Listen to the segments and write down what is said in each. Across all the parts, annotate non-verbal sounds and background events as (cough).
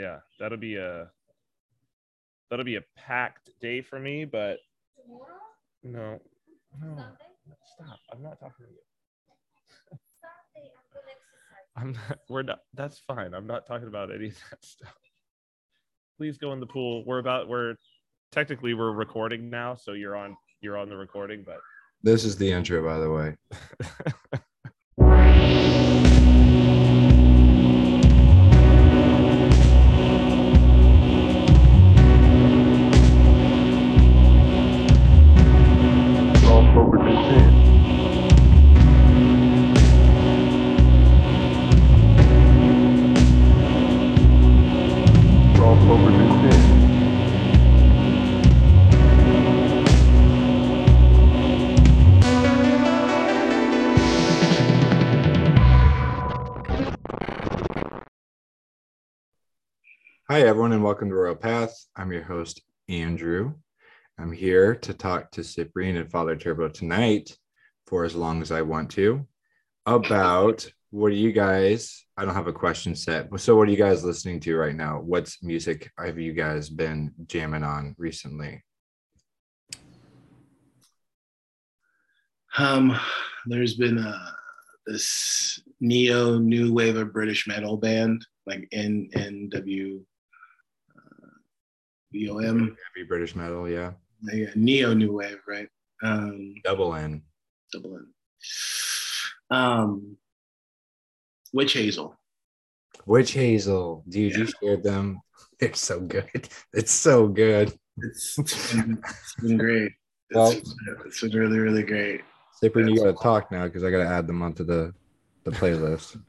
yeah, that'll be a that'll be a packed day for me. But no, no, stop. I'm not talking to you. Sunday, I'm going to exercise. I'm not. We're not. That's fine. I'm not talking about any of that stuff. Please go in the pool. We're about. We're technically we're recording now, so you're on. You're on the recording, but This is the intro, by the way. (laughs) Hi, everyone, and welcome to Royal Path. I'm your host, Andrew. I'm here to talk to Cyprian and Father Turbo tonight for as long as I want to about what do you guys, I don't have a question set. So, what are you guys listening to right now? What's music have you guys been jamming on recently? Um, there's been a, this neo new wave of British metal band like N N W B O M Heavy British metal, yeah. yeah, neo new wave, right? Um, Double N. double N. Um, Witch Hazel. Witch Hazel. Dude, you Yeah. shared them. (laughs) They're so good. It's so good. It's, it's been, it's been great. It's, Well- it's been really really great. Cyprian, you gotta talk now because I gotta add them onto the the playlist.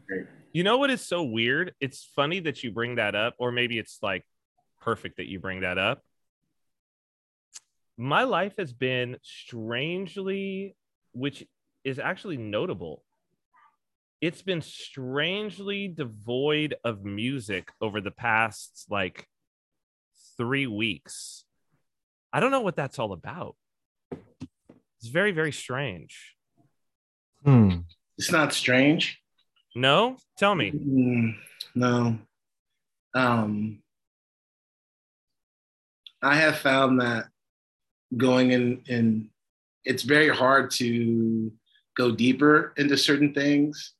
you know what is so weird? It's funny that you bring that up, or maybe it's like perfect that you bring that up. My life has been strangely, which is actually notable. It's been strangely devoid of music over the past like three weeks. I don't know what that's all about. It's very, very strange. Hmm. It's not strange. No, tell me. Mm, no. Um, I have found that going in, in it's very hard to go deeper into certain things.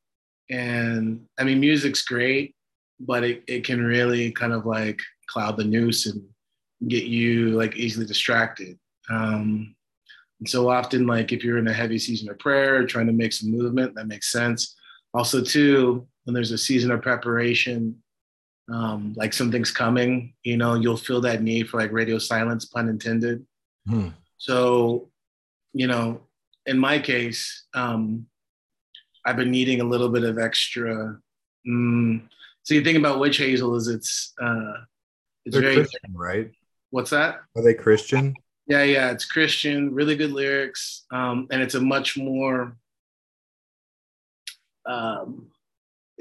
And I mean, music's great, but it, it can really kind of like cloud the nous and get you like easily distracted. Um, and so often, like if you're in a heavy season of prayer, trying to make some movement, that makes sense also too when there's a season of preparation um, like something's coming you know you'll feel that need for like radio silence pun intended Hmm. so you know in my case um, i've been needing a little bit of extra mm, so you think about witch hazel is it's uh it's They're very Christian, right? what's that Are they Christian? yeah, yeah, it's Christian, really good lyrics, um, and it's a much more, um,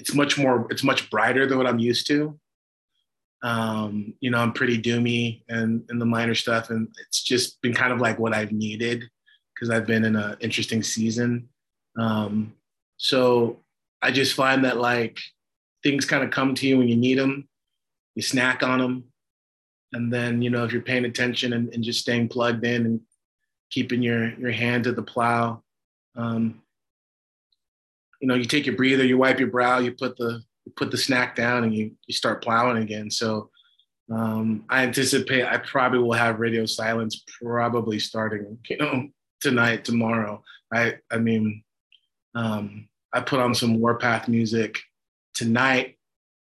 it's much more, it's much brighter than what I'm used to. Um, you know, I'm pretty doomy and in the minor stuff, and it's just been kind of like what I've needed because I've been in an interesting season. Um, so I just find that like things kind of come to you when you need them, you snack on them, and then you know if you're paying attention and, and just staying plugged in and keeping your your hand to the plow um, you know you take your breather you wipe your brow you put the you put the snack down and you you start plowing again so um, i anticipate i probably will have radio silence probably starting you know tonight tomorrow i i mean um, i put on some warpath music tonight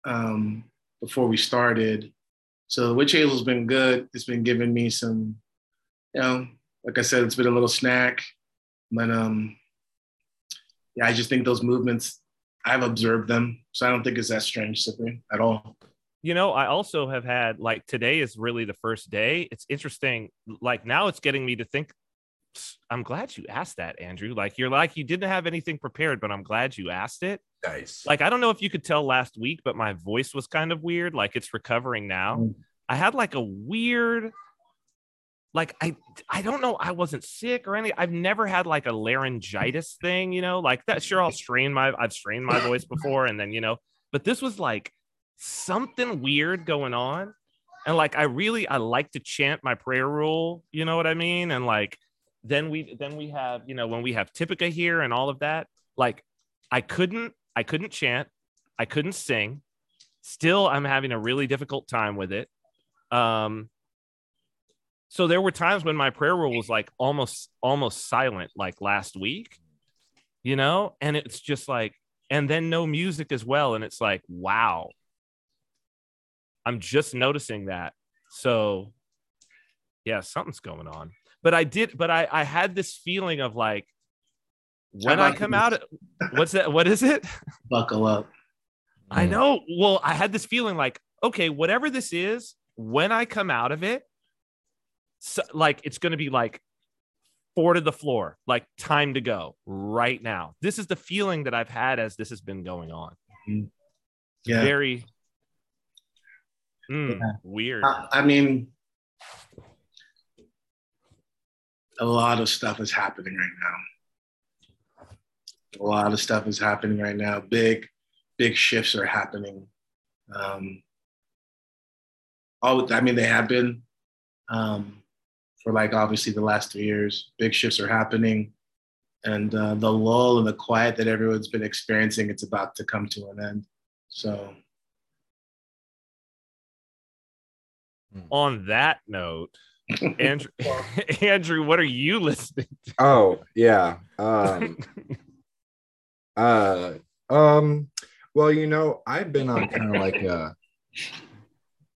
um, before we started so Witch Hazel's been good. It's been giving me some, you know, like I said, it's been a little snack. But um, yeah, I just think those movements, I've observed them. So I don't think it's that strange, Cyprian, at all. you know i also have had like today is really the first day it's interesting like now it's getting me to think i'm glad you asked that andrew like you're like you didn't have anything prepared but i'm glad you asked it Nice. like i don't know if you could tell last week but my voice was kind of weird like it's recovering now Mm. i had like a weird like i i don't know i wasn't sick or anything i've never had like a laryngitis thing you know like that sure i'll strain my i've strained my voice (laughs) before and then you know but this was like something weird going on. And like I really I like to chant my prayer rule, you know what I mean? And like then we then we have, you know, when we have Typica here and all of that, like I couldn't I couldn't chant, I couldn't sing. Still I'm having a really difficult time with it. Um so there were times when my prayer rule was like almost almost silent like last week you know? And it's just like and then no music as well. And it's like wow. I'm just noticing that. So yeah something's going on. But i did but i i had this feeling of like when i come out what's that what is it? Buckle up. I know. Well, I had this feeling like, okay, whatever this is, when I come out of it, so, like it's going to be like four to the floor, like time to go right now. This is the feeling that I've had as this has been going on. Yeah. Very Mm, Yeah. weird. I, I mean, a lot of stuff is happening right now. A lot of stuff is happening right now. Big, big shifts are happening. Um, all, I mean, they have been um, for like obviously the last three years. Big shifts are happening, and uh, the lull and the quiet that everyone's been experiencing, it's about to come to an end. So On that note, (laughs) Andrew, (laughs) Andrew, what are you listening to? Oh yeah. Um, (laughs) uh, um. Well, you know, I've been on kind of like a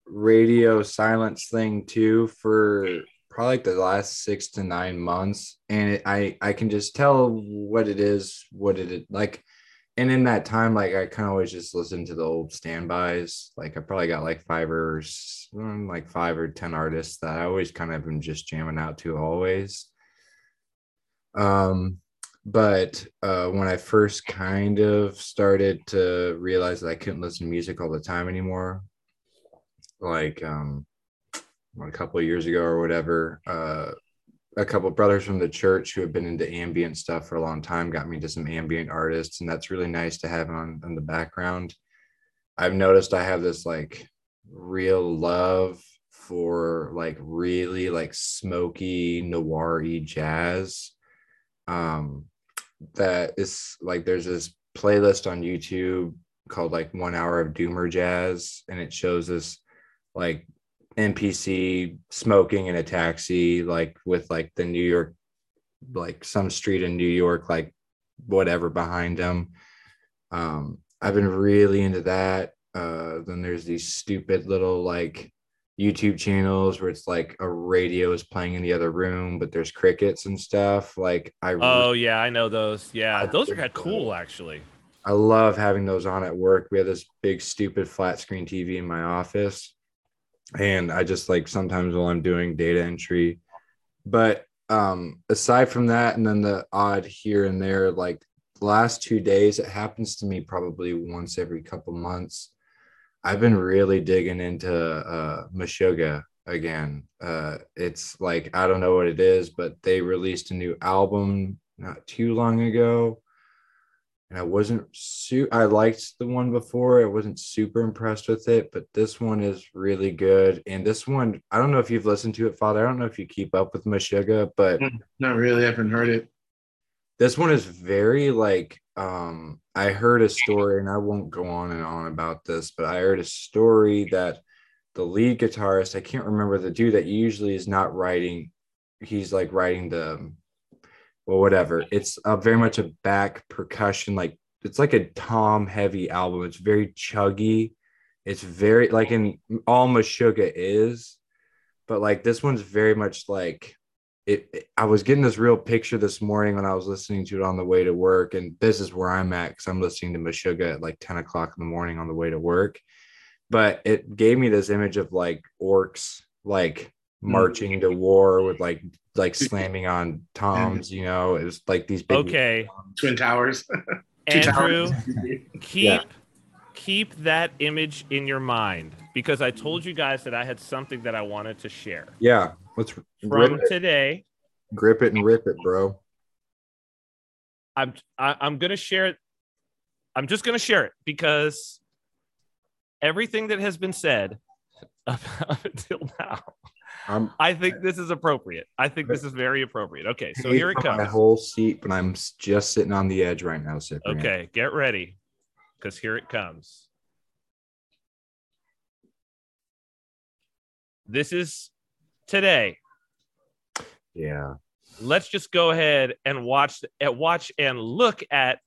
radio silence thing too for probably like the last six to nine months, and it, I I can just tell what it is, what it like. And in that time, like I kind of always just listen to the old standbys. Like I probably got like five or mm, like five or ten artists that I always kind of am just jamming out to always. Um, but uh, when I first kind of started to realize that I couldn't listen to music all the time anymore, like um, a couple of years ago or whatever, uh, a couple brothers from the church who have been into ambient stuff for a long time got me into some ambient artists, and that's really nice to have on in the background. I've noticed I have this like real love for like really like smoky noir jazz um that is like there's this playlist on YouTube called like one hour of doomer jazz and it shows this like NPC smoking in a taxi like with like the New York like some street in New York like whatever behind him um I've been really into that uh then there's these stupid little like YouTube channels where it's like a radio is playing in the other room, but there's crickets and stuff. Like I, oh yeah, I know those. Yeah, I those are kind of cool actually. I love having those on at work. We have this big stupid flat screen TV in my office, and I just like sometimes while I'm doing data entry. But um, aside from that, and then the odd here and there, like the last two days, it happens to me probably once every couple months. I've been really digging into uh, Meshuggah again. Uh, it's like I don't know what it is, but they released a new album not too long ago, and I wasn't su- I liked the one before. I wasn't super impressed with it, but this one is really good. And this one, I don't know if you've listened to it, Father. I don't know if you keep up with Meshuggah, but not really. I haven't heard it. this one is very like um i heard a story and i won't go on and on about this but i heard a story that the lead guitarist i can't remember the dude that usually is not writing he's like writing the well whatever it's very much a back percussion like it's like a tom heavy album it's very chuggy it's very like in all Meshuggah is but like this one's very much like it, it- I was getting this real picture this morning when I was listening to it on the way to work. And this is where I'm at because I'm listening to Meshuggah at like 10 o'clock in the morning on the way to work. But it gave me this image of like orcs like Hmm. marching to war with like like slamming on toms, you know, it was like these big Okay, Twin Towers. (laughs) Two Andrew, towers. keep (laughs) Yeah. keep that image in your mind because I told you guys that I had something that I wanted to share Yeah, let's from grip today. grip it and rip it, bro. I'm I, I'm gonna share it. I'm just gonna share it because everything that has been said (laughs) up, up until now. I'm I think this is appropriate. I think this is very appropriate. Okay, so here it comes. my whole seat, but I'm just sitting on the edge right now, Cyprian. Okay, get ready because here it comes. This is today. Yeah. Let's just go ahead and watch and watch and look at.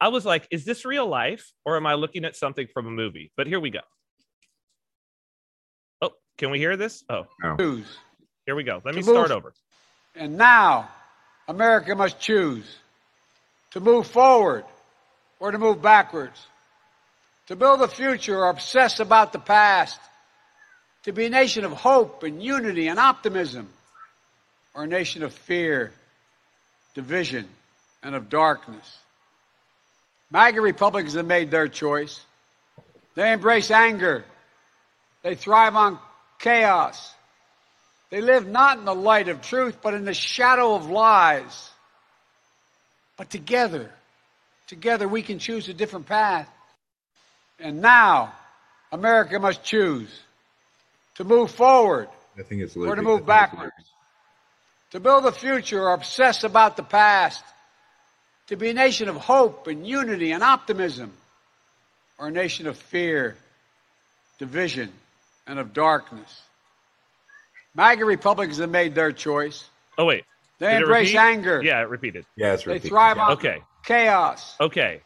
I was like, is this real life or am I looking at something from a movie? But here we go. Can we hear this? Oh, choose. here we go. Let me To move- start over. And now, America must choose to move forward or to move backwards, to build a future or obsess about the past, to be a nation of hope and unity and optimism, or a nation of fear, division, and of darkness. MAGA Republicans have made their choice. They embrace anger. They thrive on chaos. They live not in the light of truth, but in the shadow of lies. But together, together we can choose a different path. And now, America must choose to move forward I think it's or to move backwards, to build a future or obsess about the past, to be a nation of hope and unity and optimism, or a nation of fear, division, and of darkness. MAGA Republicans have made their choice. Oh wait, They Did it embrace anger. yeah, it repeated. Yeah, it's repeated. They thrive Yeah. on Okay, chaos. okay.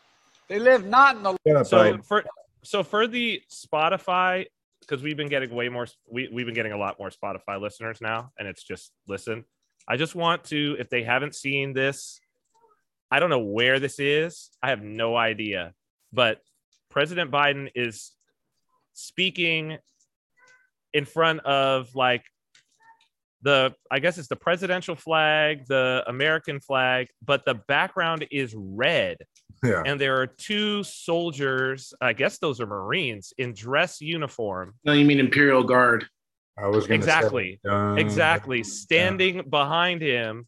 They live not in the Shut up, so for so for the Spotify, because we've been getting way more, we we've been getting a lot more Spotify listeners now, and it's just listen. I just want to, if they haven't seen this, I don't know where this is. I have no idea, but President Biden is speaking in front of like the I guess it's the presidential flag, the American flag, but the background is red Yeah. and there are two soldiers i guess those are marines in dress uniform No, you mean Imperial Guard. I was gonna Exactly. Say, dun, exactly standing behind him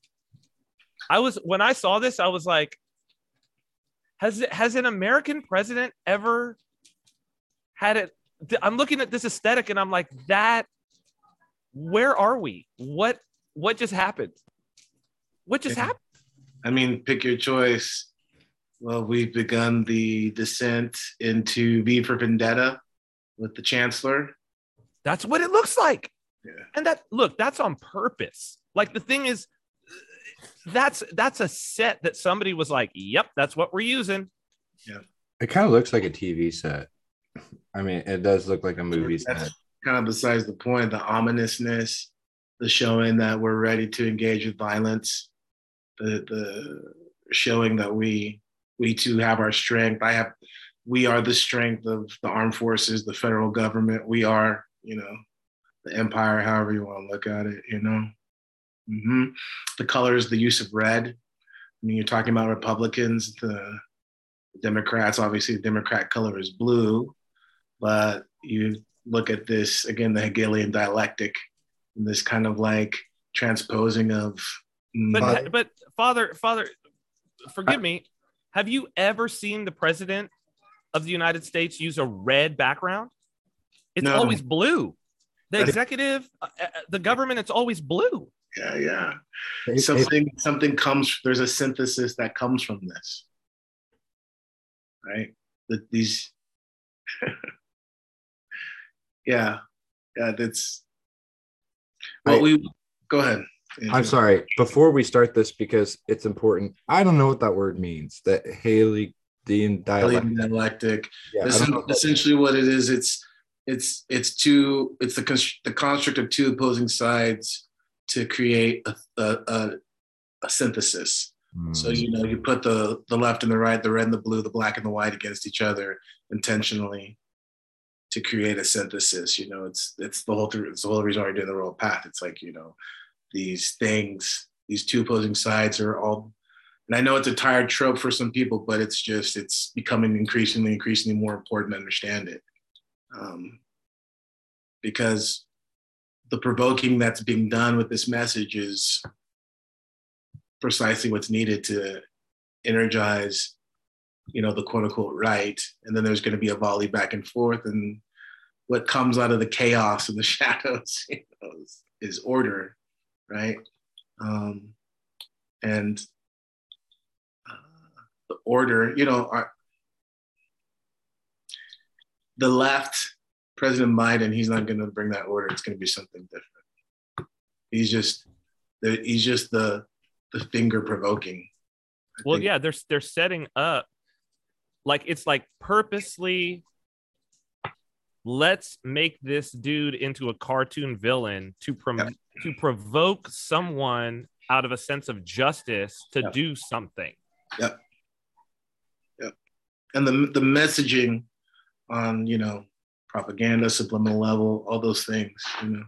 i was when i saw this i was like has has an american president ever had it i'm looking at this aesthetic and i'm like that where are we what what just happened what just Yeah. happened I mean, pick your choice. Well, we've begun the descent into V for Vendetta with the Chancellor. That's what it looks like. Yeah. And that look, that's on purpose. Like the thing is that's that's a set that somebody was like, "Yep, that's what we're using." Yeah, it kind of looks like a TV set. I mean, it does look like a movie set. That's kind of besides the point. The ominousness, the showing that we're ready to engage with violence, the the showing that we we too have our strength. I have we are the strength of the armed forces, the federal government. We are, you know, the empire, however you want to look at it, you know. hmm The colors, the use of red. I mean, you're talking about Republicans, the Democrats, obviously the Democrat color is blue, but you look at this again, the Hegelian dialectic, and this kind of like transposing of But Father- but father father forgive me. Have you ever seen the president of the United States use a red background? It's No. always blue. The executive, uh, uh, the government, it's always blue. yeah, yeah. It- it- Something something comes. There's a synthesis that comes from this, right? That these, (laughs) yeah, yeah. That's well, I- we go ahead. I'm sorry. Before we start this, because it's important, I don't know what that word means. That Haley Dean dialect. Hegelian dialectic. Yeah, I This is know what that- essentially what it is. It's it's it's two. It's the const- the construct of two opposing sides to create a a, a, a synthesis. So Hmm. you know you put the the left and the right, the red and the blue, the black and the white against each other intentionally to create a synthesis. You know, it's it's the whole it's the whole reason why you're doing the royal path. It's like you know these things, these two opposing sides are all. And I know it's a tired trope for some people, but it's just it's becoming increasingly, increasingly more important to understand it, um, because the provoking that's being done with this message is precisely what's needed to energize you know the quote unquote right and then there's going to be a volley back and forth and what comes out of the chaos and the (laughs) shadows you know, is, is order, right? Um, and uh, the order, you know, our, the left, President Biden, he's not going to bring that order. It's going to be something different. He's just, the, he's just the the finger provoking. Well, yeah, they're they're setting up like it's like purposely let's make this dude into a cartoon villain to prom- Yep. to provoke someone out of a sense of justice to Yep. do something. Yep. Yep. And the the messaging on you know propaganda, subliminal level, all those things. You know,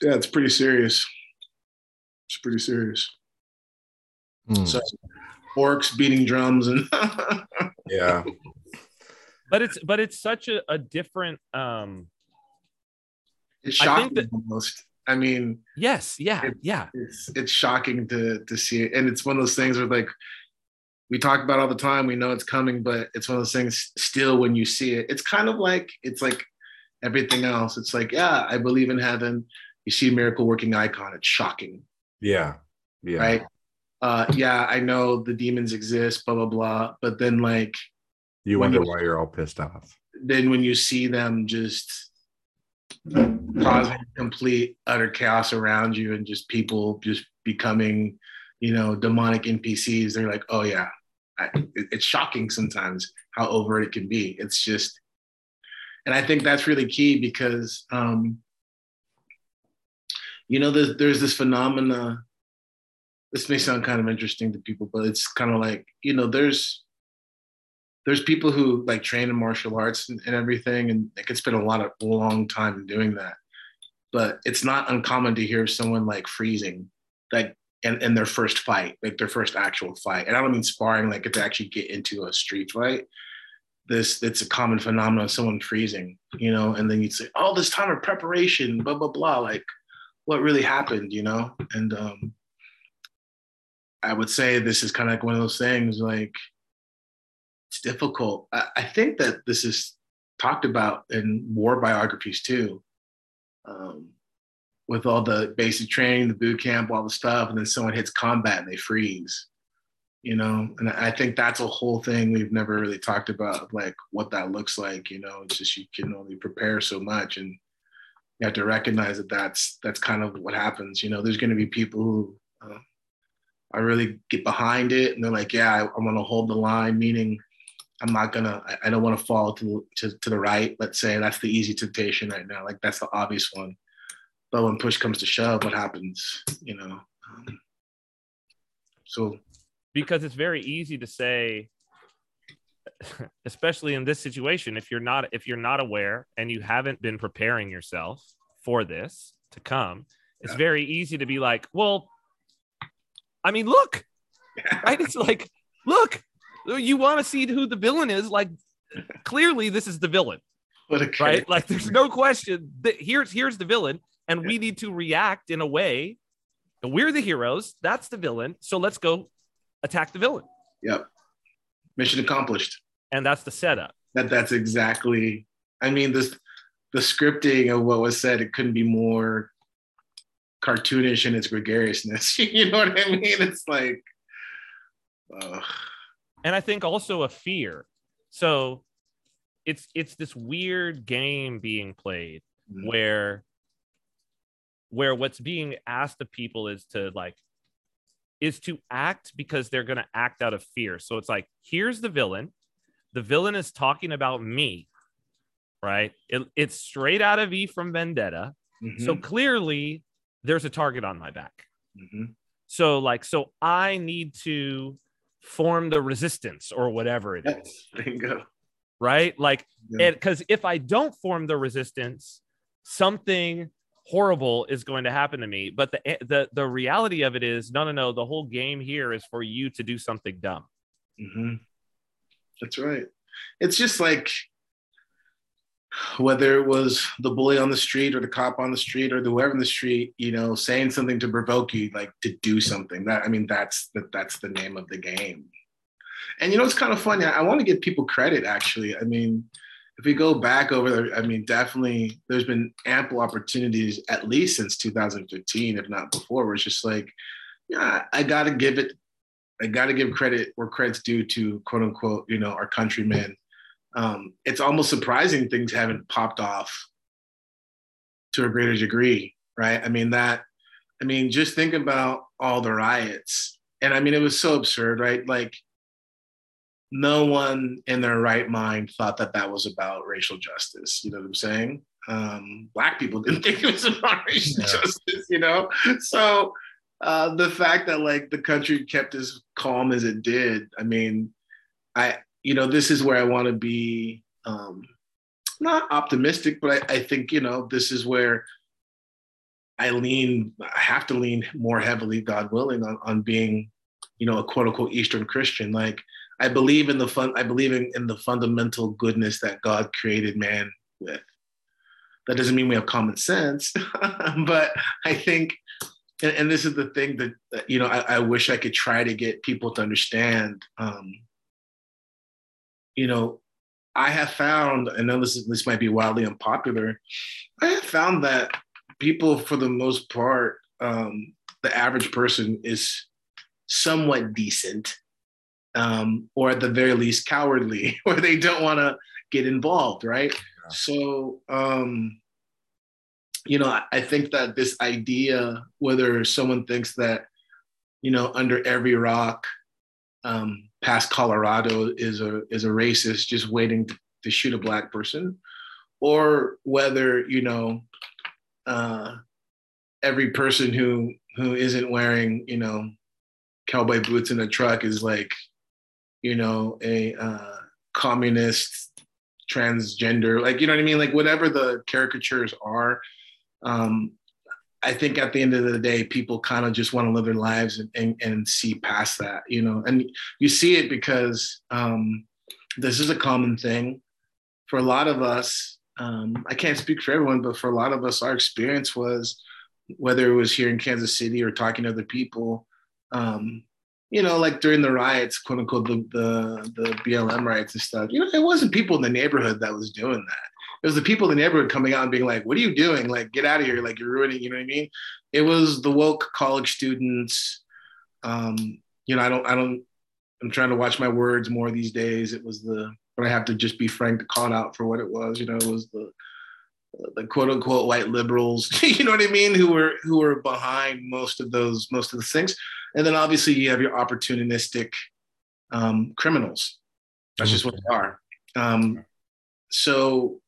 yeah, it's pretty serious. It's pretty serious. Hmm. So, orcs beating drums and (laughs) yeah. But it's but it's such a, a different um it's I shocking think that- almost. I mean, yes, yeah, It- yeah. it's it's shocking to to see it, and it's one of those things where like we talk about all the time. We know it's coming, but it's one of those things. Still, when you see it, it's kind of like it's like everything else. It's like, yeah, I believe in heaven. You see a miracle working icon. It's shocking, Yeah. Yeah. right? Uh, yeah, I know the demons exist, blah blah blah. But then like You wonder you- why you're all pissed off. then when you see them just causing complete utter chaos around you and just people just becoming you know demonic npcs they're like oh yeah I, it- it's shocking sometimes how overt it can be it's just and i think that's really key because um you know there's, there's this phenomena this may sound kind of interesting to people but it's kind of like you know there's there's people who like train in martial arts and, and everything, and they can spend a lot of long time doing that. But it's not uncommon to hear someone like freezing, like in, in their first fight, like their first actual fight. And I don't mean sparring, like if they actually get into a street fight. This it's a common phenomenon, someone freezing, you know, and then you'd say, all this time of preparation, blah, blah, blah. Like what really happened, you know? And um I would say this is kind of like one of those things like it's difficult. I, I think that this is talked about in war biographies too, um, with all the basic training, the boot camp, all the stuff, and then someone hits combat and they freeze. You know, and I think that's a whole thing we've never really talked about, like what that looks like. You know, it's just you can only prepare so much, and you have to recognize that that's that's kind of what happens. You know, there's going to be people who uh, I really get behind it, and they're like, "Yeah, I, I'm going to hold the line," meaning I'm not gonna. I, I don't want to fall to, to to the right. Let's say that's the easy temptation right now. Like that's the obvious one. But when push comes to shove, what happens? You know. Um, so because it's very easy to say (laughs) especially in this situation if you're not if you're not aware and you haven't been preparing yourself for this to come it's Yeah. very easy to be like well i mean look right it's like look you want to see who the villain is like clearly this is the villain right like there's no question that here's here's the villain and we need to react in a way we're the heroes that's the villain so let's go attack the villain Yep. Mission accomplished. and that's the setup That that's exactly. I mean, this the scripting of what was said. It couldn't be more cartoonish in its gregariousness. (laughs) you know what I mean? It's like, ugh. And i think also a fear so it's it's this weird game being played Mhm. where where what's being asked of people is to like is to act because they're going to act out of fear so it's like here's the villain the villain is talking about me right it, it's straight out of e from vendetta so Mhm. clearly there's a target on my back Mhm. so like so i need to form the resistance or whatever it is. Bingo. right like Yeah. because if i don't form the resistance something horrible is going to happen to me but the the the reality of it is no no no the whole game here is for you to do something dumb hmm That's right. It's just like whether it was the bully on the street or the cop on the street or the whoever in the street, you know, saying something to provoke you, like to do something. That I mean, that's that that's the name of the game. And you know, it's kind of funny. I, I want to give people credit. Actually, I mean, if we go back over there, I mean, definitely there's been ample opportunities at least since 2015, if not before, where it's just like, yeah, I got to give it, I got to give credit where credit's due to quote unquote, you know, our countrymen. Um, it's almost surprising things haven't popped off to a greater degree, right? I mean, that, I mean, just think about all the riots. And I mean, it was so absurd, right? Like, no one in their right mind thought that that was about racial justice. You know what I'm saying? Um, black people (laughs) didn't think it was about racial Yeah. justice. You know, so uh, the fact that like the country kept as calm as it did, I mean, I you know this is where I want to be um, not optimistic, but I, I think you know this is where I lean. I have to lean more heavily, God willing, on on being you know a quote unquote Eastern Christian, like. I believe in the fun. I believe in, in the fundamental goodness that God created man with. That doesn't mean we have common sense, (laughs) but I think, and, and this is the thing that, you know I, I wish I could try to get people to understand. Um, you know, I have found. Know this is, this might be wildly unpopular. I have found that people, for the most part, um, the average person is somewhat decent um, or at the very least cowardly, (laughs) or they don't want to get involved, right? So, um, you know, I, I think that this idea, whether someone thinks that, you know, under every rock, um, past Colorado is a is a racist just waiting to, shoot a black person, or whether you know, uh, every person who who isn't wearing you know cowboy boots in a truck is like you know, a uh, communist, transgender, like you know what I mean, like whatever the caricatures are. Um, I think at the end of the day, people kind of just want to live their lives and, and, and see past that, you know. And you see it because um, this is a common thing for a lot of us. Um, I can't speak for everyone, but for a lot of us, our experience was whether it was here in Kansas City or talking to other people, um, you know, like during the riots, quote unquote, the, the, the BLM riots and stuff, you know, it wasn't people in the neighborhood that was doing that. It was the people in the neighborhood coming out and being like, what are you doing? Like, get out of here. Like, you're ruining, you know what I mean? It was the woke college students. Um, you know, I don't, I don't, I'm trying to watch my words more these days. It was the, but I have to just be frank to call out for what it was. You know, it was the, the quote unquote white liberals, (laughs) you know what I mean, who were who were behind most of those most of the things. And then obviously you have your opportunistic um, criminals. That's just what they are. Um, so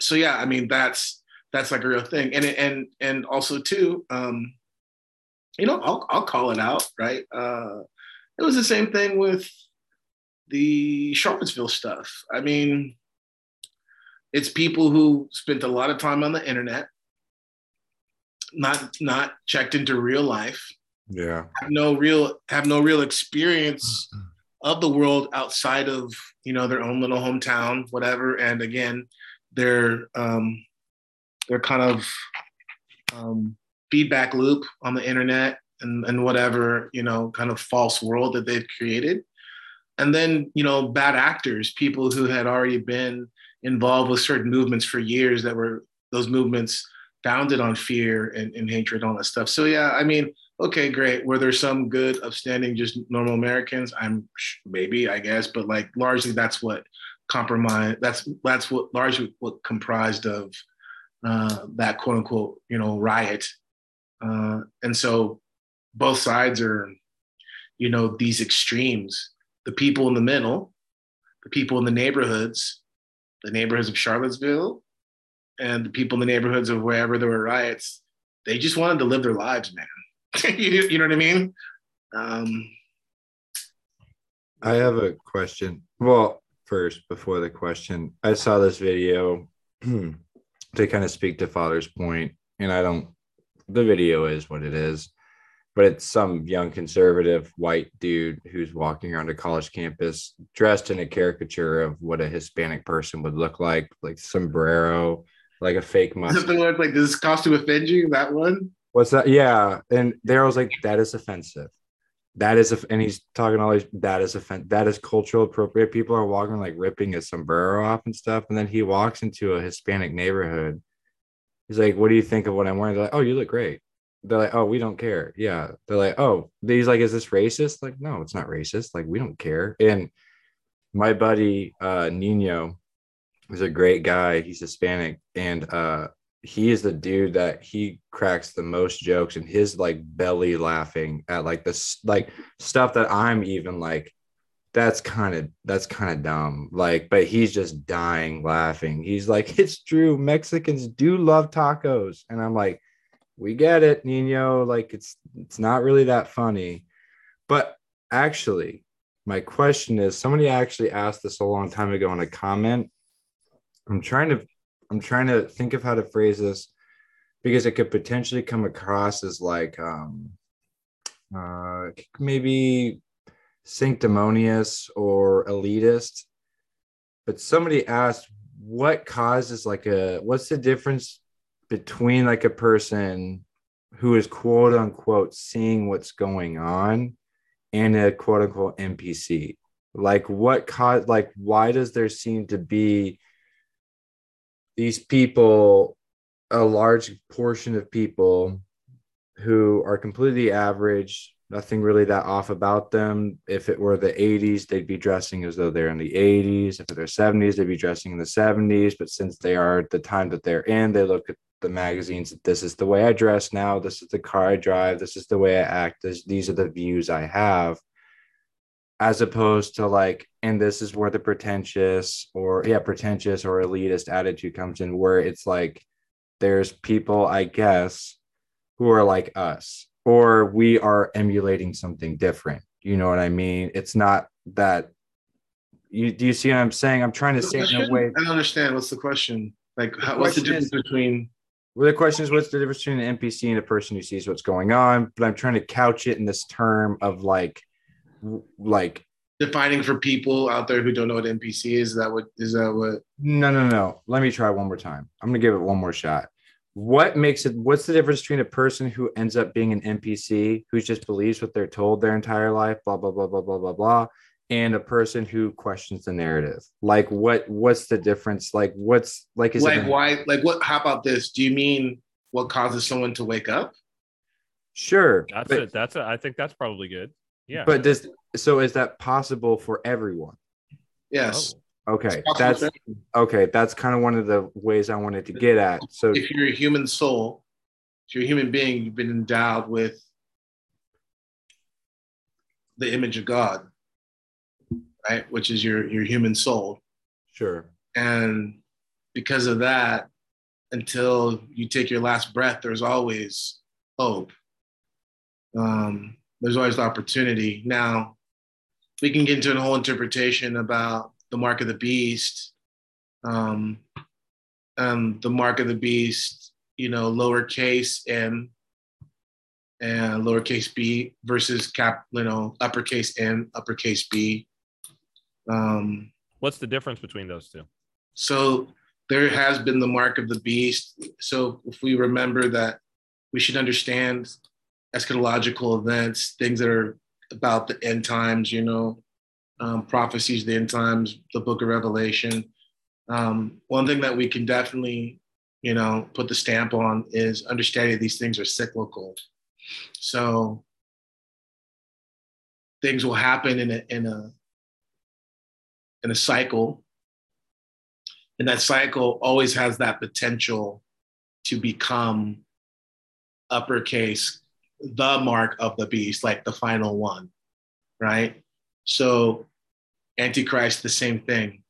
so yeah, I mean that's that's like a real thing. And and and also too, um, you know, I'll I'll call it out, right? Uh, it was the same thing with the Charlottesville stuff. I mean, it's people who spent a lot of time on the internet, not not checked into real life, Yeah. have no real have no real experience of the world outside of you know their own little hometown, whatever. And again, their um, their kind of um, feedback loop on the internet and, and whatever you know kind of false world that they've created. And then you know bad actors, people who had already been involved with certain movements for years that were those movements founded on fear and, and hatred, all that stuff. So yeah, I mean, okay, great. Were there some good, upstanding, just normal Americans? I'm maybe, I guess, but like largely that's what compromise. That's that's what largely what comprised of uh, that quote unquote, you know, riot. Uh, and so both sides are, you know, these extremes. The people in the middle, the people in the neighborhoods, the neighborhoods of Charlottesville, and the people in the neighborhoods of wherever there were riots, they just wanted to live their lives, man. (laughs) you, you know what I mean? Um, I have a question. Well, first, before the question, I saw this video (clears throat) to kind of speak to Father's point, and I don't, the video is what it is, but it's some young conservative white dude who's walking around a college campus dressed in a caricature of what a Hispanic person would look like, like sombrero, like a fake is it the mustache. one like does this costume offend you? That one? What's that? Yeah. And there was like, that is offensive. That is a and he's talking all these that is offense that is cultural appropriate. People are walking like ripping his sombrero off and stuff, and then he walks into a Hispanic neighborhood. He's like, "What do you think of what I'm wearing?" They're like, "Oh, you look great." They're like, "Oh, we don't care." Yeah, they're like, "Oh," he's like, "Is this racist?" Like, no, it's not racist. Like, we don't care. And my buddy uh, Nino is a great guy. He's Hispanic, and uh, he is the dude that he cracks the most jokes and his like belly laughing at like this like stuff that I'm even like that's kind of that's kind of dumb. Like but he's just dying laughing. He's like (laughs) it's true mexicans do love tacos. And i'm like we get it nino. Like it's it's not really that funny. But actually my question is somebody actually asked this a long time ago in a comment. I'm trying to i'm trying to think of how to phrase this because it could potentially come across as like um uh maybe sanctimonious or elitist but somebody asked what causes like a what's the difference between like a person who is quote unquote seeing what's going on and a quote unquote npc like what cause like why does there seem to be these people a large portion of people who are completely average nothing really that off about them. If it were the 80s, they'd be dressing as though they're in the 80s. If they're 70s, they'd be dressing in the 70s. But since they are the time that they're in, they look at the magazines. This is the way I dress now. This is the car I drive. This is the way I act. This, these are the views I have. As opposed to like, and this is where the pretentious or, yeah, pretentious or elitist attitude comes in, where it's like, there's people, I guess, who are like us or we are emulating something different. You know what I mean? It's not that you do you see what I'm saying? I'm trying to say in a way. I don't understand. What's the question? Like, how, what's the difference between? Well, the question is, what's the difference between an NPC and a person who sees what's going on? But I'm trying to couch it in this term of like, like, defining for people out there who don't know what NPC is. Is that what is that what? no, no, no. Let me try one more time. I'm gonna give it one more shot. What makes it? What's the difference between a person who ends up being an NPC who just believes what they're told their entire life, blah blah blah blah blah blah blah, and a person who questions the narrative? Like, what? What's the difference? Like, what's like? Is like it why? Like what? How about this? Do you mean what causes someone to wake up? sure? That's but, it. That's it. I think that's probably good. Yeah. But does so is that possible for everyone? Yes. Oh, Okay, that's okay. That's kind of one of the ways I wanted to get at. So if you're a human soul, if you're a human being, you've been endowed with the image of God, right? Which is your your human soul. sure, And because of that, until you take your last breath, there's always hope. Um, there's always the opportunity. Now, we can get into a whole interpretation about the mark of the beast. Um, um, the mark of the beast, you know, lowercase m and lowercase b versus cap, you know, uppercase m, uppercase b. Um, what's the difference between those two? so there has been the mark of the beast. So if we remember that we should understand eschatological events, things that are about the end times, you know, um, prophecies, the end times, the book of Revelation. Um, one thing that we can definitely, you know, put the stamp on is understanding these things are cyclical. So things will happen in a in a in a cycle and that cycle always has that potential to become uppercase the mark of the beast like the final one right? So antichrist the same thing.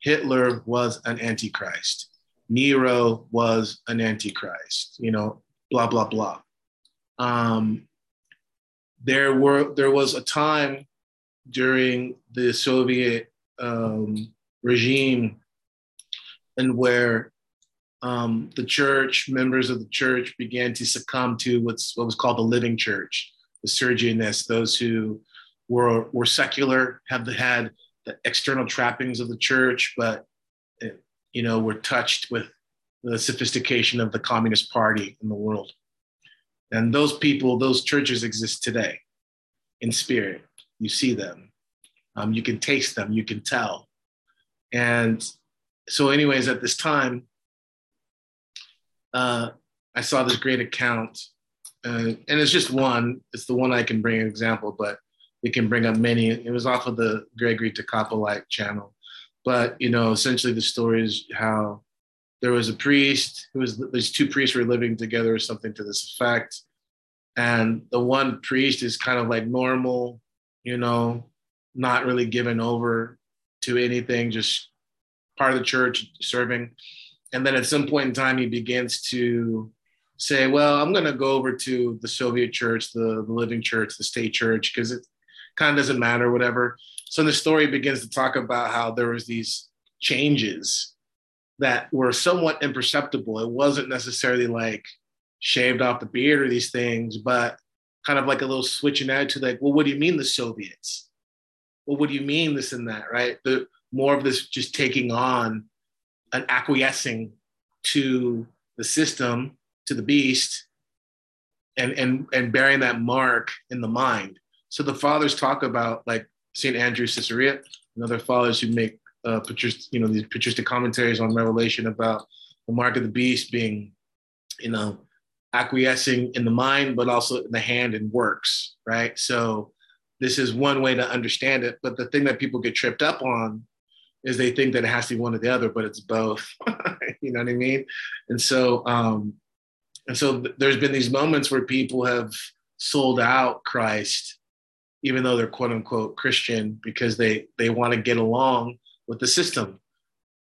Hitler was an antichrist. Nero was an antichrist you know blah blah blah. Um, there were there was a time during the soviet um, regime and where um, the church, members of the church, began to succumb to what's what was called the living church, the Sergianists, those who were were secular, have had the external trappings of the church, but you know were touched with the sophistication of the Communist Party in the world. And those people, those churches exist today. in spirit. You see them. Um, you can taste them. You can tell. And so, anyways, at this time, uh, I saw this great account, uh, and it's just one. It's the one I can bring an example, but it can bring up many. It was off of the Gregory Tekakwalite channel, but you know, essentially the story is how there was a priest who was these two priests were living together or something to this effect, and the one priest is kind of like normal, you know, not really given over to anything, just part of the church serving. And then at some point in time, he begins to say, Well, I'm going to go over to the Soviet church, the, the living church, the state church, because it kind of doesn't matter, whatever. So the story begins to talk about how there was these changes that were somewhat imperceptible. It wasn't necessarily like shaved off the beard or these things, but kind of like a little switching out to like, well, what do you mean the Soviets? Well, what do you mean this and that, right? The more of this just taking on an acquiescing to the system, to the beast, and and and bearing that mark in the mind. So the fathers talk about like Saint Andrew Caesarea and other fathers who make uh, patristic, you know, these patristic commentaries on Revelation about the mark of the beast being, you know, acquiescing in the mind, but also in the hand and works, right? So this is one way to understand it. But the thing that people get tripped up on is they think that it has to be one or the other, but it's both. (laughs) you know what I mean? And so, um, and so there's been these moments where people have sold out Christ, even though they're quote unquote Christian, because they they want to get along with the system.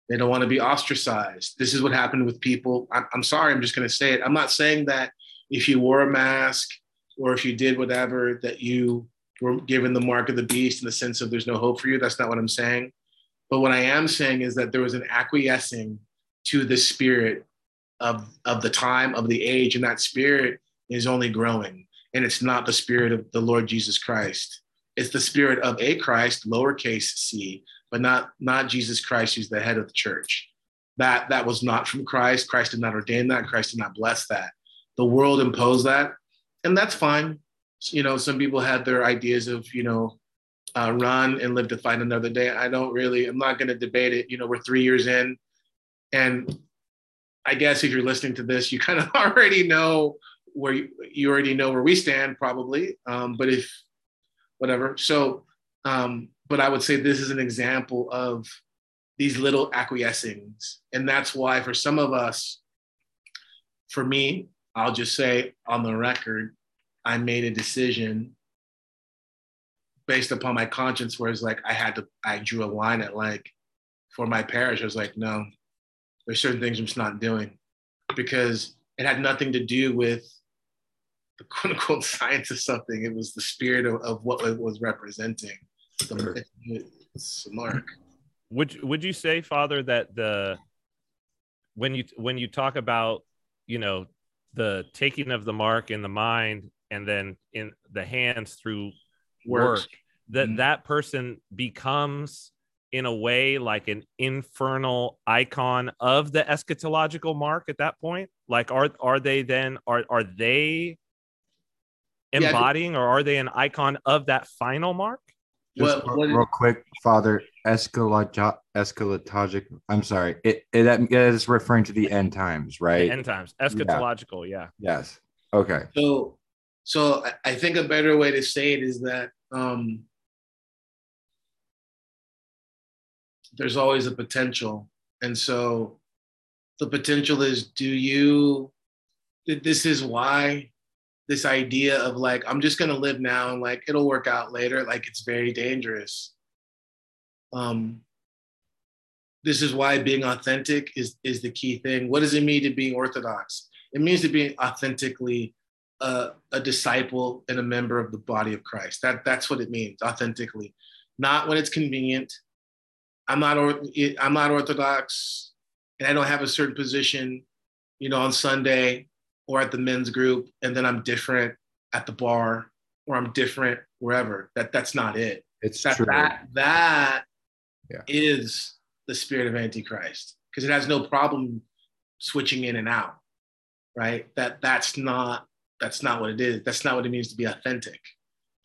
They don't want to be ostracized. This is what happened with people. I'm, I'm sorry, I'm just going to say it. I'm not saying that if you wore a mask or if you did whatever, that you were given the mark of the beast in the sense of there's no hope for you. That's not what I'm saying. But what I am saying is that there was an acquiescing to the spirit of, of the time, of the age, and that spirit is only growing. And it's not the spirit of the Lord Jesus Christ. It's the spirit of a Christ, lowercase c, but not not Jesus Christ, who's the head of the church. That that was not from Christ. Christ did not ordain that. Christ did not bless that. The world imposed that, and that's fine. You know, some people had their ideas of you know, uh, run and live to fight another day. I don't really. I'm not going to debate it. You know, we're three years in, and I guess if you're listening to this, you (laughs) kind of already know where you, you already know where we stand, probably. Um, but if whatever, so um, but I would say this is an example of these little acquiescings. And that's why, for some of us, for me, I'll just say on the record, I made a decision based upon my conscience where it's like I had to, I drew a line at like, for my parish, I was like, no, there's certain things I'm just not doing because it had nothing to do with the (laughs) quote unquote science of something. It was the spirit of, of what it was representing it's mark. Would would you say, Father, that the when you when you talk about you know the taking of the mark in the mind and then in the hands through Works. work that Mhm. that person becomes in a way like an infernal icon of the eschatological mark at that point like are are they then are are they Yeah, think- embodying or are they an icon of that final mark Just What- real, real quick, Father, escalatogic, escalatogic. I'm sorry. It, it that is referring to the end times, right? end times eschatological yeah yes. Okay. So, so I- think a better way to say it is that um, there's always a potential, and so the potential is: do you? This is why this idea of like I'm just gonna live now and like it'll work out later. Like it's very dangerous. Um, this is why being authentic is is the key thing. What does it mean to be orthodox? It means to be authentically a, a disciple and a member of the body of Christ. That that's what it means, authentically. Not when it's convenient. I'm not or, I'm not orthodox, and I don't have a certain position, you know, on Sunday or at the men's group, and then I'm different at the bar or I'm different wherever. That that's not it. It's That true. that that Yeah. is the spirit of Antichrist because it has no problem switching in and out, right? That that's not that's not what it is. That's not what it means to be authentic.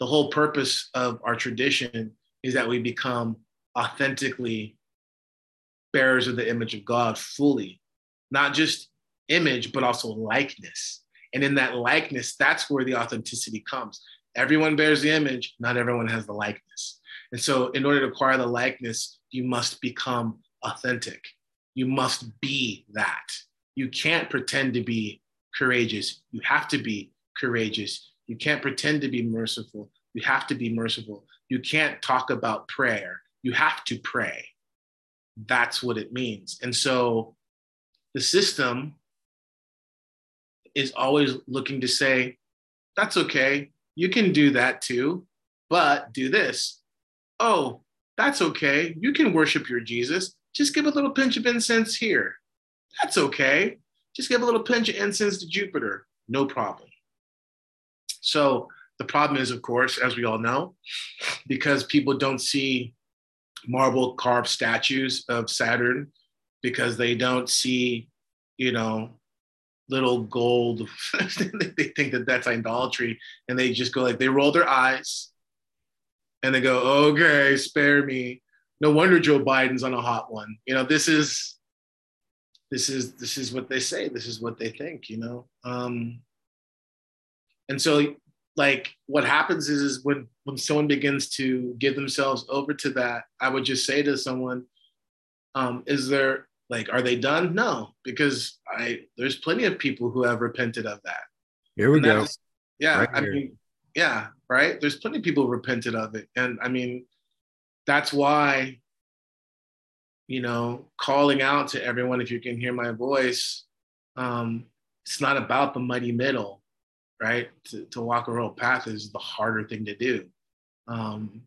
The whole purpose of our tradition is that we become authentically bearers of the image of God fully, not just image, but also likeness. And in that likeness, that's where the authenticity comes. Everyone bears the image, not everyone has the likeness. And so, in order to acquire the likeness, you must become authentic. You must be that. You can't pretend to be courageous. You have to be courageous. You can't pretend to be merciful. You have to be merciful. You can't talk about prayer. You have to pray. That's what it means. And so the system is always looking to say, that's okay. You can do that too, but do this. Oh, that's okay. You can worship your Jesus. Just give a little pinch of incense here. That's okay. Just give a little pinch of incense to Jupiter. No problem. So the problem is, of course, as we all know, because people don't see marble carved statues of Saturn, because they don't see, you know, little gold. (laughs) they think that that's idolatry, and they just go like they roll their eyes, and they go, "Okay, spare me." No wonder Joe Biden's on a hot one. You know, this is, this is, this is what they say. This is what they think. You know, um, and so like what happens is, is when when someone begins to give themselves over to that i would just say to someone um, is there like are they done no because i there's plenty of people who have repented of that Here we go. yeah Right i here. mean yeah right there's plenty of people who repented of it and i mean that's why you know calling out to everyone if you can hear my voice um it's not about the muddy middle right? To, to walk a real path is the harder thing to do. Um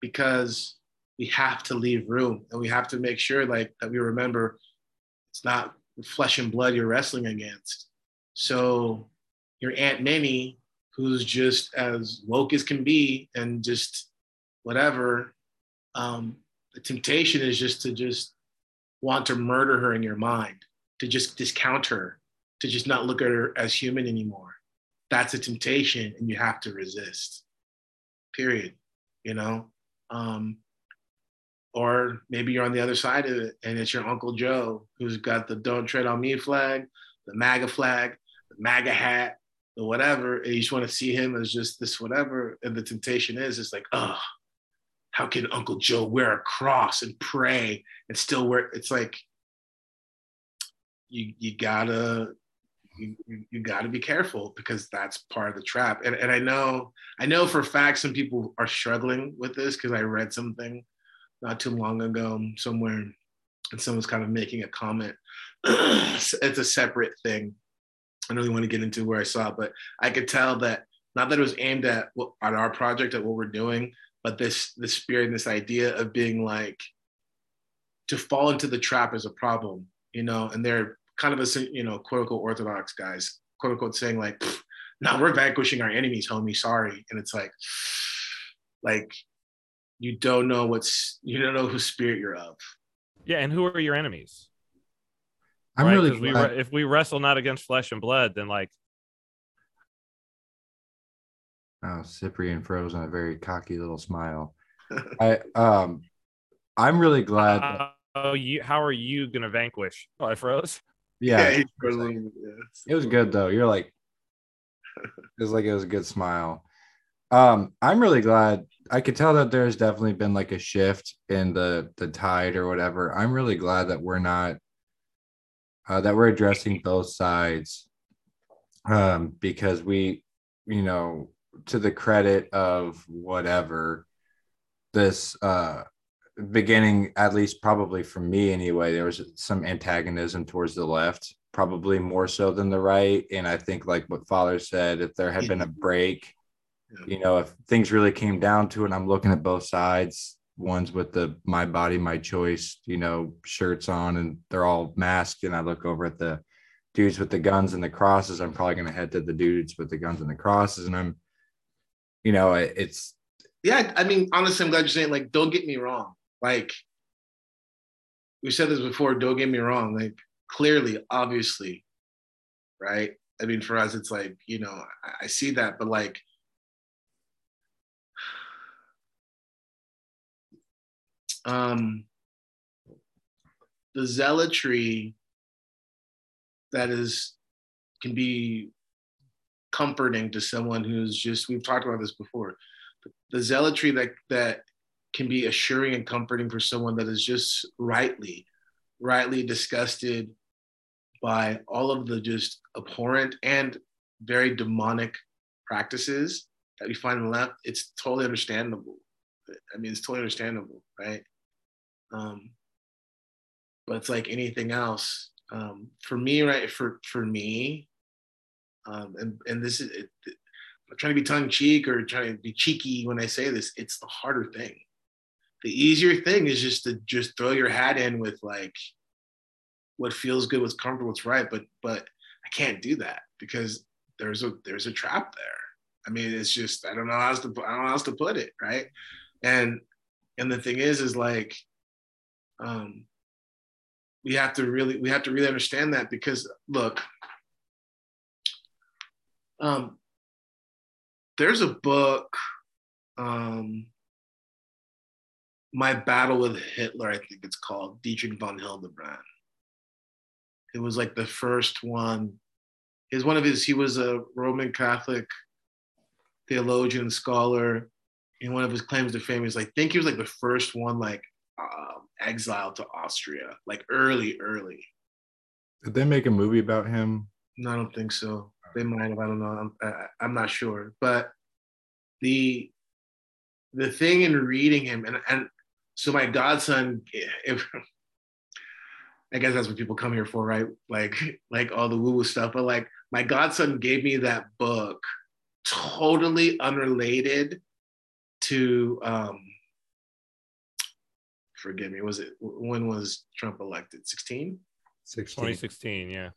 because we have to leave room and we have to make sure like that we remember it's not flesh and blood you're wrestling against. So your aunt minnie who's just as woke as can be and just whatever um, the temptation is just to just want to murder her in your mind to just discount her to just not look at her as human anymore. That's a temptation and you have to resist period you know? Um, or maybe you're on the other side of it and it's your uncle joe who's got the don't tread on me flag the maga flag the maga hat the whatever and you just want to see him as just this whatever and the temptation is it's like oh how can uncle joe wear a cross and pray and still wear it's like you you gotta you, you, gotta be careful because that's part of the trap. And, and i know i know for a fact some people are struggling with this because i read something not too long ago somewhere and someone's kind of making a comment. (clears throat) It's a separate thing. I don't really want to get into where i saw it but i could tell that not that it was aimed at at our project at what we're doing but this this spirit and this idea of being like to fall into the trap is a problem you know and they're kind of a you know quote unquote orthodox guys quote unquote saying like no we're vanquishing our enemies homie sorry and it's like like you don't know what's you don't know whose spirit you're of Yeah, and who are your enemies? I'm right? really 'Cause we if we wrestle not against flesh and blood, then like Oh, Cyprian froze on a very cocky little smile. (laughs) I um I'm really glad that, oh, you how are you gonna vanquish? Oh, I froze. yeah, he froze a little yeah. it was good though. You're like (laughs) it was like it was a good smile. Um, I'm really glad I could tell that there's definitely been like a shift in the the tide or whatever. I'm really glad that we're not uh that we're addressing both sides. Um, because we, you know, to the credit of whatever this uh beginning at least probably for me anyway there was some antagonism towards the left probably more so than the right. And i think like what father said if there had been a break you know if things really came down to it i'm looking at both sides ones with the my body my choice you know shirts on and they're all masked and i look over at the dudes with the guns and the crosses i'm probably going to head to the dudes with the guns and the crosses and i'm you know, it's yeah. I mean, honestly, I'm glad you're saying like, don't get me wrong. Like we said this before, don't get me wrong. Like clearly, obviously, right? I mean, for us, it's like you know, I, I see that, but like. Um, the zealotry that is can be comforting to someone who's just we've talked about this before. The zealotry that that can be assuring and comforting for someone that is just rightly rightly disgusted by all of the just abhorrent and very demonic practices that we find in the left it's totally understandable. I mean it's totally understandable right? Um but it's like anything else. Um for me right for for me um and and this is it, I'm trying to be tongue cheek or trying to be cheeky when I say this. It's the harder thing. The easier thing is just to just throw your hat in with like what feels good, what's comfortable, what's right. But but I can't do that because there's a there's a trap there. I mean, it's just I don't know how else to I don't know how else to put it, right? And and the thing is, is like um we have to really we have to really understand that because look um there's a book um my battle with hitler i think it's called dietrich von hildebrand it was like the first one is one of his he was a roman catholic theologian scholar and one of his claims to fame is i think he was like the first one like um, exiled to austria like early early Did they make a movie about him? no, I don't think so. They might have. I don't know. I'm, I, I'm not sure. But the the thing in reading him, and and so my godson, if I guess that's what people come here for, right? Like like all the woo woo stuff. But like my godson gave me that book, totally unrelated to. um Forgive me. Was it when was Trump elected? 16. 16. 2016, yeah.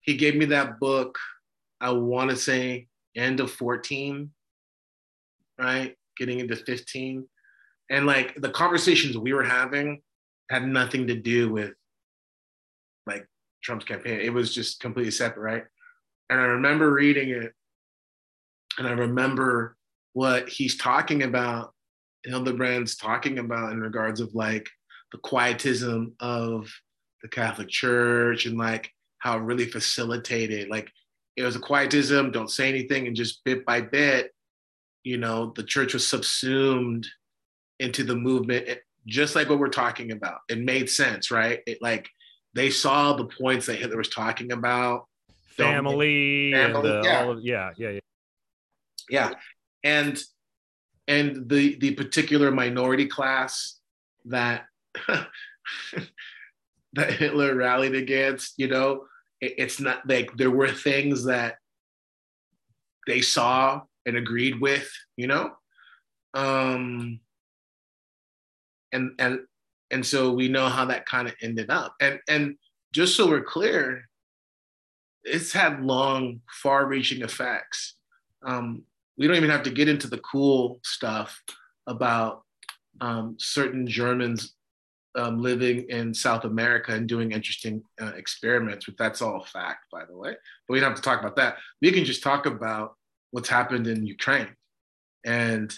he gave me that book i want to say end of 14 right? Getting into 15 and like the conversations we were having had nothing to do with like trump's campaign. It was just completely separate right? And i remember reading it and i remember what he's talking about hildebrand's talking about in regards of like the quietism of the catholic church and like how it really facilitated like it was a quietism don't say anything and just bit by bit you know the church was subsumed into the movement it- just like what we're talking about it made sense right it like they saw the points that hitler was talking about Family, and Family, the, yeah. all of yeah, yeah, yeah. yeah and and the the particular minority class that (laughs) that hitler rallied against you know it- it's not like there were things that they saw and agreed with you know? Um and and and so we know how that kind of ended up. And and just so we're clear it's had long far reaching effects. Um we don't even have to get into the cool stuff about um, certain Germans um, living in South America and doing interesting uh, experiments. But that's all fact, by the way. But we don't have to talk about that. We can just talk about what's happened in Ukraine. And,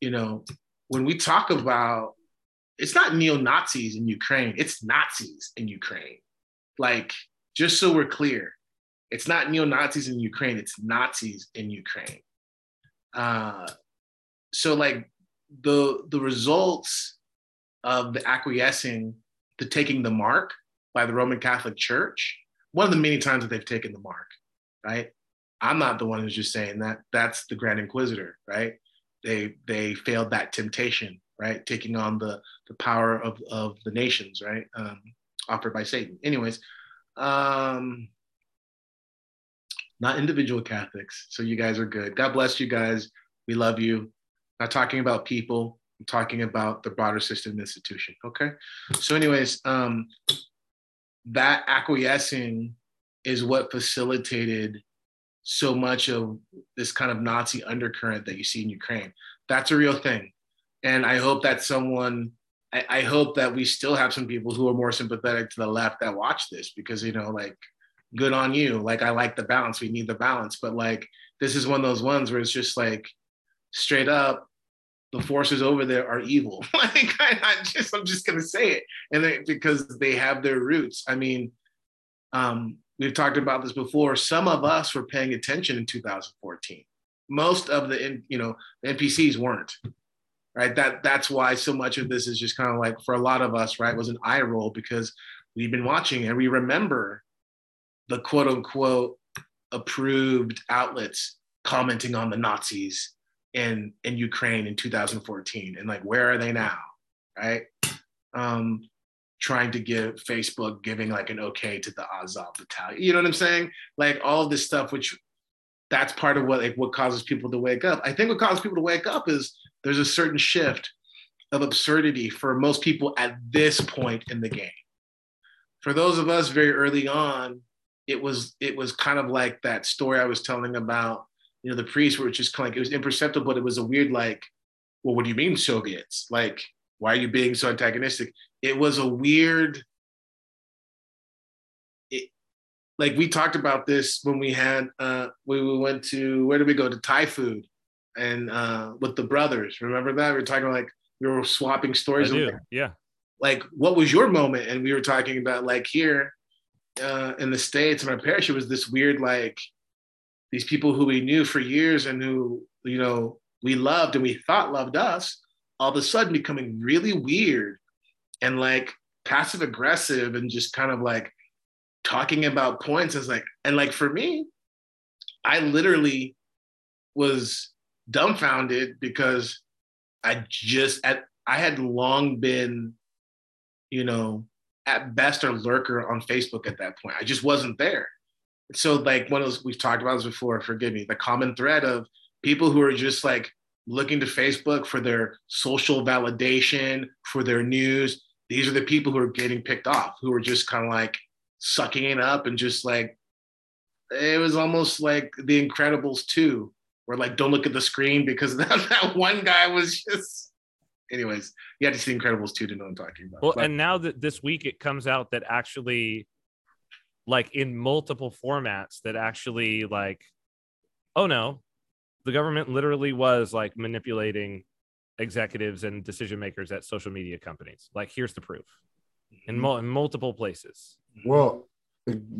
you know, when we talk about, it's not neo Nazis in Ukraine, it's Nazis in Ukraine. Like, just so we're clear, it's not neo Nazis in Ukraine, it's Nazis in Ukraine. Uh, so like the the results of the acquiescing to taking the mark by the Roman Catholic Church, one of the many times that they've taken the mark, right? I'm not the one who's just saying that. That's the Grand Inquisitor, right? They they failed that temptation, right? Taking on the the power of of the nations, right? Um, offered by Satan. Anyways, um, not individual Catholics. So you guys are good. God bless you guys. We love you. Not talking about people. I'm talking about the broader system institution. Okay. So, anyways, um, that acquiescing is what facilitated so much of this kind of Nazi undercurrent that you see in Ukraine. That's a real thing. And I hope that someone, I, I hope that we still have some people who are more sympathetic to the left that watch this because, you know, like, good on you. Like, I like the balance. We need the balance. But, like, this is one of those ones where it's just like straight up, the forces over there are evil. (laughs) like I, I just I'm just gonna say it, and they, because they have their roots. I mean, um, we've talked about this before. Some of us were paying attention in 2014. Most of the you know the NPCs weren't. Right. That that's why so much of this is just kind of like for a lot of us, right, was an eye roll because we've been watching and we remember the quote unquote approved outlets commenting on the Nazis in in Ukraine in 2014 and like where are they now right? Um trying to give Facebook giving like an okay to the Azov battalion you know what I'm saying? Like all this stuff which that's part of what like what causes people to wake up. I think what causes people to wake up is there's a certain shift of absurdity for most people at this point in the game. For those of us very early on it was it was kind of like that story I was telling about you know, the priests were just kind of like, it was imperceptible, but it was a weird, like, well, what do you mean Soviets? Like, why are you being so antagonistic? It was a weird, it, like we talked about this when we had, uh, when we went to, where did we go? To Thai food and uh, with the brothers. Remember that? We were talking like, we were swapping stories. I do. Yeah. Like, what was your moment? And we were talking about like here uh, in the States parish, it was this weird, like, these people who we knew for years and who you know we loved and we thought loved us all of a sudden becoming really weird and like passive aggressive and just kind of like talking about points. As like and like for me i literally was dumbfounded because i just at i had long been you know at best a lurker on facebook at that point. I just wasn't there so like one of those we've talked about this before forgive me the common thread of people who are just like looking to facebook for their social validation for their news. These are the people who are getting picked off who are just kind of like sucking it up and just like it was almost like the incredibles 2 where like don't look at the screen because (laughs) that, that one guy was just anyways you had to see incredibles 2 to know what i'm talking about. Well, But- and now that this week it comes out that actually, like in multiple formats, that actually, like, oh no, the government literally was like manipulating executives and decision makers at social media companies. Like, here's the proof in, mul- in multiple places. Well,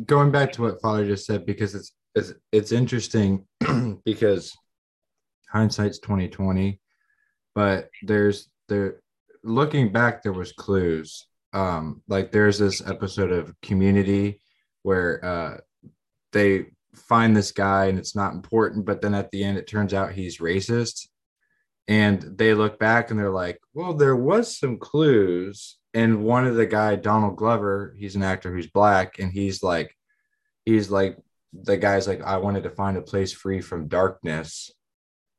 going back to what Father just said, because it's it's it's interesting (clears throat) because hindsight's twenty twenty, but there's there looking back there was clues. Um, like there's this episode of Community where uh they find this guy and it's not important, but then at the end it turns out he's racist. And they look back and they're like, well, there was some clues. And one of the guy, Donald Glover, he's an actor who's black, and he's like, he's like, the guy's like, I wanted to find a place free from darkness.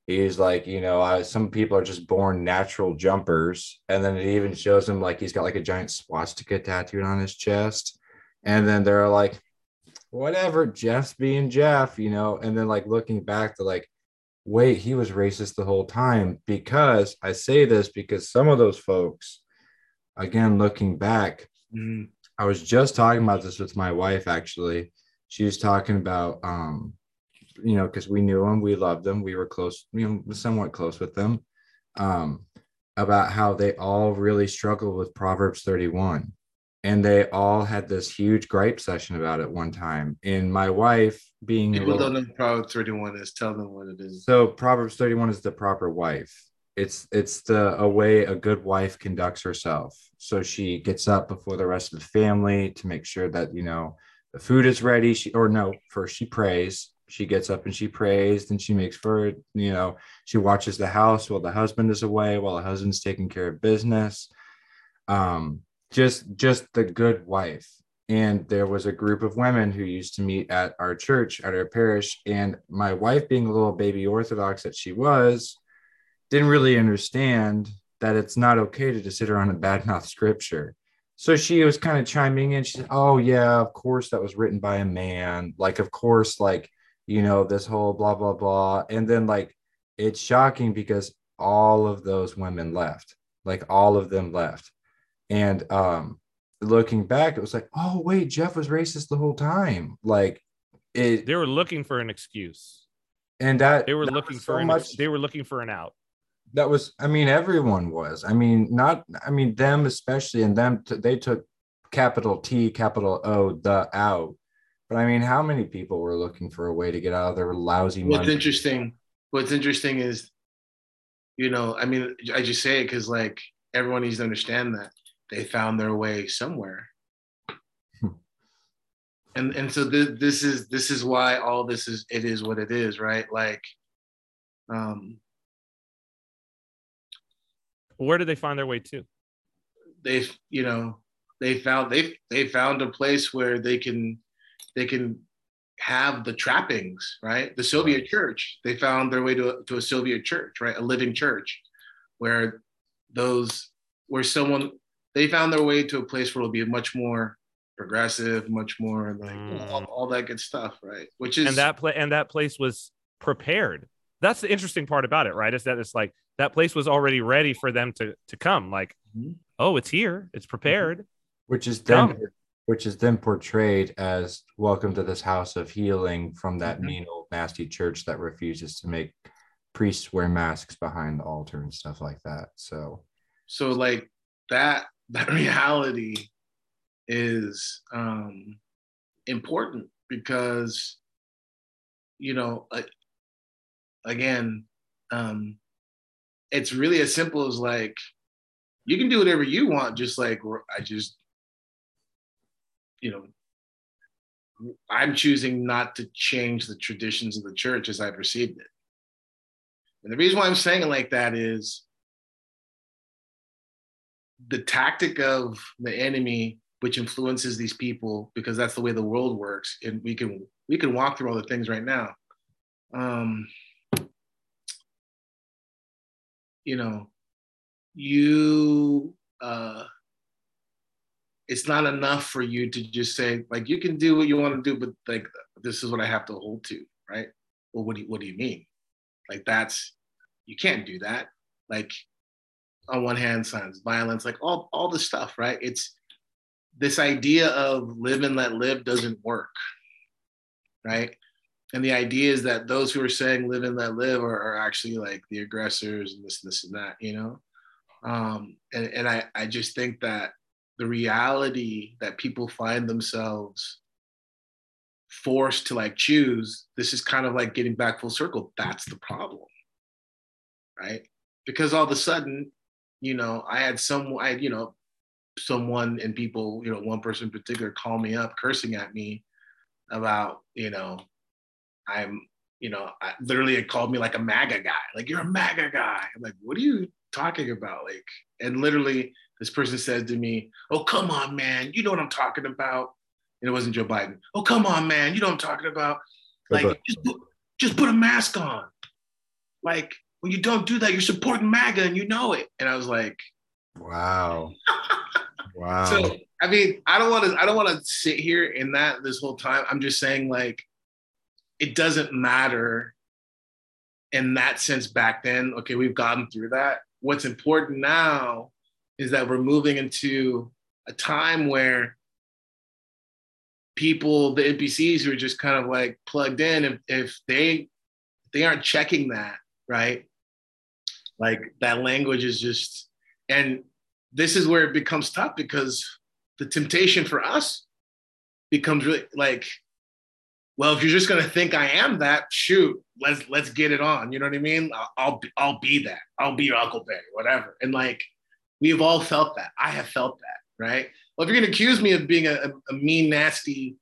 He's like, you know, I, some people are just born natural jumpers. And then it even shows him like he's got like a giant swastika tattooed on his chest. And then they're like, whatever, Jeff's being Jeff, you know. And then like looking back, they're like, wait, he was racist the whole time. Because I say this because some of those folks, again, looking back, Mhm. I was just talking about this with my wife actually. She was talking about um you know because we knew them we loved them we were close you know somewhat close with them um about how they all really struggled with proverbs 31 and they all had this huge gripe session about it one time and my wife being people little- don't know Proverbs 31 is tell them what it is so Proverbs 31 is the proper wife. It's it's the a way a good wife conducts herself. So she gets up before the rest of the family to make sure that you know the food is ready. She or no, first she prays. She gets up and she prays, then she makes for you know, she watches the house while the husband is away, while the husband's taking care of business. Um, just just the good wife. And there was a group of women who used to meet at our church at our parish. And my wife being a little baby orthodox that she was didn't really understand that it's not okay to just sit around and badmouth scripture. So she was kind of chiming in. She said oh yeah of course that was written by a man. Like of course like you know this whole blah blah blah. And then like it's shocking because all of those women left. Like all of them left and um looking back it was like oh wait jeff was racist the whole time. Like it They were looking for an excuse. and that They were that looking for so an, much they were looking for an out. that was i mean everyone was. I mean not i mean them especially and them t- they took capital t capital o the out. But i mean how many people were looking for a way to get out of their lousy What's money interesting, what's interesting is, you know, I mean, I just say it because like everyone needs to understand that they found their way somewhere. Hmm. and and so this, this is this is why all this is it is what it is, right? Like, um, Where did they find their way to? they you know they found they they found a place where they can they can have the trappings right the soviet Right. church they found their way to a, to a soviet church right a living church where those where someone they found their way to a place where it'll be much more progressive much more like you know, all, all that good stuff right? Which is and that play and that place was prepared. That's the interesting part about it right? Is that it's like that place was already ready for them to to come. Like Mhm. oh it's here. It's prepared. Which is then Dumb. which is then portrayed as welcome to this house of healing from that Mhm. mean old nasty church that refuses to make priests wear masks behind the altar and stuff like that. So so like that that (laughs) reality is um important because you know again um it's really as simple as like you can do whatever you want just like i just you know i'm choosing not to change the traditions of the church as i've received it. And the reason why i'm saying it like that is the tactic of the enemy which influences these people because that's the way the world works and we can we can walk through all the things right now. Um you know you uh it's not enough for you to just say like you can do what you want to do but like this is what i have to hold to right? Well what do you, what do you mean? Like that's you can't do that. Like on one hand signs violence like all all the stuff right? It's this idea of live and let live doesn't work right? And the idea is that those who are saying live and let live are, are actually like the aggressors and this and this and that you know? Um and, and i i just think that the reality that people find themselves forced to like choose this is kind of like getting back full circle. That's the problem right? Because all of a sudden you know i had some i you know someone and people you know one person in particular call me up cursing at me about you know i'm you know I, literally it called me like a maga guy like you're a maga guy. I'm like what are you talking about? Like and literally this person said to me oh come on man you know what i'm talking about. And it wasn't joe biden. Oh come on man you know what i'm talking about. Like just put, just put a mask on. Like when you don't do that you're supporting maga and you know it and i was like wow (laughs) wow so I mean, I don't want to. I don't want to sit here in that this whole time. I'm just saying, like, it doesn't matter in that sense back then. Okay, we've gotten through that. What's important now is that we're moving into a time where people, the NPCs, who are just kind of like plugged in, if, if they they aren't checking that, right? Like that language is just, and this is where it becomes tough because the temptation for us becomes really like, well, if you're just gonna think I am that, shoot, let's let's get it on. You know what I mean? I'll I'll be, I'll be that. I'll be your Uncle Ben, whatever. And like, we've all felt that. I have felt that, right? Well, if you're gonna accuse me of being a, a mean, nasty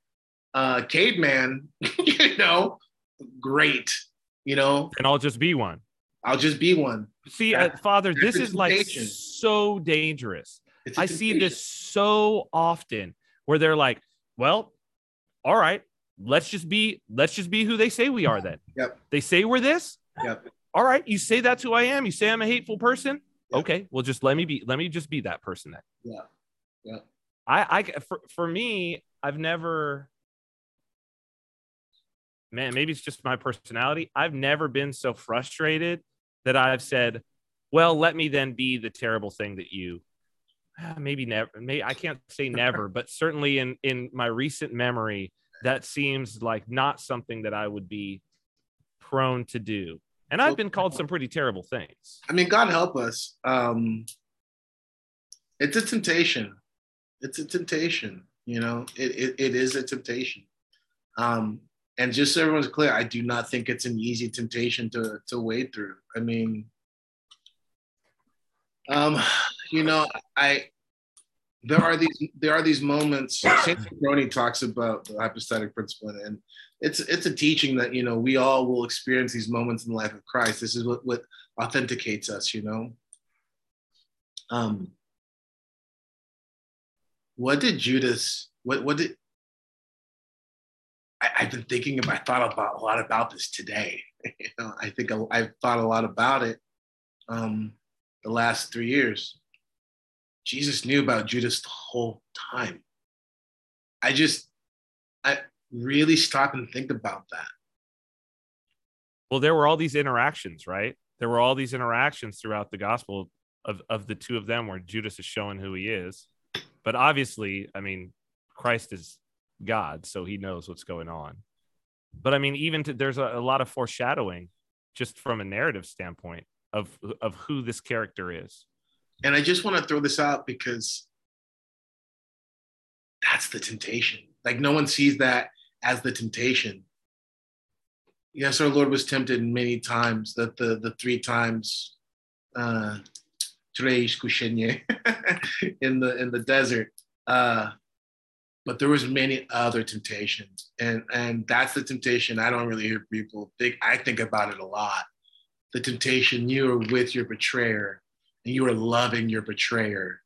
uh, caveman, (laughs) you know, great. You know, and I'll just be one. I'll just be one. See, uh, Father, this is like so dangerous. I see this so often where they're like, well, all right, let's just be let's just be who they say we are then. Yep. They say we're this. Yep. All right, you say that's who I am. You say I'm a hateful person. Yep. Okay, well just let me be let me just be that person then. Yeah. Yeah. I I for, for me, I've never man, maybe it's just my personality. I've never been so frustrated that I've said, well, let me then be the terrible thing that you ah, maybe never maybe I can't say never, (laughs) but certainly in in my recent memory, that seems like not something that I would be prone to do. And I've been called some pretty terrible things. I mean, God help us. Um, it's a temptation. It's a temptation. You know, it, it, it is a temptation. Um, and just so everyone's clear, I do not think it's an easy temptation to to wade through. I mean, um, you know, I there are these there are these moments. Sophrony talks about the hypostatic principle, and it's it's a teaching that you know we all will experience these moments in the life of Christ. This is what what authenticates us. You know. Um, what did Judas? What what did I, have been thinking about, I thought about a lot about this today. (laughs) you know, I think I, I've thought a lot about it um, the last three years. Jesus knew about Judas the whole time. I just, I really stop and think about that. Well, there were all these interactions, right? There were all these interactions throughout the gospel of, of the two of them where Judas is showing who he is. But obviously, I mean, Christ is God, so he knows what's going on. But I mean, even to, there's a, a lot of foreshadowing just from a narrative standpoint of of who this character is. And I just want to throw this out because that's the temptation. Like no one sees that as the temptation. Yes, our Lord was tempted many times. That the the three times uh (laughs) in the in the desert. Uh but there was many other temptations. And and that's the temptation i don't really hear people think i think about it a lot. The temptation you are with your betrayer and you are loving your betrayer.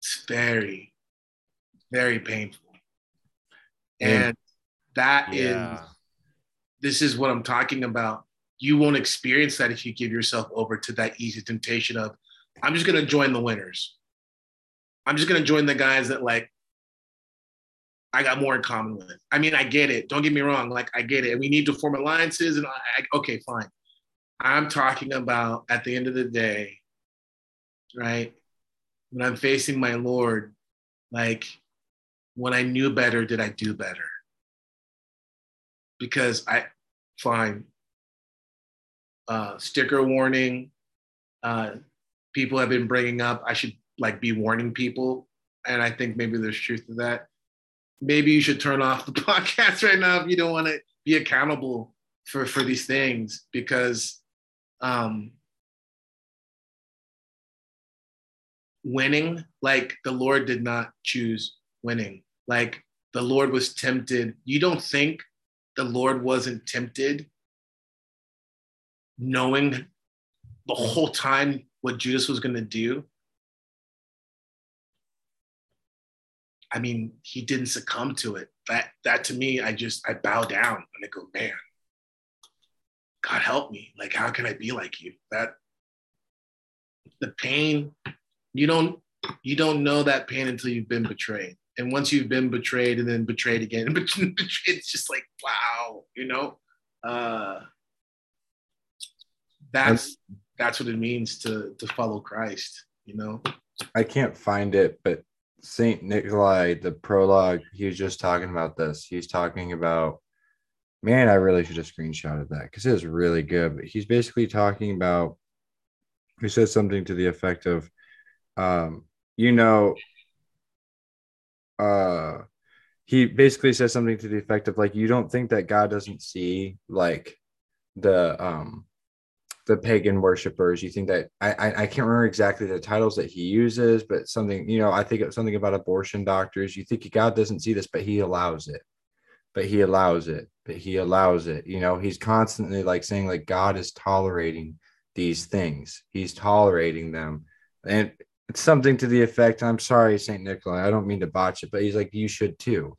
It's very very painful. And that yeah. is this is what i'm talking about. You won't experience that if you give yourself over to that easy temptation of i'm just going to join the winners. I'm just going to join the guys that like I got more in common with. I mean, I get it. Don't get me wrong. Like, I get it. We need to form alliances, and I, I, okay, fine. I'm talking about at the end of the day, right? When I'm facing my Lord, like, when I knew better, did I do better? Because I, fine. Uh, sticker warning. Uh, people have been bringing up I should like be warning people, and I think maybe there's truth to that maybe you should turn off the (laughs) podcast right now if you don't want to be accountable for for these things because um winning like the lord did not choose winning. Like the lord was tempted. You don't think the lord wasn't tempted knowing the whole time what judas was going to do I mean, he didn't succumb to it. That that to me, I just I bow down and I go, man, God help me. Like, how can I be like you? That the pain, you don't you don't know that pain until you've been betrayed. And once you've been betrayed and then betrayed again, (laughs) it's just like, wow, you know? Uh that's that's what it means to to follow Christ, you know. I can't find it, but Saint Nikolai, the prologue, he was just talking about this. He's talking about, man, I really should have screenshotted that because it was really good. But he's basically talking about, he says something to the effect of, um, you know, uh, he basically says something to the effect of like, you don't think that God doesn't see like the um the pagan worshippers. You think that I, I, I can't remember exactly the titles that he uses, but something you know I think something about abortion doctors. You think God doesn't see this, but He allows it. But He allows it. But He allows it. You know, He's constantly like saying like God is tolerating these things. He's tolerating them, and it's something to the effect. I'm sorry, Saint Nikolai. I don't mean to botch it, but he's like you should too.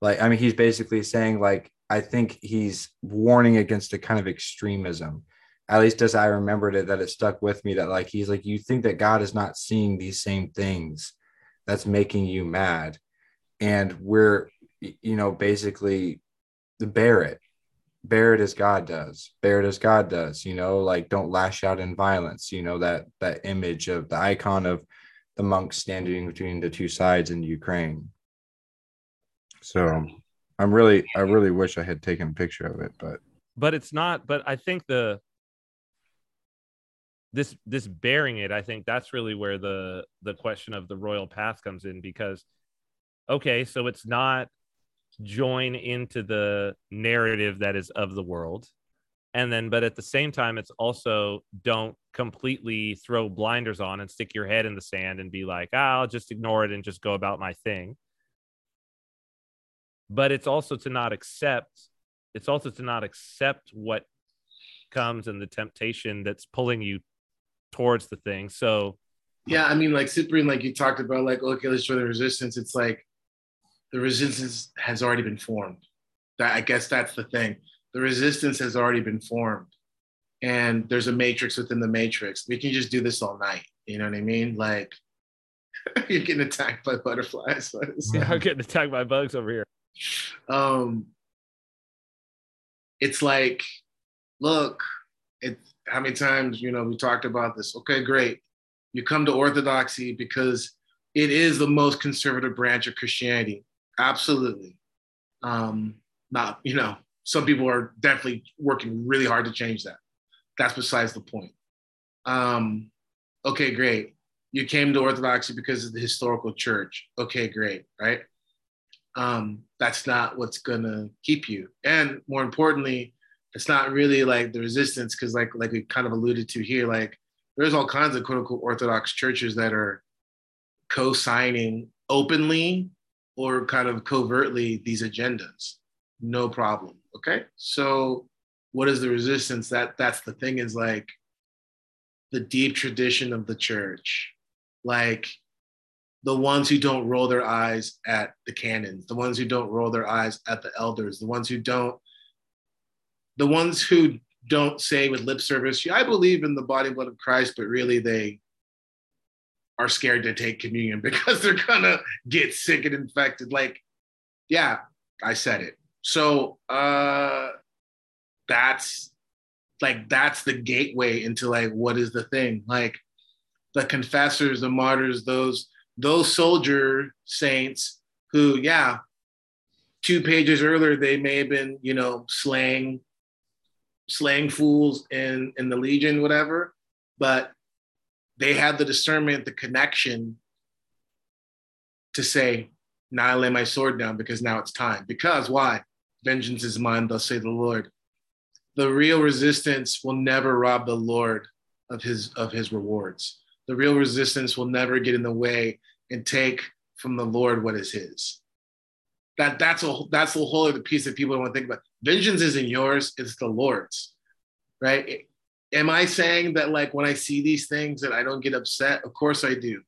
Like I mean, he's basically saying like I think he's warning against a kind of extremism at least as I remembered it, that it stuck with me that like he's like, you think that God is not seeing these same things that's making you mad. And we're, you know, basically bear it. Bear it as God does. Bear it as God does, you know, like don't lash out in violence, you know, that that image of the icon of the monks standing between the two sides in Ukraine. So I'm really I really wish I had taken a picture of it, but but it's not but i think the this this bearing it i think that's really where the the question of the royal path comes in because okay so it's not join into the narrative that is of the world. And then but at the same time it's also don't completely throw blinders on and stick your head in the sand and be like ah, i'll just ignore it and just go about my thing. But it's also to not accept it's also to not accept what comes and the temptation that's pulling you towards the thing so Yeah, I mean, like Cyprian, like you talked about, like okay, let's show the resistance. It's like the resistance has already been formed. That I guess that's the thing. The resistance has already been formed, and there's a matrix within the matrix. We can just do this all night. You know what I mean? Like (laughs) you're getting attacked by butterflies. yeah (laughs) (laughs) i'm getting attacked by bugs over here um, it's like, look, it. How many times you know we talked about this? Okay, great. You come to Orthodoxy because it is the most conservative branch of Christianity. Absolutely. Um, not you know, some people are definitely working really hard to change that. That's besides the point. Um, okay, great. You came to Orthodoxy because of the historical church. Okay, great, right? um, that's not what's gonna keep you. And more importantly, it's not really like the resistance because like like we kind of alluded to here, like there's all kinds of quote unquote Orthodox churches that are co-signing openly or kind of covertly these agendas. No problem. Okay. So what is the resistance? That that's the thing is like the deep tradition of the church. Like the ones who don't roll their eyes at the canons, the ones who don't roll their eyes at the elders, the ones who don't, the ones who don't say with lip service, I believe in the body blood of Christ, but really they are scared to take communion (laughs) because they're gonna get sick and infected. Like, yeah, I said it. So uh that's like that's the gateway into like what is the thing? Like the confessors, the martyrs, those those soldier saints who, yeah, two pages earlier they may have been, you know, slaying, slaying fools in in the legion, whatever, but they had the discernment, the connection to say, now I lay my sword down because now it's time. Because why? Vengeance is mine, thus say the Lord. The real resistance will never rob the Lord of his of his rewards. The real resistance will never get in the way and take from the Lord what is his. That that's a that's the whole other piece that people don't want to think about. Vengeance isn't yours, it's the Lord's. Right? Am I saying that like when I see these things that I don't get upset? Of course I do.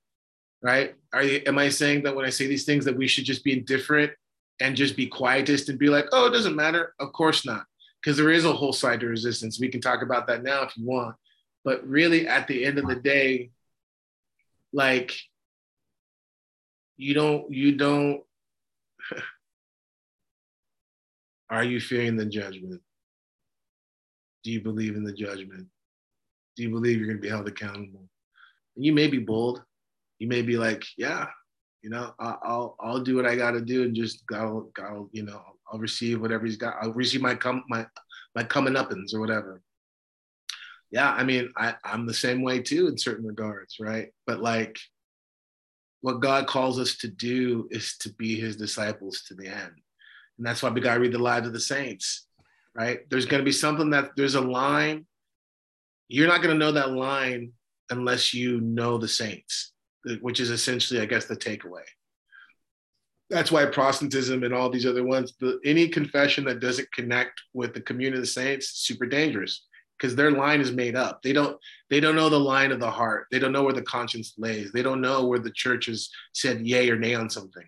Right? Are you, am I saying that when I say these things that we should just be indifferent and just be quietist and be like, oh, it doesn't matter? Of course not. Because there is a whole side to resistance. We can talk about that now if you want. But really, at the end of the day, like you don't you don't are you fearing the judgment? Do you believe in the judgment? Do you believe you're going to be held accountable? You may be bold. You may be like yeah you know i'll i'll do what i got to do and just go go you know i'll receive whatever he's got. I'll receive my come my my coming uppins or whatever. Yeah i mean i i'm the same way too in certain regards right? But like what God calls us to do is to be his disciples to the end. And that's why we got to read the lives of the saints, right? There's going to be something that there's a line. You're not going to know that line unless you know the saints, which is essentially, I guess, the takeaway. That's why Protestantism and all these other ones, the, any confession that doesn't connect with the community of the saints, super dangerous because their line is made up. They don't they don't know the line of the heart. They don't know where the conscience lays. They don't know where the church has said yay or nay on something.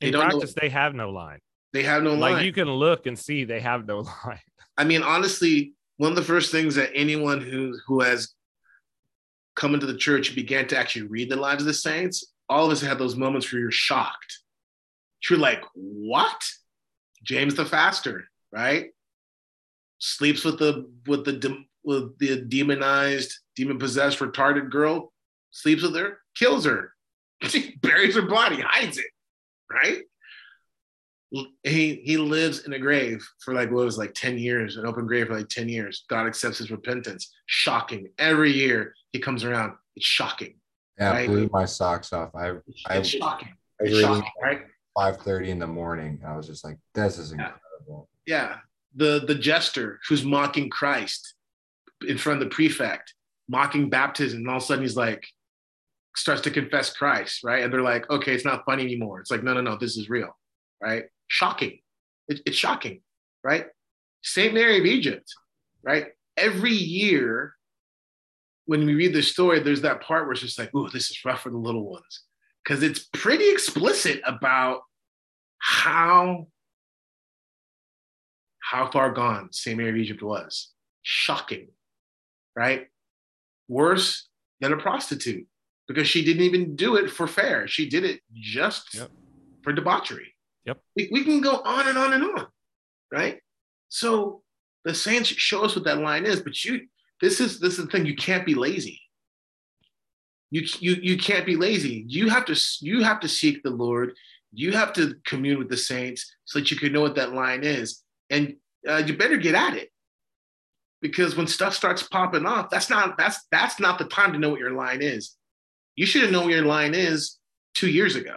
They in don't practice know, they have no line they have no like line. you can look and see they have no (laughs) line I mean, honestly, one of the first things that anyone who who has come into the church began to actually read the lives of the saints, all of us have those moments where you're shocked. You're like, what? James the Faster, right? Sleeps with the with the dem- with the demonized, demon possessed, retarded girl. Sleeps with her, kills her, (laughs) she buries her body, hides it, right? He he lives in a grave for like what was like 10 years, an open grave for like 10 years. God accepts his repentance. Shocking. Every year he comes around. It's shocking. Yeah, Right. blew my socks off. I I, It's shocking. I It's shocking, right? five thirty in the morning. I was just like, this is Yeah. incredible. Yeah. The the jester who's mocking Christ in front of the prefect, mocking baptism, and all of a sudden he's like, starts to confess Christ, right? And they're like, okay, it's not funny anymore. It's like, no, no, no, this is real, right? Shocking. It- it's shocking, right? Saint Mary of Egypt, right? Every year, when we read the story, there's that part where it's just like, ooh, this is rough for the little ones. Because it's pretty explicit about how how far gone St. Mary of Egypt was. Shocking, right? Worse than a prostitute because she didn't even do it for fair. She did it just Yep. for debauchery. Yep. We, we can go on and on and on, right? So the saints show us what that line is, but you, this is this is the thing. You can't be lazy. You you you can't be lazy. You have to you have to seek the Lord. You have to commune with the saints so that you can know what that line is, and uh, you better get at it because when stuff starts popping off, that's not that's that's not the time to know what your line is. You should have known what your line is two years ago.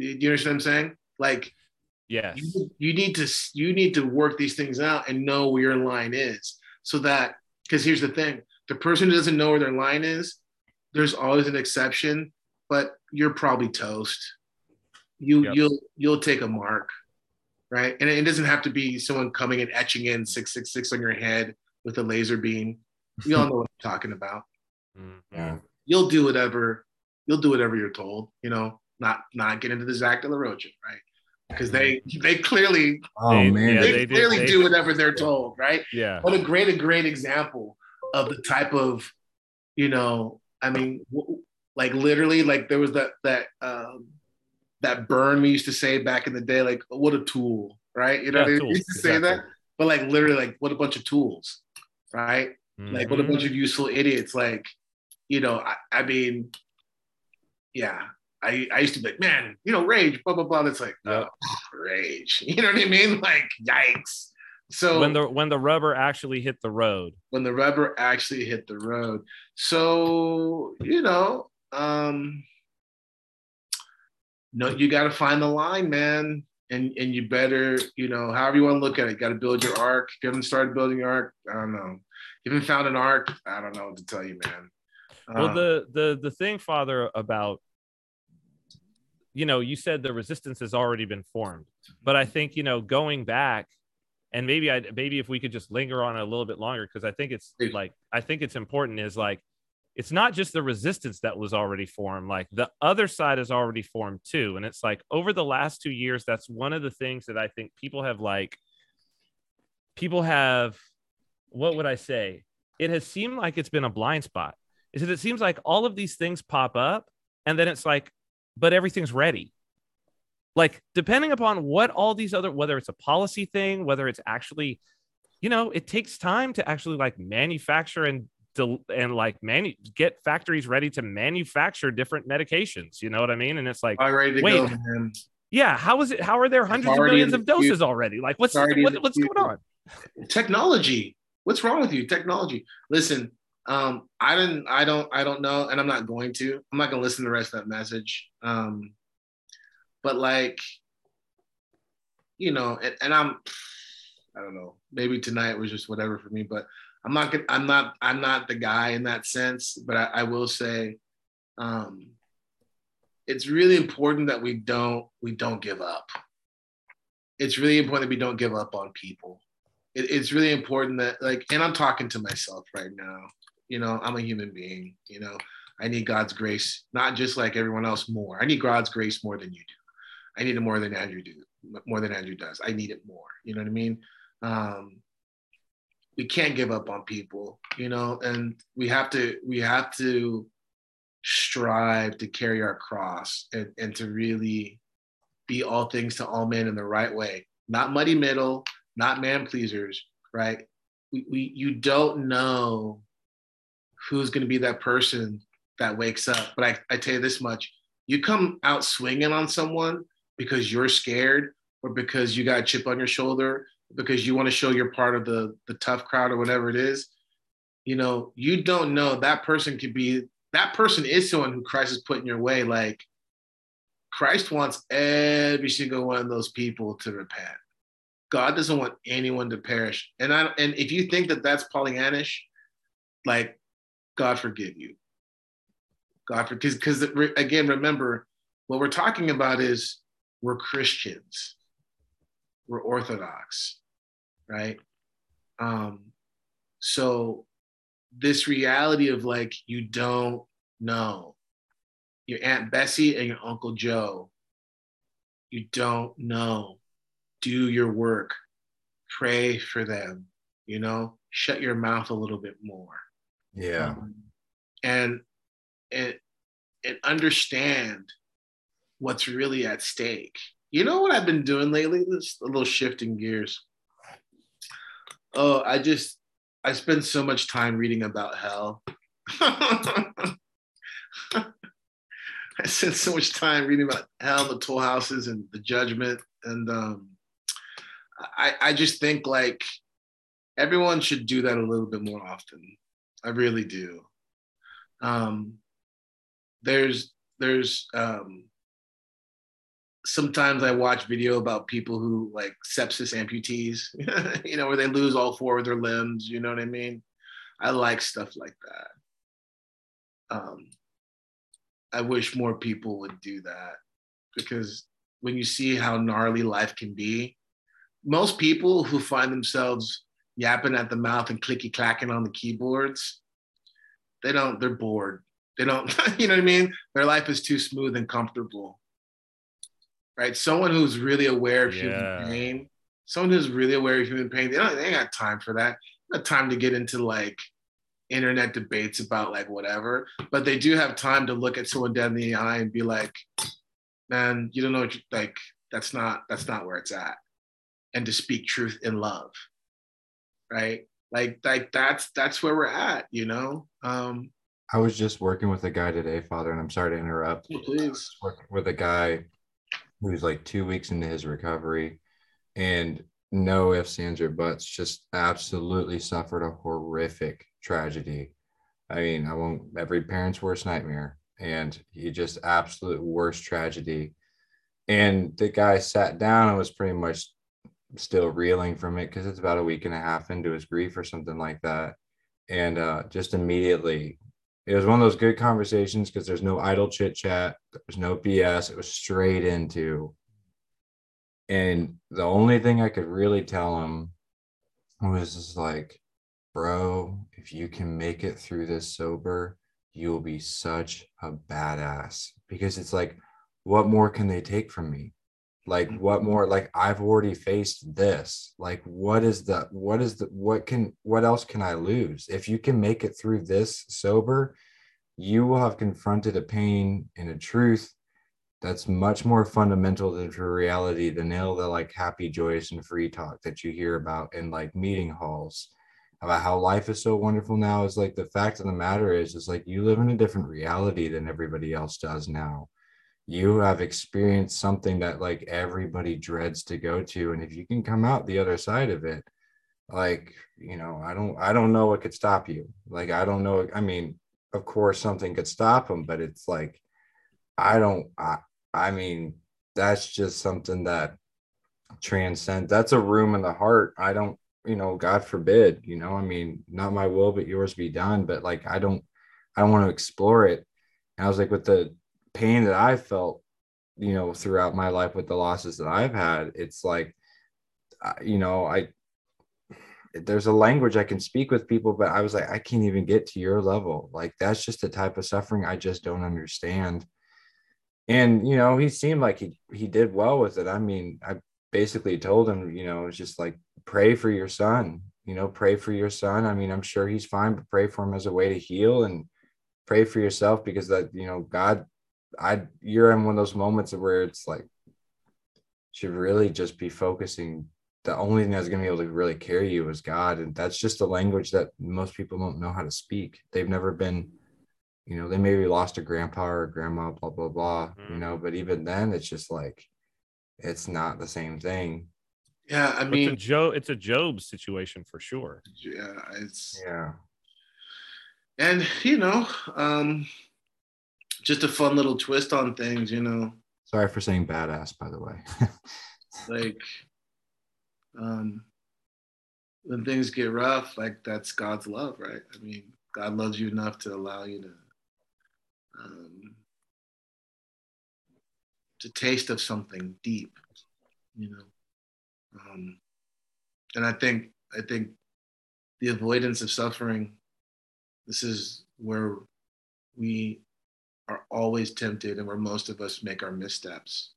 Do you understand what I'm saying? Like Yes. you, you need to you need to work these things out and know where your line is so that because here's the thing the person who doesn't know where their line is there's always an exception but you're probably toast you Yep. you'll you'll take a mark right and it doesn't have to be someone coming and etching in 666 on your head with a laser beam we all know what i'm talking about Mhm. Yeah. you'll do whatever you'll do whatever you're told you know not not get into the Zack de la Rocha, right because they they clearly Oh They- man. yeah, they, they do- clearly they- do whatever they're told, right? Yeah. What a great, a great example of the type of, you know, I mean, w- like literally, like there was that that um, that burn we used to say back in the day, like what a tool, right? You know, Yeah, they tools, used to say that, but like literally, like what a bunch of tools, right? Like what a bunch of useful idiots. Like, you know, I, I mean, yeah. I, I used to be like, man, you know, rage, blah blah blah. That's like, Yep. oh, rage. (laughs) You know what I mean? Like, yikes. So when the when the rubber actually hit the road. when the rubber actually hit the road. So, you know, um, no, you got to find the line, man. And, and you better, you know, however you want to look at it, you got to build your arc. If you haven't started building your arc, I don't know. You haven't found an arc, I don't know what to tell you, man. Well, Um, the the the thing, Father, about you know, you said the resistance has already been formed, mm-hmm. but I think you know, going back, and maybe I maybe if we could just linger on it a little bit longer, because I think it's like I think it's important is like it's not just the resistance that was already formed, like the other side is already formed too, and it's like over the last two years, that's one of the things that I think people have like people have what would I say? It has seemed like it's been a blind spot. Is that it seems like all of these things pop up and then it's like, but everything's ready. Like, depending upon what all these other, whether it's a policy thing, whether it's actually, you know, it takes time to actually like manufacture and del- and like manu- get factories ready to manufacture different medications. You know what I mean? And it's like, all ready to wait, go, yeah, how is it? How are there hundreds of millions of the future. doses already? Like, what's It's already in what, what's going on? technology what's wrong with you technology listen um i didn't i don't i don't know and i'm not going to. I'm not going to listen to the rest of that message. Um but like you know and, and i'm i don't know maybe tonight was just whatever for me but i'm not i'm not i'm not the guy in that sense but i, I will say um it's really important that we don't we don't give up. It's really important that we don't give up on people. It, it's really important that like and i'm talking to myself right now you know i'm a human being you know. I need god's grace not just like everyone else more. I need god's grace more than you do. I need it more than andrew do more than andrew does. I need it more you know what i mean? Um we can't give up on people you know and we have to we have to strive to carry our cross and, and to really be all things to all men in the right way. Not muddy middle not man pleasers, right? We, we you don't know who's going to be that person that wakes up. But I, I tell you this much: you come out swinging on someone, because you're scared or because you got a chip on your shoulder, because you want to show you're part of the the tough crowd or whatever it is, you know, you don't know that person could be that person is someone who Christ has put in your way. Like Christ wants every single one of those people to repent. God doesn't want anyone to perish. And I and if you think that that's Pollyannish, like God forgive you. God because because again, remember what we're talking about is we're Christians, we're Orthodox, right? Um, so this reality of like you don't know your Aunt Bessie and your Uncle Joe, you don't know. Do your work, pray for them, you know, shut your mouth a little bit more. Yeah. Um, and and and understand what's really at stake. You know what I've been doing lately? This a little shifting gears. Oh, I just I spend so much time reading about hell. (laughs) I spent so much time reading about hell, the toll houses, and the judgment. And um, I, I just think like everyone should do that a little bit more often. I really do. Um, there's there's um, sometimes I watch video about people who like sepsis amputees, (laughs) you know, where they lose all four of their limbs. You know what I mean? I like stuff like that. Um, I wish more people would do that because when you see how gnarly life can be, most people who find themselves yapping at the mouth and clicky clacking on the keyboards, they don't, they're bored. They don't, (laughs) you know what I mean? Their life is too smooth and comfortable right? Someone who's really aware of Yeah. human pain, someone who's really aware of human pain, they don't they ain't got time for that. Not time to get into like internet debates about like whatever, but they do have time to look at someone dead in the eye and be like, man, you don't know what you like, that's not that's not where it's at. And to speak truth in love. Right? Like like that's that's where we're at, you know? Um I was just working with a guy today, Father, and I'm sorry to interrupt. please. Working with a guy who's like two weeks into his recovery and no ifs, ands, or buts, just absolutely suffered a horrific tragedy. I mean, I won't, every parent's worst nightmare. And he just absolute worst tragedy. And the guy sat down and was pretty much still reeling from it because it's about a week and a half into his grief or something like that. And uh, just immediately it was one of those good conversations because there's no idle chit chat, there's no BS. It was straight into. And the only thing I could really tell him was just like, bro, if you can make it through this sober, you'll be such a badass. Because it's like, what more can they take from me? Like, mm-hmm. what more? Like, I've already faced this. Like, what is the, what is the, what can, what else can I lose? If you can make it through this sober, you will have confronted a pain and a truth that's much more fundamental to reality than all the like happy, joyous, and free talk that you hear about in like meeting halls about how life is so wonderful now. Is like the fact of the matter is, is like you live in a different reality than everybody else does now. You have experienced something that like everybody dreads to go to, and if you can come out the other side of it, like you know, I don't, I don't know what could stop you. Like I don't know. I mean, of course, something could stop them, but it's like I don't. I, I mean, that's just something that transcend. That's a room in the heart. I don't, you know, God forbid, you know, I mean, not my will, but yours be done. But like, I don't, I don't want to explore it. And I was like, with the pain that I felt, you know, throughout my life with the losses that I've had, it's like, you know, I, there's a language I can speak with people, but I was like, I can't even get to your level. Like, that's just a type of suffering I just don't understand. And you know he seemed like he he did well with it. I mean i basically told him you know it's just like pray for your son you know pray for your son. I mean i'm sure he's fine but pray for him as a way to heal and pray for yourself because that you know god i you're in one of those moments where it's like should really just be focusing the only thing that's going to be able to really carry you is god and that's just a language that most people don't know how to speak they've never been you know, they maybe lost a grandpa or a grandma, blah, blah, blah, you Mhm. know, but even then it's just like, it's not the same thing. Yeah, I It's a mean, Joe. It's a Job situation for sure. yeah, it's Yeah. and you know, um, just a fun little twist on things. You know, Sorry for saying badass, by the way. (laughs) like um, when things get rough, like that's God's love, right? I mean, God loves you enough to allow you to um, to taste of something deep, you know. Um, and I think I think the avoidance of suffering. This is where we are always tempted, and where most of us make our missteps.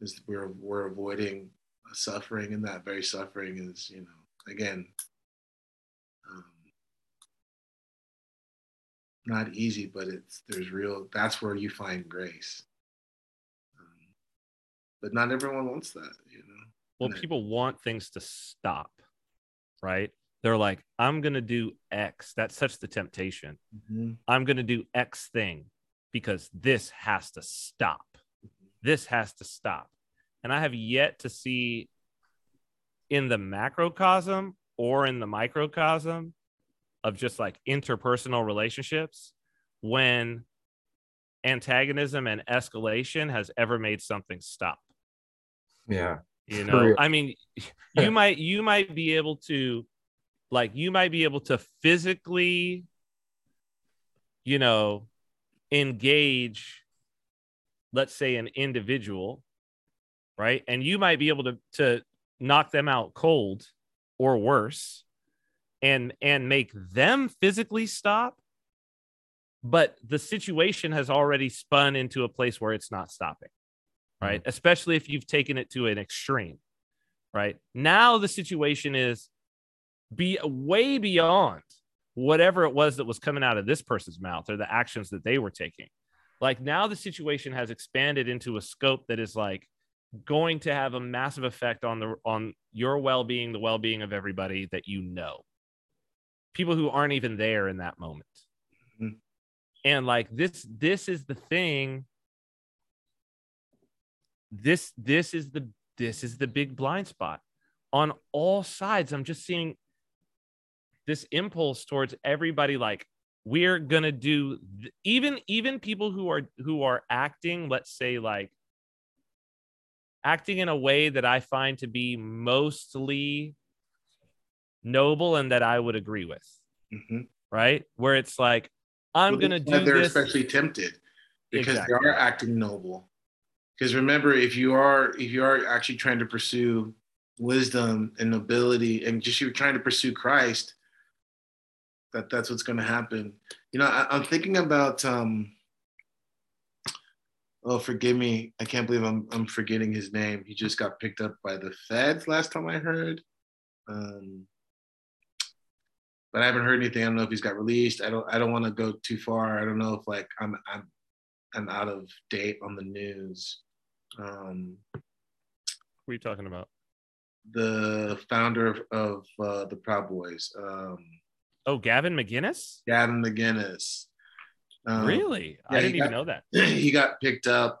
Is we're we're avoiding suffering, and that very suffering is, you know, again, um, not easy, but it's there's real. That's where you find grace. Um, but not everyone wants that, you know. Well, And it- people want things to stop, right? They're like, I'm gonna do X. That's such the temptation. Mhm. I'm going to do X thing because this has to stop. This has to stop. And I have yet to see in the macrocosm or in the microcosm of just like interpersonal relationships when antagonism and escalation has ever made something stop Yeah. you know real. i mean you (laughs) might you might be able to like you might be able to physically you know engage let's say an individual right? And you might be able to to knock them out cold or worse and and make them physically stop but the situation has already spun into a place where it's not stopping mm-hmm. right? Especially if you've taken it to an extreme right? Now the situation is be way beyond whatever it was that was coming out of this person's mouth or the actions that they were taking. Like now the situation has expanded into a scope that is like going to have a massive effect on the on your well-being the well-being of everybody that you know. People who aren't even there in that moment. Mhm. and like this this is the thing. This this is the this is the big blind spot. On all sides i'm just seeing this impulse towards everybody like we're gonna do th- even even people who are who are acting let's say like acting in a way that i find to be mostly noble and that i would agree with Mhm. right where it's like i'm Well, gonna that's why do they're this especially tempted because Exactly. they are acting noble. Because remember, if you are if you are actually trying to pursue wisdom and nobility, and just you're trying to pursue Christ, that that's what's going to happen. You know, I, I'm thinking about. um Oh, forgive me. I can't believe I'm I'm forgetting his name. He just got picked up by the feds last time I heard. Um, but I haven't heard anything. I don't know if he's got released. I don't. I don't want to go too far. I don't know if like I'm I'm I'm out of date on the news. Um, what are you talking about the founder of, of uh, the Proud Boys, um, oh gavin mcinnes Gavin McInnes. Um, really i didn't even got- know that (clears throat) he got picked up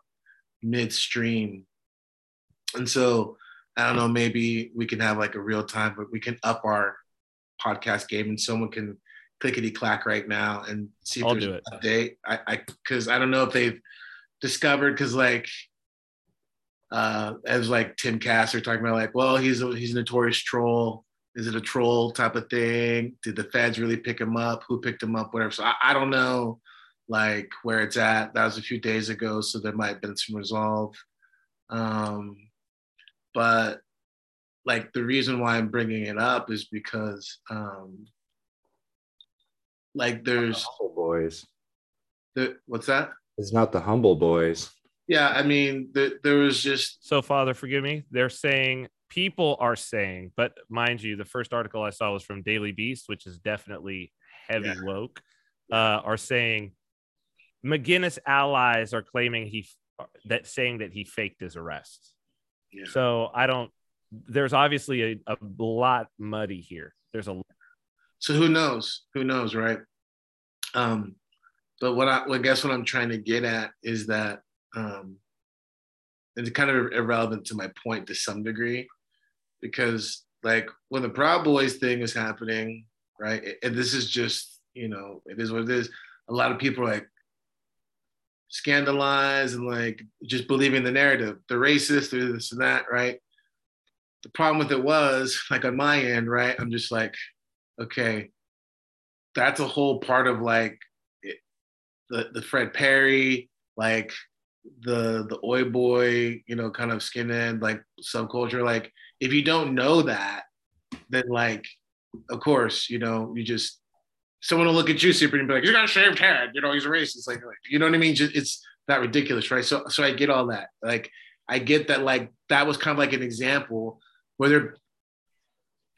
midstream, and so I don't know. Maybe we can have like a real time, but we can up our podcast game, and someone can clickety clack right now and see if I'll there's do an update. I I because I don't know if they've discovered because like uh as like Timcast are talking about like well he's a he's a notorious troll. Is it a troll type of thing? Did the feds really pick him up? Who picked him up? Whatever. So I, I don't know like where it's at. That was a few days ago, so there might have been some resolve. Um, but like the reason why I'm bringing it up is because um, like there's Humble boys. the what's that? It's not the humble boys. Yeah, I mean the, there was just So, Father, forgive me. They're saying people are saying, but mind you, the first article I saw was from Daily Beast, which is definitely heavy Yeah. woke. Uh, are saying McInnes allies are claiming he that saying that he faked his arrest. yeah. So I don't. There's obviously a, a lot muddy here. There's a so who knows? Who knows, right? Um, but what I, well, I guess what I'm trying to get at is that um, it's kind of irrelevant to my point to some degree, because like when the Proud Boys thing is happening, right? And this is just, you know, it is what it is. A lot of people are like scandalized and like just believing the narrative. They're racist, they're this and that, right? The problem with it was, like on my end, right? I'm just like, okay, that's a whole part of like it, the the Fred Perry, like the the oi boy, you know, kind of skinhead like subculture. Like if you don't know that, then like, of course, you know, you just someone will look at you super and be like, "You got a shaved head," you know, he's a racist. Like, like you know what I mean? Just it's that ridiculous, right? So so I get all that. Like I get that. Like that was kind of like an example whether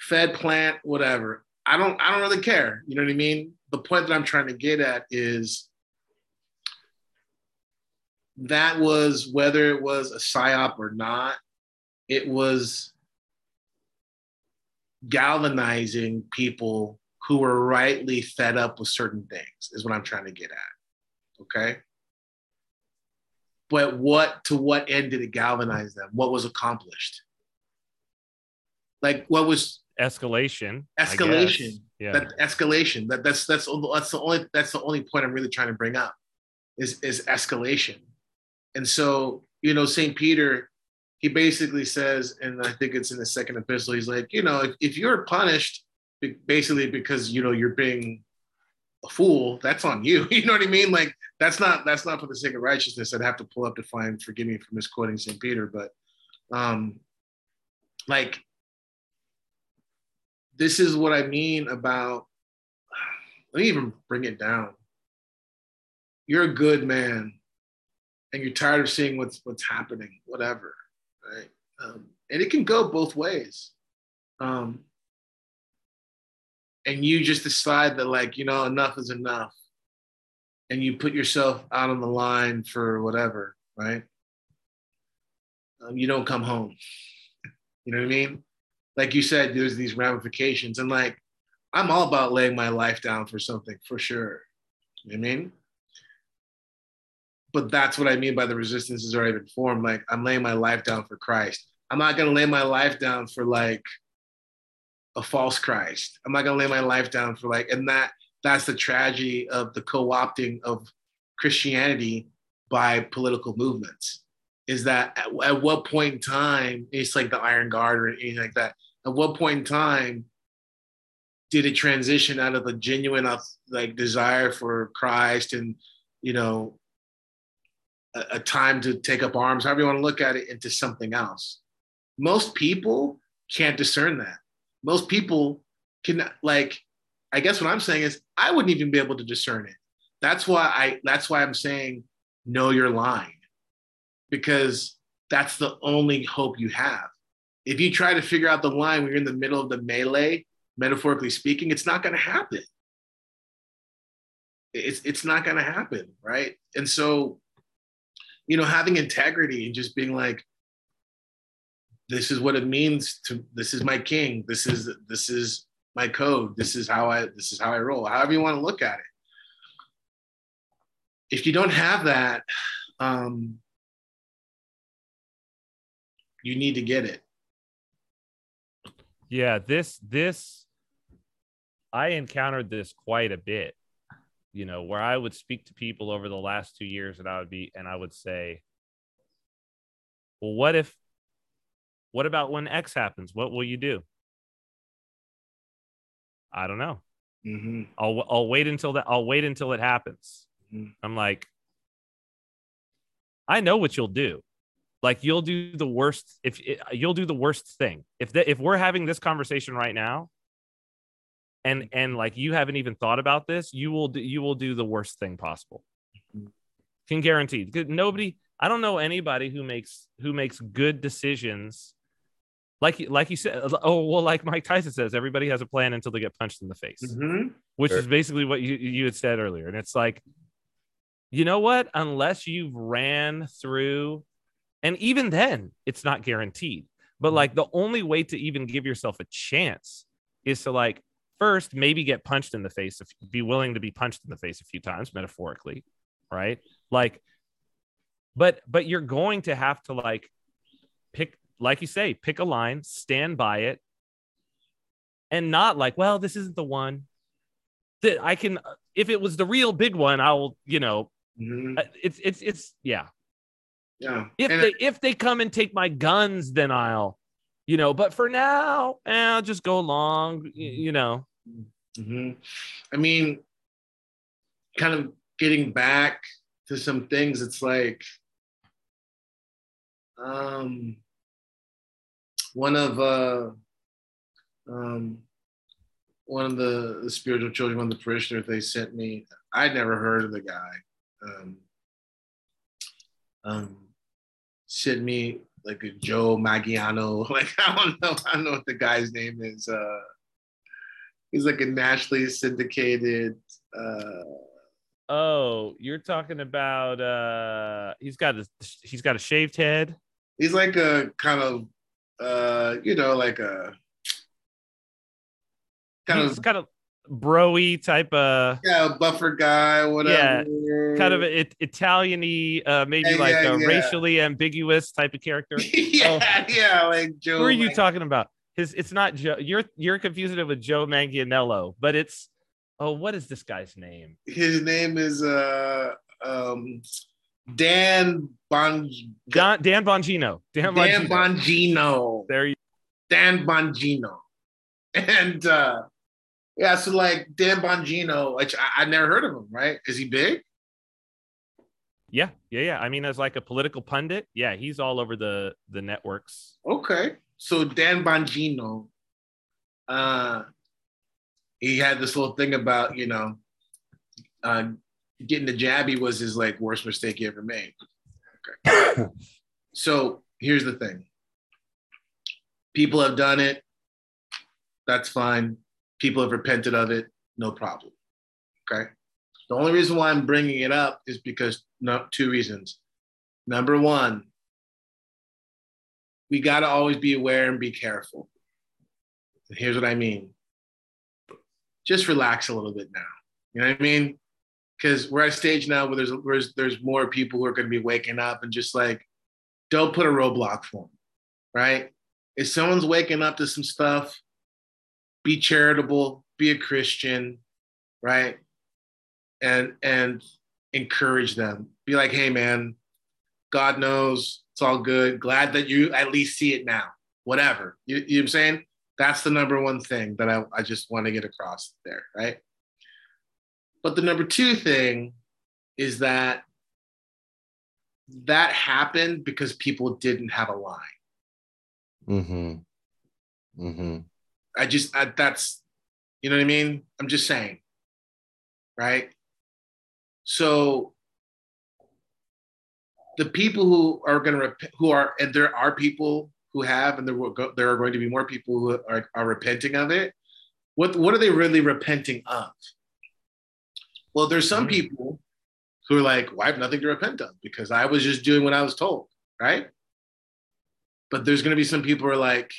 fed plant whatever i don't i don't really care you know what i mean the point that i'm trying to get at is that was whether it was a psyop or not it was galvanizing people who were rightly fed up with certain things is what i'm trying to get at okay? But what to what end did it galvanize them? What was accomplished? Like what was escalation escalation. Yeah. That escalation. That that's that's that's the only that's the only point i'm really trying to bring up is is escalation. And so you know saint peter he basically says and i think it's in the second epistle he's like you know if, if you're punished basically because you know you're being a fool that's on you. (laughs) You know what i mean? Like that's not that's not for the sake of righteousness. I'd have to pull up to find forgive me for misquoting saint peter but um like this is what I mean about, (sighs) let me even bring it down. You're a good man and you're tired of seeing what's, what's happening, whatever, right? Um, and it can go both ways. Um, and you just decide that, like, you know, enough is enough. And you put yourself out on the line for whatever, right? Um, you don't come home. You know what I mean? like you said, there's these ramifications. And like, I'm all about laying my life down for something for sure. You know I mean? But that's what I mean by the resistance is already been formed. Like, I'm laying my life down for Christ. I'm not going to lay my life down for like a false Christ. I'm not going to lay my life down for like, and that that's the tragedy of the co-opting of Christianity by political movements is that at, at, what point in time it's like the iron guard or anything like that at what point in time did it transition out of a genuine like desire for christ and you know a, time to take up arms however you want to look at it into something else most people can't discern that most people can like i guess what i'm saying is i wouldn't even be able to discern it that's why i that's why i'm saying know your line because that's the only hope you have. If you try to figure out the line when you're in the middle of the melee, metaphorically speaking, it's not going to happen. It's, it's not going to happen, right? And so, you know, having integrity and just being like, this is what it means to this is my king this is this is my code this is how i this is how i roll however you want to look at it if you don't have that um, you need to get it. Yeah, this this I encountered this quite a bit. You know, where I would speak to people over the last 2 years and I would be and I would say, "Well, what if what about when X happens? What will you do?" I don't know. Mm-hmm. I'll I'll wait until that I'll wait until it happens. Mm-hmm. I'm like I know what you'll do like you'll do the worst if you'll do the worst thing if the, if we're having this conversation right now and and like you haven't even thought about this you will do, you will do the worst thing possible can guarantee nobody i don't know anybody who makes who makes good decisions like like you said oh well like mike tyson says everybody has a plan until they get punched in the face mm-hmm. which sure. is basically what you you had said earlier and it's like you know what unless you've ran through and even then, it's not guaranteed. But Mm-hmm. like the only way to even give yourself a chance is to like first maybe get punched in the face, if be willing to be punched in the face a few times, metaphorically, right? Like but but you're going to have to like pick like you say pick a line stand by it and not like well this isn't the one that i can if it was the real big one i'll you know Mhm. uh, it's it's it's yeah Yeah. if And- they if they come and take my guns then i'll you know but for now eh, i'll just go along y- you know Mhm. I mean, kind of getting back to some things, it's like um, one of uh, um, one of the, the spiritual children, one of the parishioners they sent me. I'd never heard of the guy. Um, um, sent me like a Joe Maggiano. (laughs) Like I don't know, I don't know what the guy's name is. Uh, he's like a nationally syndicated uh oh you're talking about uh he's got a he's got a shaved head he's like a kind of uh you know like a kind he's of kind of broy type of yeah buffer guy whatever kind of it, Italian-y, uh, maybe Yeah, like yeah, a yeah. racially ambiguous type of character. (laughs) yeah yeah like Joe Who are you talking about? His it's not Joe. You're you're confusing it with Joe Manganiello, but it's oh, what is this guy's name? his name is uh um Dan Bon Don, Dan Bongino. Dan, Dan Bongino. Bongino there you Dan Bongino. And uh yeah, so like Dan Bongino, which I, I never heard of him, right? Is he big? yeah, yeah, yeah. I mean, as like a political pundit, yeah, he's all over the the networks. Okay. So Dan Bongino, uh he had this little thing about, you know, uh getting the jabby was his like worst mistake he ever made. Okay. so here's the thing. People have done it. That's fine. People have repented of it. No problem. Okay. The only reason why I'm bringing it up is because no, two reasons. Number one, we got to always be aware and be careful. And here's what I mean just relax a little bit now. You know what I mean? Because we're at a stage now where there's, there's, there's more people who are going to be waking up and just like, don't put a roadblock for them, right? If someone's waking up to some stuff, be charitable, be a Christian, right? And and encourage them. Be like, hey man, God knows it's all good. Glad that you at least see it now. Whatever. You, you know what I'm saying? That's the number one thing that I, I just want to get across there, right? But the number two thing is that that happened because people didn't have a line. Mm-hmm. Mm-hmm. I just I, that's you know what I mean. I'm just saying, right? So the people who are going to rep- who are and there are people who have and there will go, there are going to be more people who are, are repenting of it. What what are they really repenting of? Well, there's some Mm. people who are like, well, I have nothing to repent of because I was just doing what I was told, right? But there's going to be some people who are like,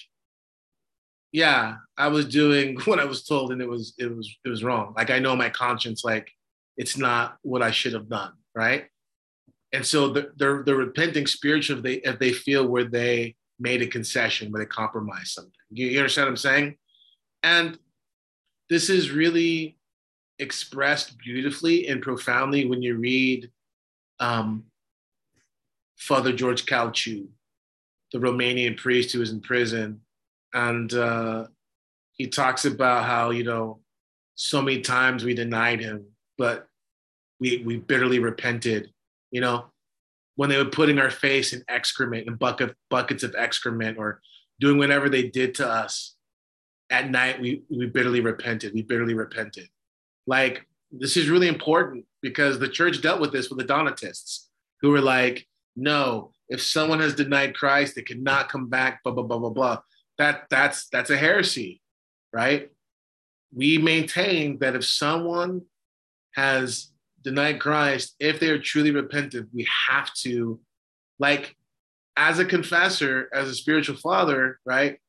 yeah, I was doing (laughs) what I was told and it was it was it was wrong. Like I know my conscience, like it's not what I should have done, right? And so they're they're, they're repenting spiritually if they if they feel where they made a concession, where they compromised something. You, you understand what I'm saying? And this is really expressed beautifully and profoundly when you read um, Father George Calciu, the Romanian priest who was in prison and uh, he talks about how you know so many times we denied him, but we we bitterly repented. You know, when they were putting our face in excrement and bucket buckets of excrement or doing whatever they did to us at night, we we bitterly repented. We bitterly repented. Like this is really important because the church dealt with this with the Donatists, who were like, no, if someone has denied Christ, they cannot come back. Blah blah blah blah blah that that's that's a heresy right we maintain that if someone has denied christ if they are truly repentant we have to like as a confessor as a spiritual father right?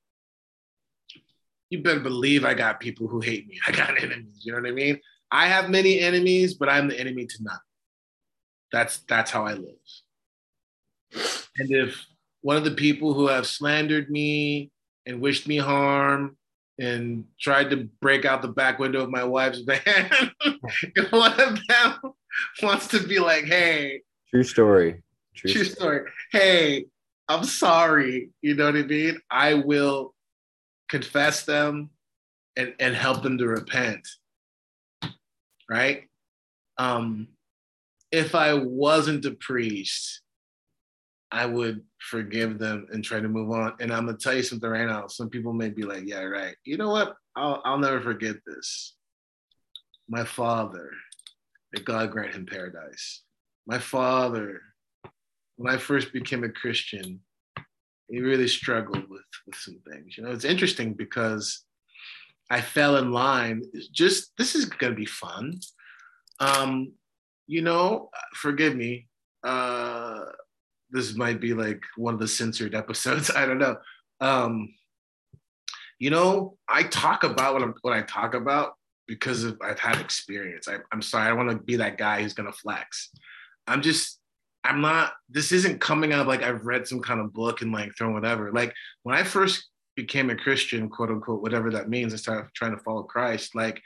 You better believe i got people who hate me. I got (laughs) enemies you know what i mean? I have many enemies but i'm the enemy to none. That's that's how i live. And if one of the people who have slandered me and wished me harm and tried to break out the back window of my wife's van, (laughs) one of them wants to be like, hey, True story. True, true story. story, hey, I'm sorry, you know what I mean? I will confess them and, and help them to repent. Right? Um, if I wasn't a priest, I would forgive them and try to move on. And I'm gonna tell you something right now. Some people may be like, "Yeah, right." You know what? I'll I'll never forget this. My father, may God grant him paradise. My father, when I first became a Christian, he really struggled with with some things. You know, it's interesting because I fell in line. Just this is gonna be fun. Um, you know, forgive me. Uh, this might be like one of the censored episodes. (laughs) I don't know. Um, you know, I talk about what, I'm, what I talk about because of, I've had experience. I, I'm sorry, I don't want to be that guy who's gonna flex. I'm just, I'm not. This isn't coming out of like I've read some kind of book and like thrown whatever. Like when I first became a Christian, quote unquote, whatever that means, and started trying to follow Christ, like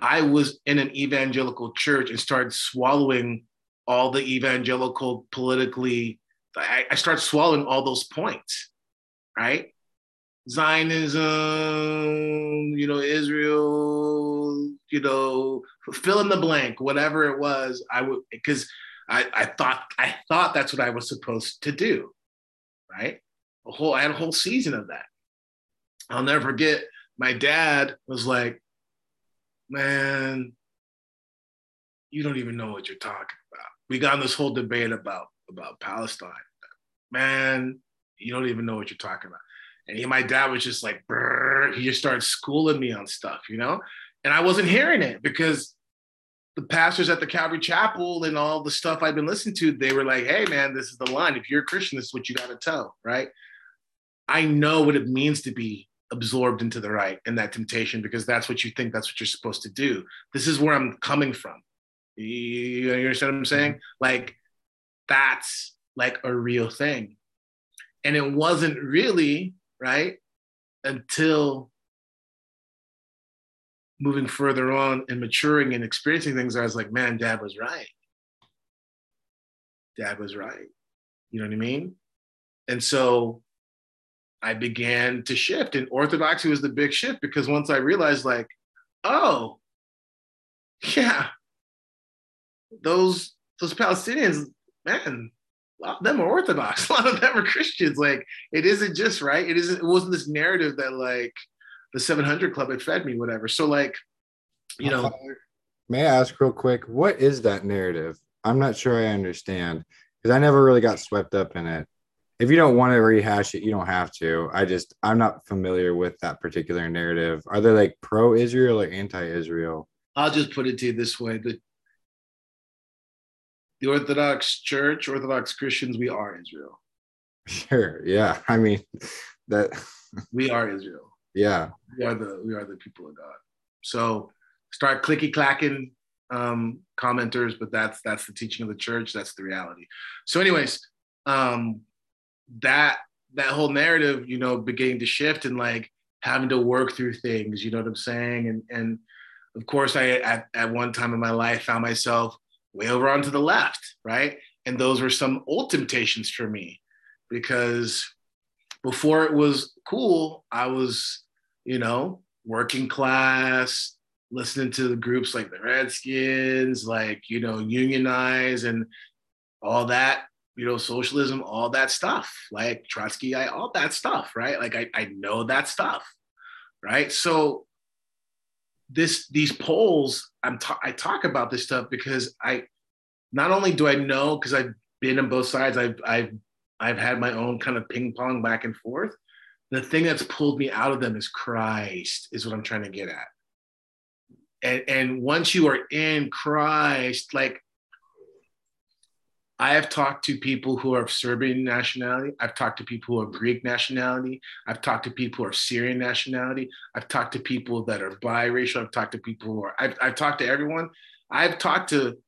I was in an evangelical church and started swallowing all the evangelical politically. I, I started swallowing all those points, right? Zionism, you know, Israel, you know, fill in the blank, whatever it was. I would because I, I thought I thought that's what I was supposed to do, right? A whole I had a whole season of that. I'll never forget. My dad was like, man, you don't even know what you're talking about. We got in this whole debate about about Palestine. Man, you don't even know what you're talking about. And he, my dad was just like, "Brr," he just started schooling me on stuff, you know? And I wasn't hearing it because the pastors at the Calvary Chapel and all the stuff I've been listening to, they were like, hey, man, this is the line. If you're a Christian, this is what you got to tell, right? I know what it means to be absorbed into the right and that temptation because that's what you think that's what you're supposed to do. This is where I'm coming from. You, you understand what I'm saying? Mm-hmm. Like, that's like a real thing. And it wasn't really, right, until moving further on and maturing and experiencing things, I was like, man, dad was right. Dad was right. You know what I mean? And so I began to shift. And orthodoxy was the big shift because once I realized, like, oh, yeah, those those Palestinians, man, a lot of them are Orthodox. (laughs) A lot of them are Christians. Like, it isn't just right. It isn't. It wasn't this narrative that like the 700 Club had fed me, whatever. So like, you know, May I ask real quick, what is that narrative? I'm not sure I understand because I never really got swept up in it. If you don't want to rehash it, you don't have to. I just I'm not familiar with that particular narrative. Are they like pro Israel or anti Israel? I'll just put it to you this way: the the Orthodox Church, Orthodox Christians, we are Israel. Sure. Yeah. I mean that We are Israel. yeah. we are the we are the people of God. So start clicky clacking um, commenters, but that's that's the teaching of the church. That's the reality. So, anyways, um, that that whole narrative, you know, beginning to shift and like having to work through things. You know what I'm saying? And and of course, I at at one time in my life found myself way over onto the left, right? And those were some old temptations for me because before it was cool, I was, you know, working class, listening to the groups like the Redskins, like, you know, Unionize and all that, you know, socialism, all that stuff, like Trotsky, I, all that stuff, right? Like I, I know that stuff, right? So this these polls, I'm ta- I talk about this stuff because I not only do I know because I've been on both sides, I've I've I've had my own kind of ping pong back and forth. The thing that's pulled me out of them is Christ, is what I'm trying to get at. And, and once you are in Christ, like I have talked to people who are of Serbian nationality. I've talked to people who are Greek nationality. I've talked to people who are Syrian nationality. I've talked to people that are biracial. I've talked to people who are, I've, I've talked to everyone. I've talked to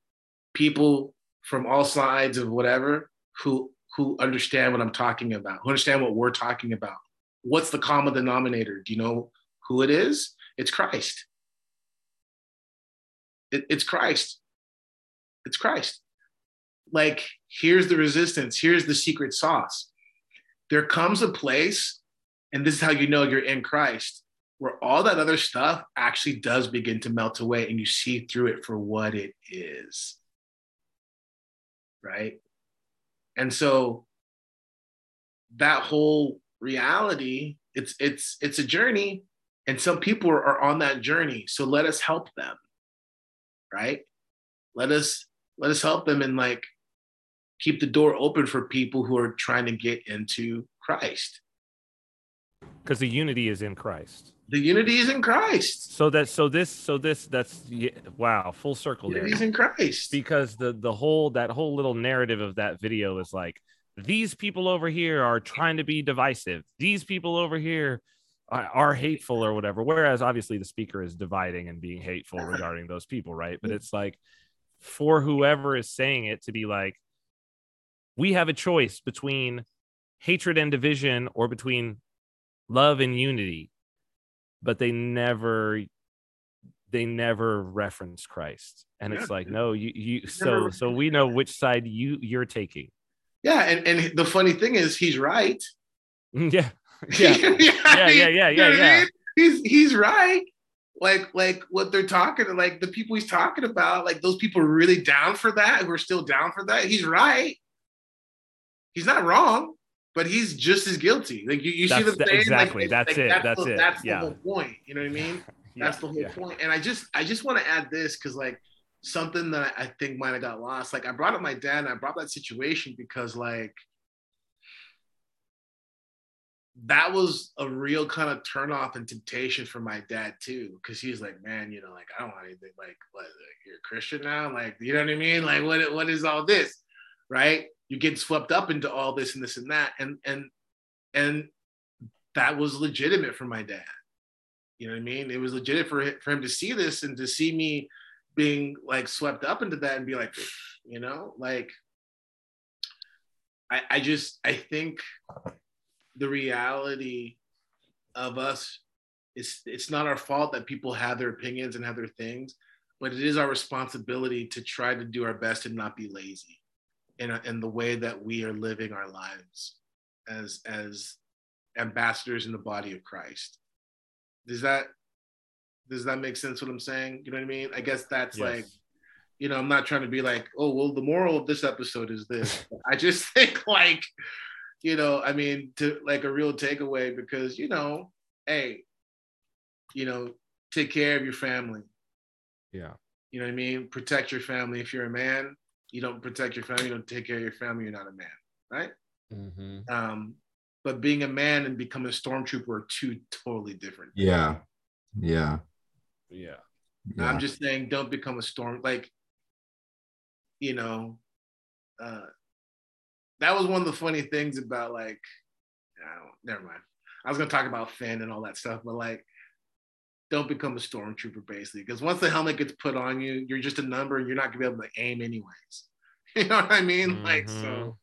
people from all sides of whatever who who understand what I'm talking about, who understand what we're talking about. What's the common denominator? Do you know who it is? It's Christ. It, it's Christ. It's Christ. Like, here's the resistance, here's the secret sauce. There comes a place, and this is how you know you're in Christ, where all that other stuff actually does begin to melt away and you see through it for what it is. Right? And so that whole reality, it's it's it's a journey and some people are on that journey. So let us help them. Right? Let us let us help them and like keep the door open for people who are trying to get into Christ. Because the unity is in Christ. The unity is in Christ. So that so this so this that's yeah, wow full circle there. Unity is in Christ. Because the the whole that whole little narrative of that video is like these people over here are trying to be divisive. These people over here are, are hateful or whatever. Whereas obviously the speaker is dividing and being hateful (laughs) regarding those people, right? But it's like for whoever is saying it to be like we have a choice between hatred and division or between love and unity but they never they never reference christ and it's like no you you so so we know which side you you're taking Yeah, and, and the funny thing is he's right. (laughs) (laughs) yeah yeah yeah, yeah, yeah, yeah, You know what I yeah. He's he's right. Like like what they're talking, like the people he's talking about, like those people are really down for that, who are still down for that. He's right. He's not wrong, but he's just as guilty. Like you, you see the thing, exactly, Like, that's like, it, That's, that's the, it, That's yeah. the whole point. You know what I mean? (laughs) That's the whole yeah. point. And I just I just want to add this because like something that I think might have got lost. Like I brought up my dad and I brought that situation because like that was a real kind of turnoff and temptation for my dad too. Cause he's like, man, you know, like I don't want anything like what like, you're a Christian now? Like, you know what I mean? Like what what is all this? Right? You get swept up into all this and this and that. And and and that was legitimate for my dad. You know what I mean? It was legitimate for him, for him to see this and to see me being like swept up into that and be like, you know, like I, I just I think the reality of us is it's not our fault that people have their opinions and have their things, but it is our responsibility to try to do our best and not be lazy in, in the way that we are living our lives as as ambassadors in the body of Christ. Does that does that make sense what I'm saying? You know what I mean? I guess that's Yes. like, you know, I'm not trying to be like, oh, well, the moral of this episode is this. (laughs) I just think like, you know, I mean, to like a real takeaway because, you know, hey, you know, take care of your family. yeah You know what I mean? Protect your family. If you're a man, you don't protect your family, you don't take care of your family, you're not a man, right? mm-hmm. Um, but being a man and becoming a stormtrooper are two totally different. things. Yeah. Yeah. yeah yeah. I'm just saying, don't become a storm. Like, you know, uh, that was one of the funny things about like, I don't, never mind. I was gonna talk about Finn and all that stuff, but like, don't become a stormtrooper basically, because once the helmet gets put on you, you're just a number, and you're not gonna be able to aim anyways. (laughs) You know what I mean? Like, Mhm. so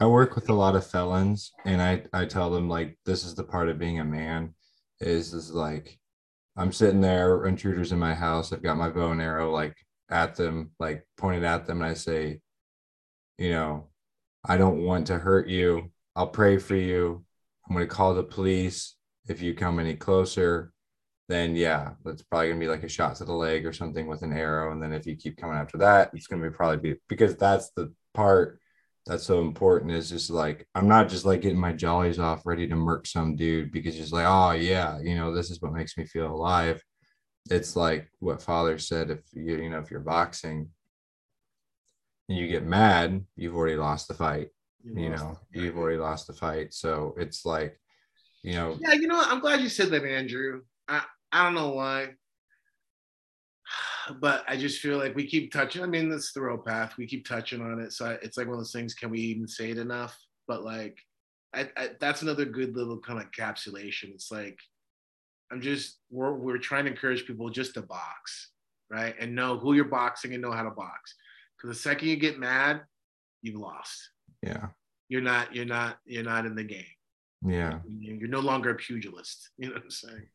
I work with a lot of felons and I, I tell them like this is the part of being a man is is like I'm sitting there, intruders in my house, I've got my bow and arrow like at them, like pointed at them, and I say, you know, I don't want to hurt you. I'll pray for you. I'm gonna call the police. If you come any closer, then yeah, that's probably gonna be like a shot to the leg or something with an arrow. And then if you keep coming after that, it's gonna be probably be because that's the part that's so important is just like I'm not just like getting my jollies off ready to murk some dude because he's like, oh yeah, you know, this is what makes me feel alive. It's like what father said if you you know if you're boxing and you get mad, you've already lost the fight. You lost know, you've already lost the fight. So it's like, you know, Yeah, you know what? I'm glad you said that, Andrew. I, I don't know why. (sighs) But I just feel like we keep touching. I mean, that's the Royal Path. We keep touching on it. So I, it's like one of those things. Can we even say it enough? But like, I, I, that's another good little kind of encapsulation. It's like, I'm just we're we're trying to encourage people just to box, right? And know who you're boxing and know how to box. Because the second you get mad, you've lost. yeah. you're not you're not you're not in the game. Yeah. You're no longer a pugilist. You know what I'm saying?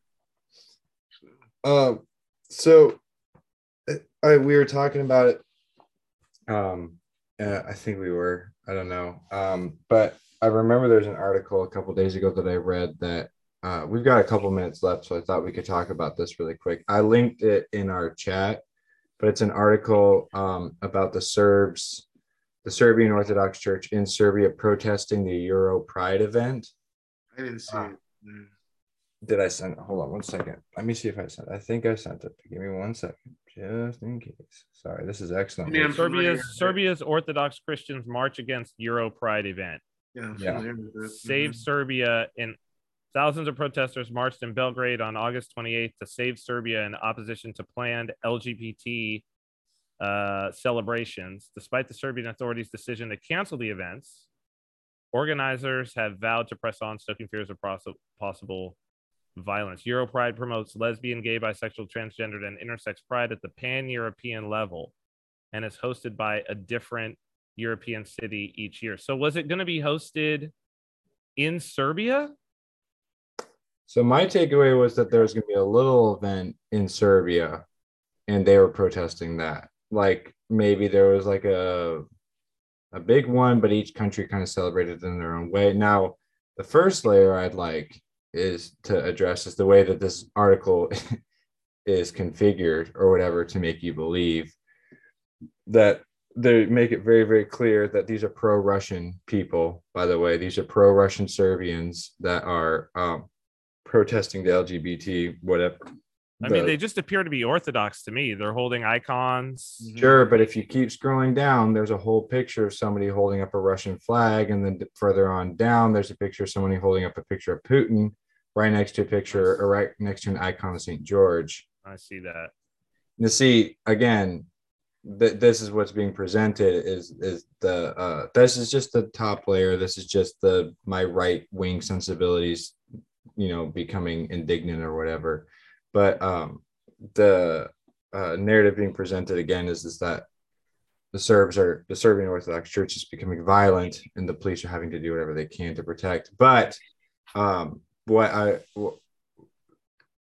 So, Uh, so uh, I, we were talking about it. Um, uh, I think we were. I don't know. Um, but I remember there's an article a couple days ago that I read that uh, we've got a couple minutes left, so I thought we could talk about this really quick. I linked it in our chat, but it's an article um, about the Serbs, the Serbian Orthodox Church in Serbia protesting the Euro Pride event. I didn't see Ah. it. Did I send? Hold on one second. Let me see if I sent. I think I sent it. Give me one second, just in case. Sorry, this is excellent. I mean, I'm. Serbia's Serbia's Orthodox Christians march against Euro Pride event. Yeah, Yeah. familiar with it. Save Mhm. Serbia and thousands of protesters marched in Belgrade on August 28th to save Serbia in opposition to planned LGBT uh, celebrations. Despite the Serbian authorities' decision to cancel the events, organizers have vowed to press on, stoking fears of pos- possible violence. Euro Pride promotes lesbian, gay, bisexual, transgendered, and intersex pride at the pan European level and is hosted by a different European city each year. So, was it going to be hosted in Serbia? So my takeaway was that there was going to be a little event in Serbia, and they were protesting that. Like maybe there was like a a big one, but each country kind of celebrated in their own way. Now, the first layer I'd like is to address is the way that this article (laughs) is configured or whatever to make you believe that they make it very very clear that these are pro-russian people by the way these are pro-russian serbians that are um, protesting the lgbt whatever I mean, they just appear to be Orthodox to me. They're holding icons. Sure, but if you keep scrolling down, there's a whole picture of somebody holding up a Russian flag, and then further on down, there's a picture of somebody holding up a picture of Putin, right next to a picture, or right next to an icon of St. George. I see that. You see, again, th- this is what's being presented. Is is the uh, this is just the top layer. This is just the my right wing sensibilities, you know, becoming indignant or whatever. But um, the uh, narrative being presented again is is that the Serbs are the Serbian Orthodox Church is becoming violent, and the police are having to do whatever they can to protect. But um, what I wh-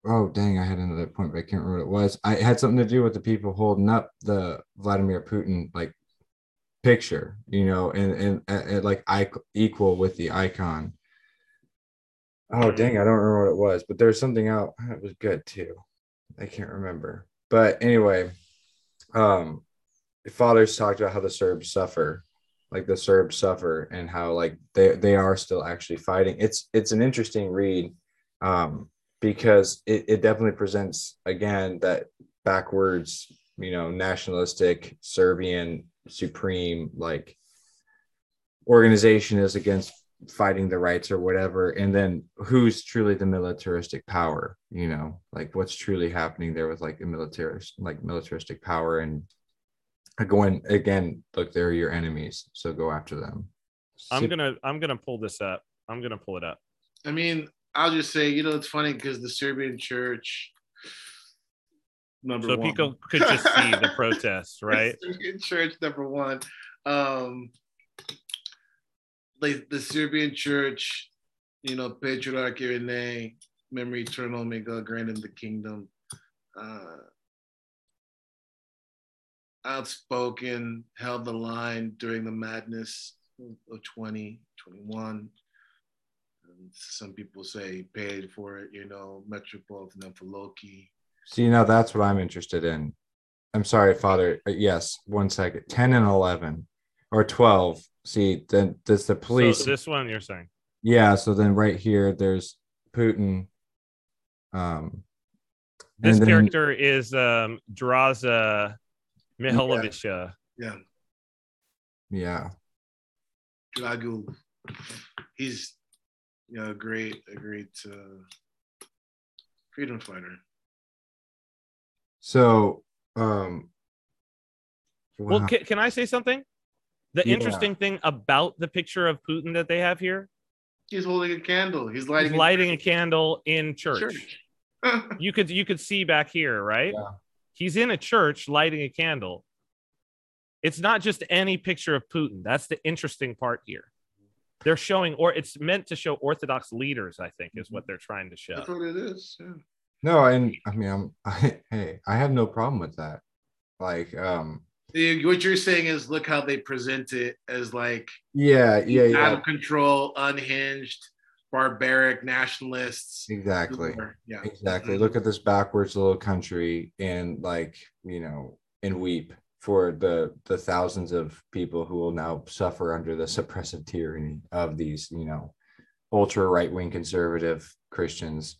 oh dang, I had another point, but I can't remember what it was. I had something to do with the people holding up the Vladimir Putin like picture, you know, and and, and, like I equal with the icon. Oh dang, I don't remember what it was, but there's something out. It was good too. I can't remember. But anyway, um the fathers talked about how the Serbs suffer, like the Serbs suffer, and how like they they are still actually fighting. It's it's an interesting read, um, because it, it definitely presents again that backwards, you know, nationalistic Serbian supreme like organization is against fighting the rights or whatever and then who's truly the militaristic power you know like what's truly happening there with like a militarist like militaristic power and going again look they're your enemies so go after them I'm gonna I'm gonna pull this up. I'm gonna pull it up. I mean, I'll just say, you know, it's funny because the Serbian church, number one So one. people could just see the (laughs) protests, right? Serbian church, number one. Um, like the Serbian church, you know, Patriarch Irinej, memory eternal, may God grant him the kingdom. Uh, outspoken, held the line during the madness of 2021. And some people say he paid for it, you know, Metropolitan Amfilohije. see now that's what i'm interested in i'm sorry father Uh, yes one second 10 and 11 or 12 see then does the police So this one you're saying. yeah so then right here there's putin um This then- character is um Draza Mihailovic. Yeah, yeah Dragu. He's you know a great, a great uh, freedom fighter. so um Well, can, can I say something? The Yeah. interesting thing about the picture of Putin that they have here, He's holding a candle. He's he's lighting, lighting a candle in church. church. (laughs) You could you could see back here, right? Yeah. He's in a church lighting a candle. It's not just any picture of Putin. That's the interesting part here. they're showing or it's meant to show orthodox leaders i think is what they're trying to show That's what it is. Yeah. No, and I mean, I'm (laughs) I, hey, I have no problem with that. Like, um, What you're saying is, look how they present it as like yeah, yeah, out yeah, of control, unhinged, barbaric nationalists. exactly. Yeah. Exactly. Mm-hmm. Look at this backwards little country and like, you know, and weep for the the thousands of people who will now suffer under the (laughs) suppressive tyranny of these, you know, ultra right-wing conservative Christians.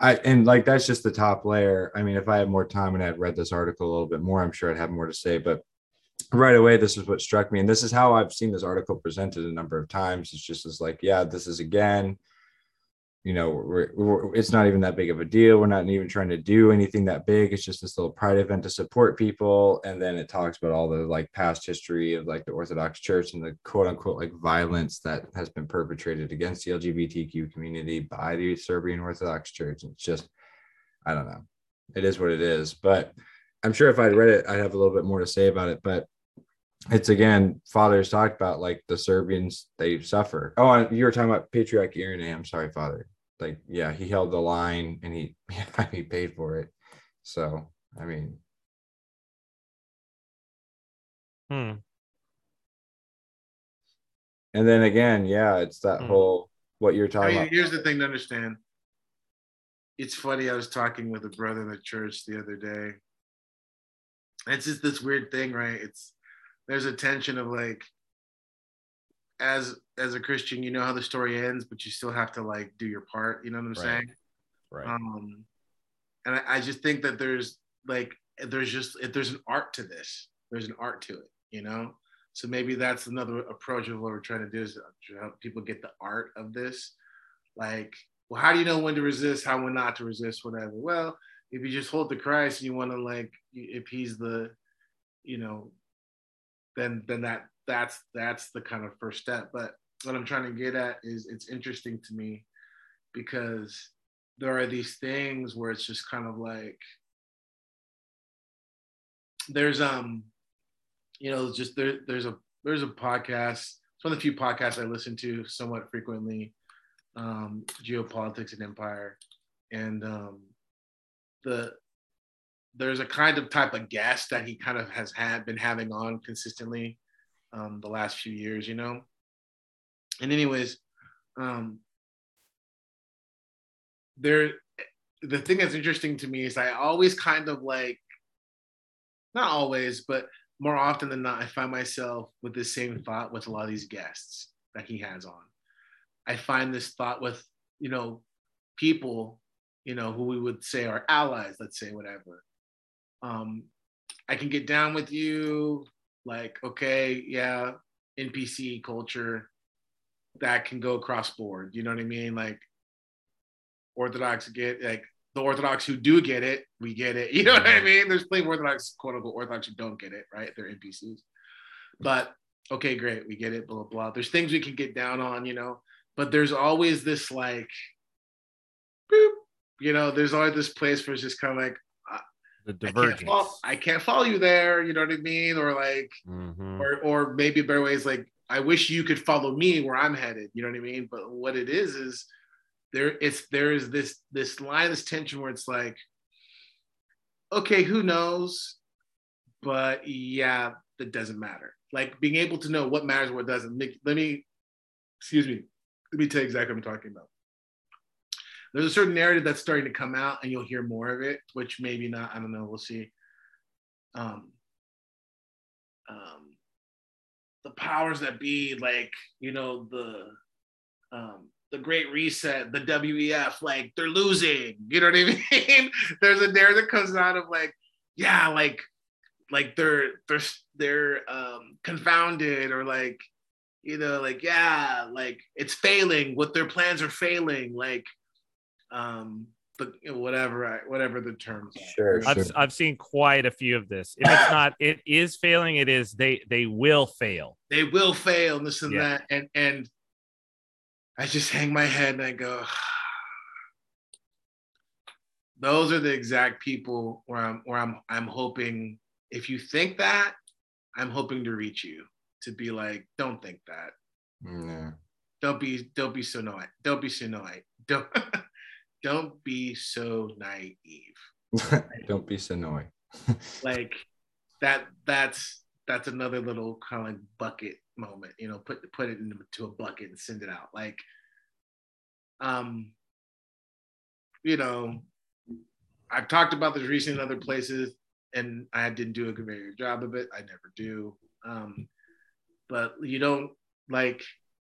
I and like that's just the top layer. I mean, if I had more time and I'd read this article a little bit more, I'm sure I'd have more to say, but right away this is what struck me and this is how I've seen this article presented a number of times. It's just as like, yeah, this is again you know we're, we're, it's not even that big of a deal. We're not even trying to do anything that big. It's just this little pride event to support people. And then it talks about all the like past history of like the orthodox church and the quote unquote like violence that has been perpetrated against the lgbtq community by the serbian orthodox church. It's just i don't know. It is what it is. But i'm sure if i'd read it i'd have a little bit more to say about it. But it's again fathers talked about like the serbians they suffer oh and you were talking about patriarch Irinej i'm sorry father like yeah he held the line and he (laughs) yeah, he paid for it so i mean Hmm. and then again yeah it's that Hmm. whole what you're I talking mean, about here's the thing to understand. It's funny. I was talking with a brother in the church the other day. It's just this weird thing, right? It's there's a tension of like, as as a Christian, you know how the story ends, but you still have to like do your part. You know what I'm Right. saying? right Um, and I, I just think that there's like there's just if there's an art to this. There's an art to it, you know. So maybe that's another approach of what we're trying to do is to help people get the art of this. Like, well, how do you know when to resist? How when not to resist? Whatever. Well, if you just hold to Christ and you want to like, if He's the, you know, then then that that's that's the kind of first step. But what I'm trying to get at is it's interesting to me because there are these things where it's just kind of like there's um you know just there there's a there's a podcast it's one of the few podcasts i listen to somewhat frequently um geopolitics and empire and um the there's a kind of type of guest that he kind of has had been having on consistently um the last few years you know and anyways um there the thing that's interesting to me is I always kind of like not always, but more often than not, I find myself with the same thought with a lot of these guests that he has on. I find this thought with, you know, people, you know, who we would say are allies, let's say, whatever. Um, I can get down with you, like, okay, yeah, NPC culture that can go cross board. You know what I mean? Like, Orthodox get like the Orthodox who do get it, we get it. (laughs) You know what I mean? There's plenty of Orthodox, quote unquote, Orthodox who don't get it, right? They're NPCs. But okay, great, we get it, blah, blah, blah. There's things we can get down on, you know, but there's always this like, boop, you know, there's always this place where it's just kind of like, the I can't, follow, I can't follow you there, you know what I mean? Or like, Mhm. or or maybe a better way is like I wish you could follow me where I'm headed. You know what I mean? But what it is is there it's there is this this line, this tension where it's like, okay, who knows? But yeah, that doesn't matter. Like being able to know what matters, what doesn't. Let me, excuse me, let me tell you exactly what I'm talking about. There's a certain narrative that's starting to come out, and you'll hear more of it, which maybe not. I don't know. We'll see. Um, um, the powers that be, like you know the um, the Great Reset, the WEF, like they're losing. You know what I (laughs) mean? There's a narrative that comes out of like, yeah, like like they're they're they're um, confounded or like you know like yeah like it's failing what their plans are failing like um the you know, whatever whatever the terms are. Sure, I've. I've seen quite a few of this. If it's not, it is failing. It is they they will fail. they will fail and this and Yeah. that and and i just hang my head and i go (sighs) those are the exact people where i'm where i'm i'm hoping if you think that i'm hoping to reach you to be like don't think that Yeah. don't be don't be so naive. Don't be so naive. Don't (laughs) (laughs) don't be so naive. (laughs) Don't be so annoying. (laughs) Like that that's that's another little kind of like bucket moment, you know, put put it into a bucket and send it out. Like um you know, I've talked about this recently in other places and I didn't do a very good job of it. I never do. Um, but you don't like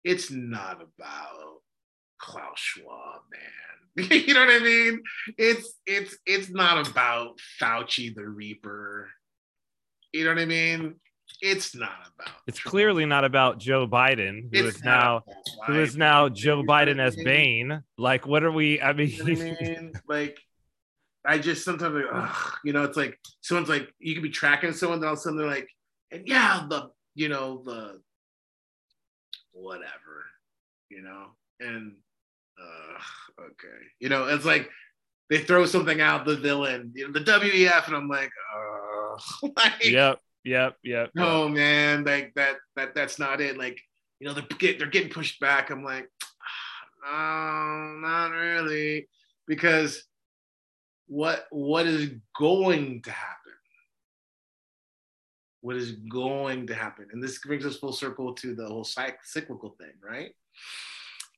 it's not about Klaus Schwab, man. (laughs) you know what I mean? It's it's it's not about Fauci the Reaper. You know what I mean? It's not about. It's Trump. clearly not about Joe Biden, who It's is now who is now Joe Biden as? Bane. Like, what are we? I mean, You know I mean? (laughs) Like, I just sometimes, like, ugh, you know, it's like someone's like, you could be tracking someone, then all of a sudden they're like, and yeah, the, you know, the whatever, you know, and uh, okay, you know, it's like they throw something out, the villain, you know, the WEF, and I'm like, uh, (laughs) like, yep, yep, yep. no, man, like that, that, that's not it. Like, you know, they're get, they're getting pushed back. I'm like, no, not really, because what what is going to happen? What is going to happen? And this brings us full circle to the whole cyc- cyclical thing, right?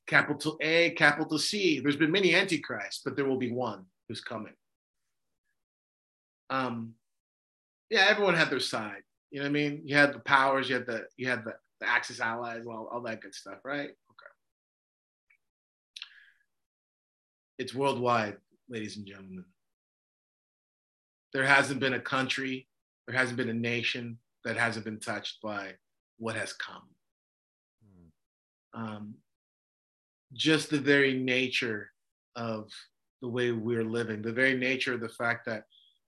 Capital A, capital C. There's been many antichrists, but there will be one who's coming. Um, yeah, everyone had their side. You know what I mean? You had the powers, you had the you had the, the Axis allies, all, all that good stuff, right? Okay. It's worldwide, ladies and gentlemen. There hasn't been a country, there hasn't been a nation that hasn't been touched by what has come. Um, just the very nature of the way we're living, the very nature of the fact that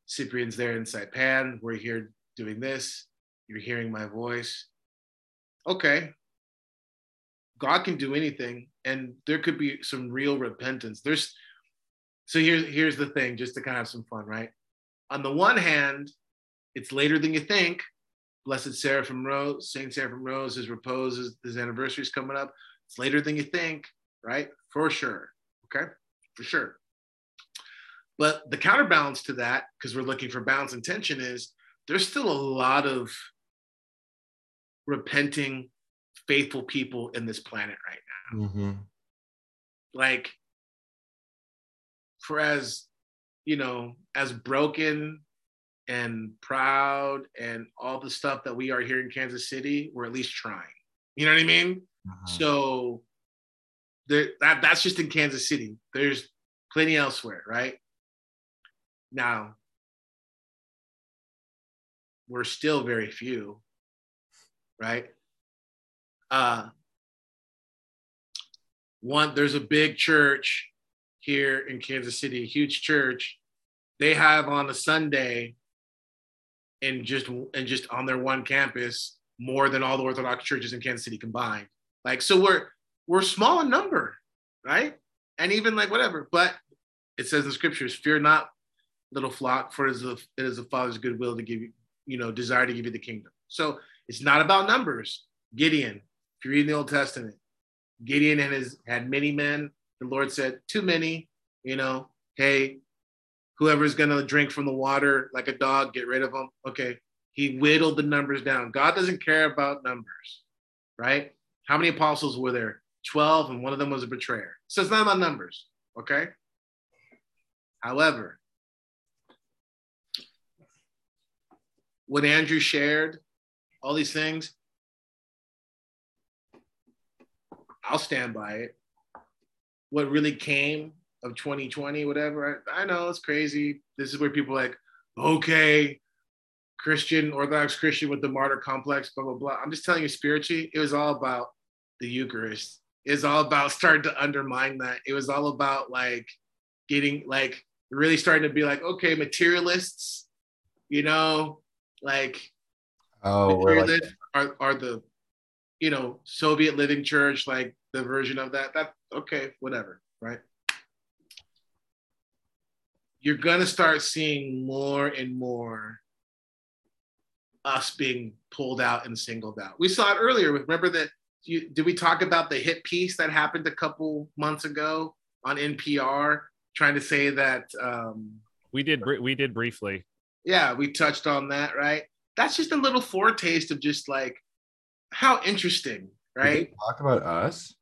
Cyprian's there in Saipan, we're here doing this, you're hearing my voice. Okay. God can do anything, and there could be some real repentance. There's so here's here's the thing, just to kind of have some fun, right? On the one hand, it's later than you think. Blessed Seraphim Rose, Saint Seraphim Rose, his repose, his, his anniversary is coming up. It's later than you think, right? For sure. Okay, for sure. But the counterbalance to that, because we're looking for balance and tension, is there's still a lot of repenting, faithful people in this planet right now. Mm-hmm. Like, for as, you know, as broken and proud and all the stuff that we are here in Kansas City, we're at least trying. You know what I mean? So there, that that's just in Kansas City. There's plenty elsewhere, right? Now, we're still very few, right? Uh, one, there's a big church here in Kansas City, a huge church. They have on a Sunday, and just and just on their one campus, more than all the Orthodox churches in Kansas City combined. Like, so we're we're small in number, right? And even like whatever, but it says in scriptures, fear not, little flock, for it is the it is the Father's goodwill to give you, you know, desire to give you the kingdom. So it's not about numbers. Gideon, if you read the Old Testament, Gideon and his had many men. The Lord said, too many, you know, hey, whoever's gonna drink from the water like a dog, get rid of them. Okay. He whittled the numbers down. God doesn't care about numbers, right? How many apostles were there? 12, and one of them was a betrayer. So it's not about numbers, okay? However, what Andrew shared, all these things, I'll stand by it. What really came of 2020, whatever, I, I know it's crazy. This is where people like, okay, Christian, Orthodox Christian with the martyr complex, blah, blah, blah. I'm just telling you, spiritually, it was all about the Eucharist. Was all about starting to undermine that. It was all about like getting, like, really starting to be like, okay, materialists, you know, like, Oh, we're like, materialists are, are the, you know, Soviet living church, like the version of that. That, okay, whatever, right? You're going to start seeing more and more us being pulled out and singled out. We saw it earlier remember that you, did we talk about the hit piece that happened a couple months ago on NPR, trying to say that? Um, We did br- we did briefly. yeah, we touched on that, right? That's just a little foretaste of just like how interesting, right? Talk about us.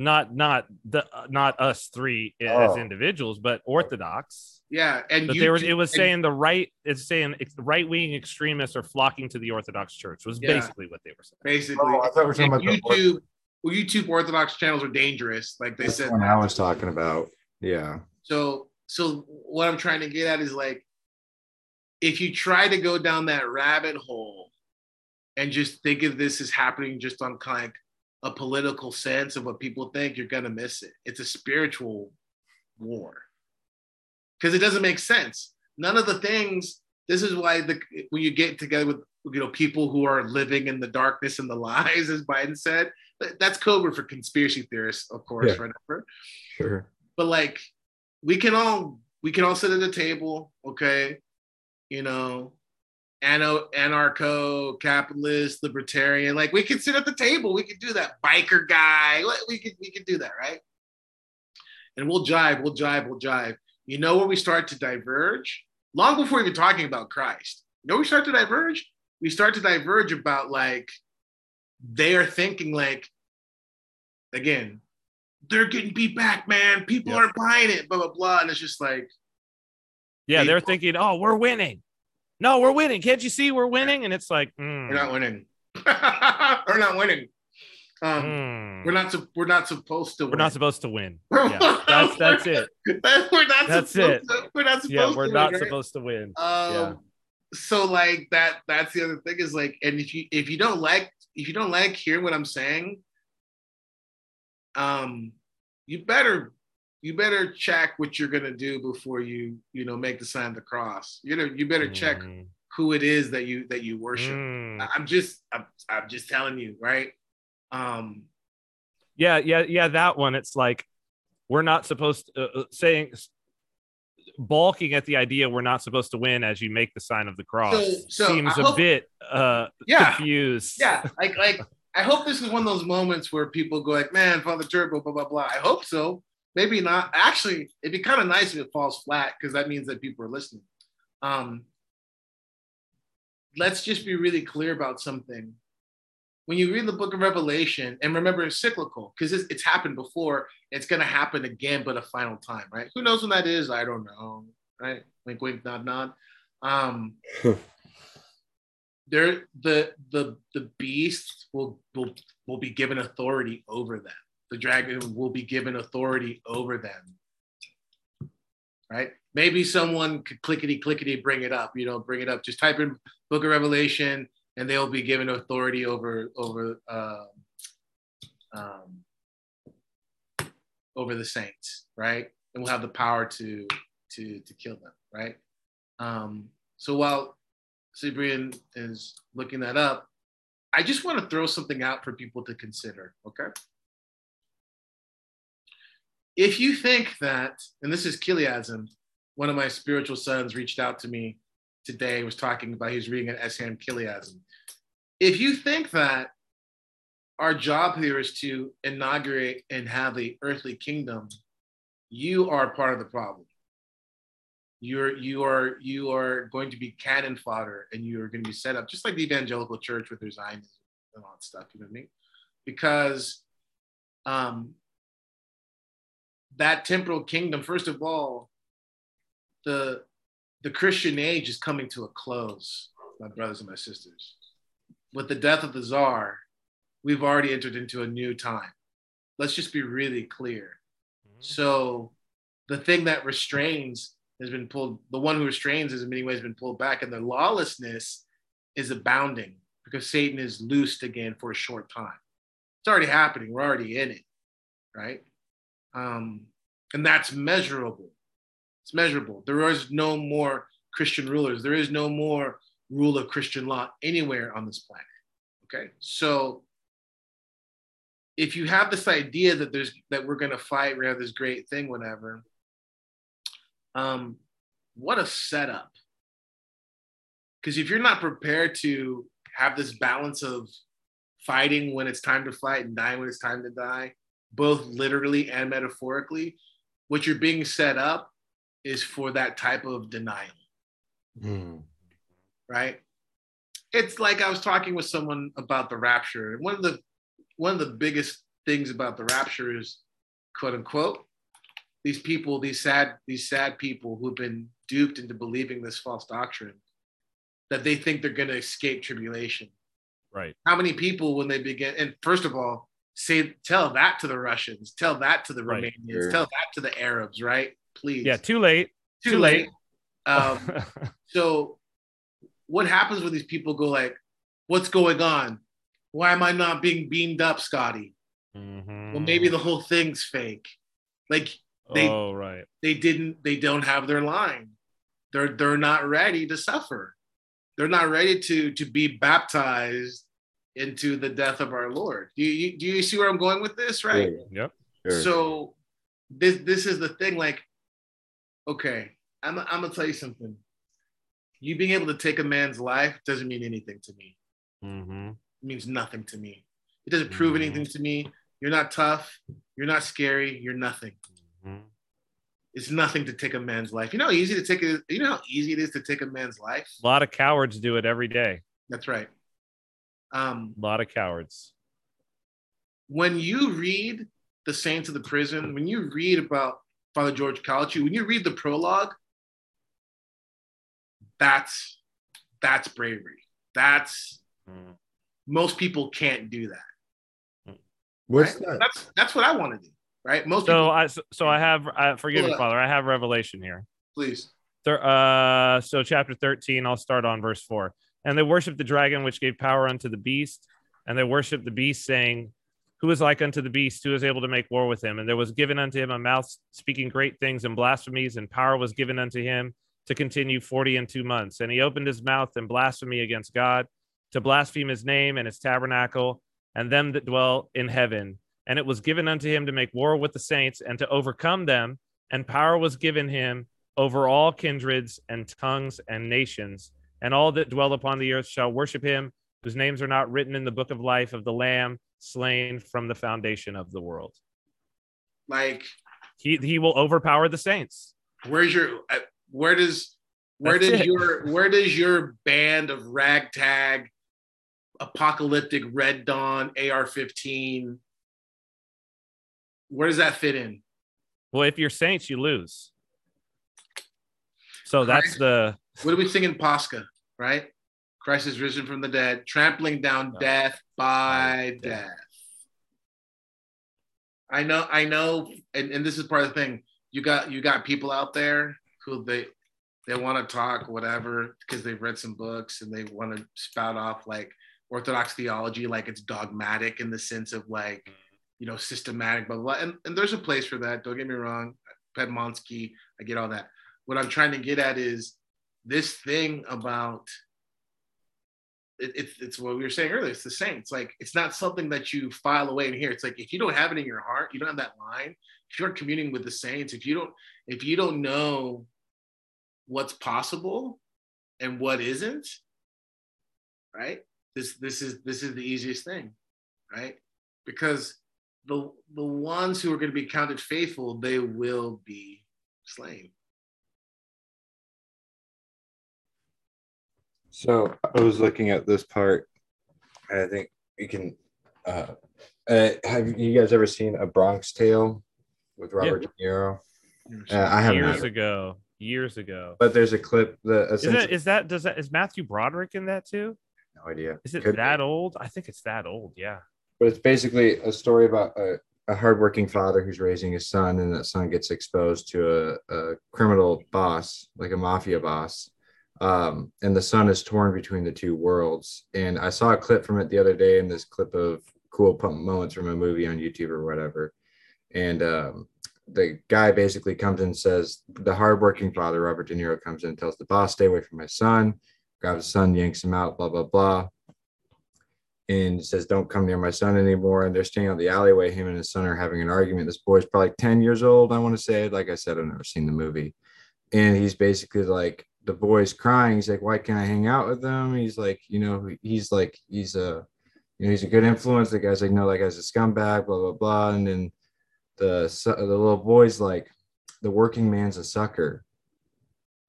Not not the not us three as Oh. individuals, but Orthodox. Yeah, and But you, there was it was saying the right it's saying ex- right wing extremists are flocking to the Orthodox Church was Yeah. basically what they were saying. basically Oh, I thought we were talking and about the YouTube. Well, YouTube Orthodox channels are dangerous, like they That's said. the one I was talking about. Yeah. So, so what I'm trying to get at is like, if you try to go down that rabbit hole and just think of this as happening just on kind of a political sense of what people think, you're gonna miss it. It's a spiritual war because it doesn't make sense. None of the things. This is why the when you get together with you know people who are living in the darkness and the (laughs) lies, as Biden said, that's code for conspiracy theorists, of course, Yeah. whatever Sure. but like we can all we can all sit at the table okay you know anarcho capitalist libertarian like we can sit at the table we can do that biker guy we can we can do that right and we'll jive we'll jive we'll jive you know where we start to diverge long before even talking about christ you know we start to diverge we start to diverge about like they are thinking like again they're getting beat back, man. People Yep. aren't buying it, blah blah blah. And it's just like, Yeah, they're thinking, "Oh, we're winning." No, we're winning. Can't you see we're winning? And it's like, mm, we're not winning. (laughs) we're not winning. Um, mm, We're not. su- We're not supposed to. Win. We're not supposed to win. (laughs) Yeah, that's that's it. (laughs) we're not. That's supposed it. To, we're not supposed. Yeah, we're not win, right? supposed to win. Um, yeah. So like that. That's the other thing is like, and if you if you don't like if you don't like hearing what I'm saying, um, you better you better check what you're gonna do before you you know make the sign of the cross. You know you better check Mm, who it is that you that you worship. mm. I'm just I'm, I'm just telling you, right? Um, Yeah, yeah, yeah. That one. It's like we're not supposed to uh, uh, saying balking at the idea we're not supposed to win as you make the sign of the cross So- so seems I a hope- bit uh yeah, confused. yeah. Like like I hope this is one of those moments where people go like, man, Father Turbo, blah blah blah. I hope so. Maybe not. Actually, it'd be kind of nice if it falls flat because that means that people are listening. Um, let's just be really clear about something. When you read the book of Revelation, and remember it's cyclical because it's, it's happened before, it's going to happen again, but a final time, right? Who knows when that is? I don't know, right? Wink, wink, nod, nod. Um, there, the the the beast will will will be given authority over them. The dragon will be given authority over them, right? Maybe someone could clickety clickety bring it up. You know, bring it up. Just type in Book of Revelation, and they'll be given authority over over uh, um, over the saints, right? And we'll have the power to to to kill them, right? Um, so while Cyprian is looking that up, I just want to throw something out for people to consider, okay? If you think that, and this is Chiliasm, one of my spiritual sons reached out to me today, was talking about, he was reading an essay on Chiliasm. If you think that our job here is to inaugurate and have the earthly kingdom, you are part of the problem. You're you are you are going to be cannon fodder, and you are going to be set up just like the evangelical church with their Zionism and all that stuff. You know what I mean? Because um, that temporal kingdom, first of all, the the Christian age is coming to a close, my brothers and my sisters. With the death of the czar, we've already entered into a new time. Let's just be really clear. Mm-hmm. So the thing that restrains has been pulled, the one who restrains has in many ways been pulled back, and the lawlessness is abounding because Satan is loosed again for a short time. It's already happening. We're already in it, right? Um, and that's measurable. It's measurable. There is no more Christian rulers. There is no more rule of Christian law anywhere on this planet. Okay, so if you have this idea that there's that we're going to fight, we have this great thing, whatever. Um, what a setup! Because if you're not prepared to have this balance of fighting when it's time to fight and dying when it's time to die, both literally and metaphorically, what you're being set up is for that type of denial, Hmm. right? It's like I was talking with someone about the rapture. and One of the one of the biggest things about the rapture is quote unquote these people, these sad, these sad people who've been duped into believing this false doctrine that they think they're going to escape tribulation. Right. How many people, when they begin, and first of all, say tell that to the Russians, tell that to the Right. Romanians, Sure. tell that to the Arabs, right? Please. Yeah. Too late. too, too late. late. Um, (laughs) so, what happens when these people go like, "What's going on? Why am I not being beamed up, Scotty?" Well, maybe the whole thing's fake. Like they- oh right. they didn't they don't have their line they're they're not ready to suffer they're not ready to to be baptized into the death of our lord do you do you see where i'm going with this right Yep. Sure. so this this is the thing like okay i'm, I'm gonna tell you something you being able to take a man's life doesn't mean anything to me Mm-hmm. it means nothing to me it doesn't prove Mhm. anything to me you're not tough you're not scary you're nothing Mm-hmm. it's nothing to take a man's life. You know how easy to take a you know how easy it is to take a man's life? A lot of cowards do it every day. That's right. Um, A lot of cowards. when you read the Saints of the Prison, when you read about Father George Calciu, when you read the prologue, that's that's bravery. That's Mm. most people can't do that. What's right? that? That's that's what I want to do. Right? Most So people I so, so I have I, forgive me, up. Father. I have revelation here. please. Thir- uh, so chapter 13, I'll start on verse 4. And they worshiped the dragon, which gave power unto the beast. And they worshiped the beast, saying, Who is like unto the beast? Who is able to make war with him? And there was given unto him a mouth speaking great things and blasphemies, and power was given unto him to continue 40 and two months. And he opened his mouth in blasphemy against God, to blaspheme his name and his tabernacle, and them that dwell in heaven. And it was given unto him to make war with the saints and to overcome them. And power was given him over all kindreds and tongues and nations, and all that dwell upon the earth shall worship him, whose names are not written in the book of life of the Lamb slain from the foundation of the world. Like He he will overpower the saints. where's your uh, where does where That's does it. your where does your band of ragtag apocalyptic red dawn ar-15 where does that fit in Well, if you're saints, you lose. So that's the what are we singing pascha right christ is risen from the dead trampling down No. death by By death. death i know i know and, and this is part of the thing you got you got people out there who they they want to talk whatever because they've read some books and they want to spout off like orthodox theology like it's dogmatic in the sense of like you know systematic blah blah, blah. And, and there's a place for that don't get me wrong pedmonsky i get all that what i'm trying to get at is this thing about it, it's it's what we were saying earlier. It's the same. It's like it's not something that you file away in here. It's like if you don't have it in your heart, you don't have that line. If you're communing with the saints, if you don't if you don't know what's possible and what isn't, right? This this is this is the easiest thing, right? Because the the ones who are going to be counted faithful, they will be slain. So I was looking at this part, and I think we can. Uh, uh, have you guys ever seen A Bronx Tale with Robert De Niro? Uh, I haven't, years ago. Years ago. but there's a clip that Is that is that does that is Matthew Broderick in that too? no idea. Is it Could be. that old? I think it's that old. Yeah. But it's basically a story about a, a hardworking father who's raising his son, and that son gets exposed to a, a criminal boss, like a mafia boss. Um, and the son is torn between the two worlds. And I saw a clip from it the other day in this clip of cool pump moments from a movie on YouTube or whatever. And um, the guy basically comes and says, the hardworking father, Robert De Niro, comes in and tells the boss, stay away from my son, grabs his son, yanks him out, blah, blah, blah and says, Don't come near my son anymore. And they're standing on the alleyway. Him and his son are having an argument. This boy's probably 10 years old, I want to say. Like I said, I've never seen the movie. And he's basically like, the boy's crying. He's like, Why can't I hang out with them? He's like, You know, he's like, he's a you know, he's a good influence. The guy's like, no, that guy's a scumbag, blah blah blah. And then the the little boy's like, the working man's a sucker.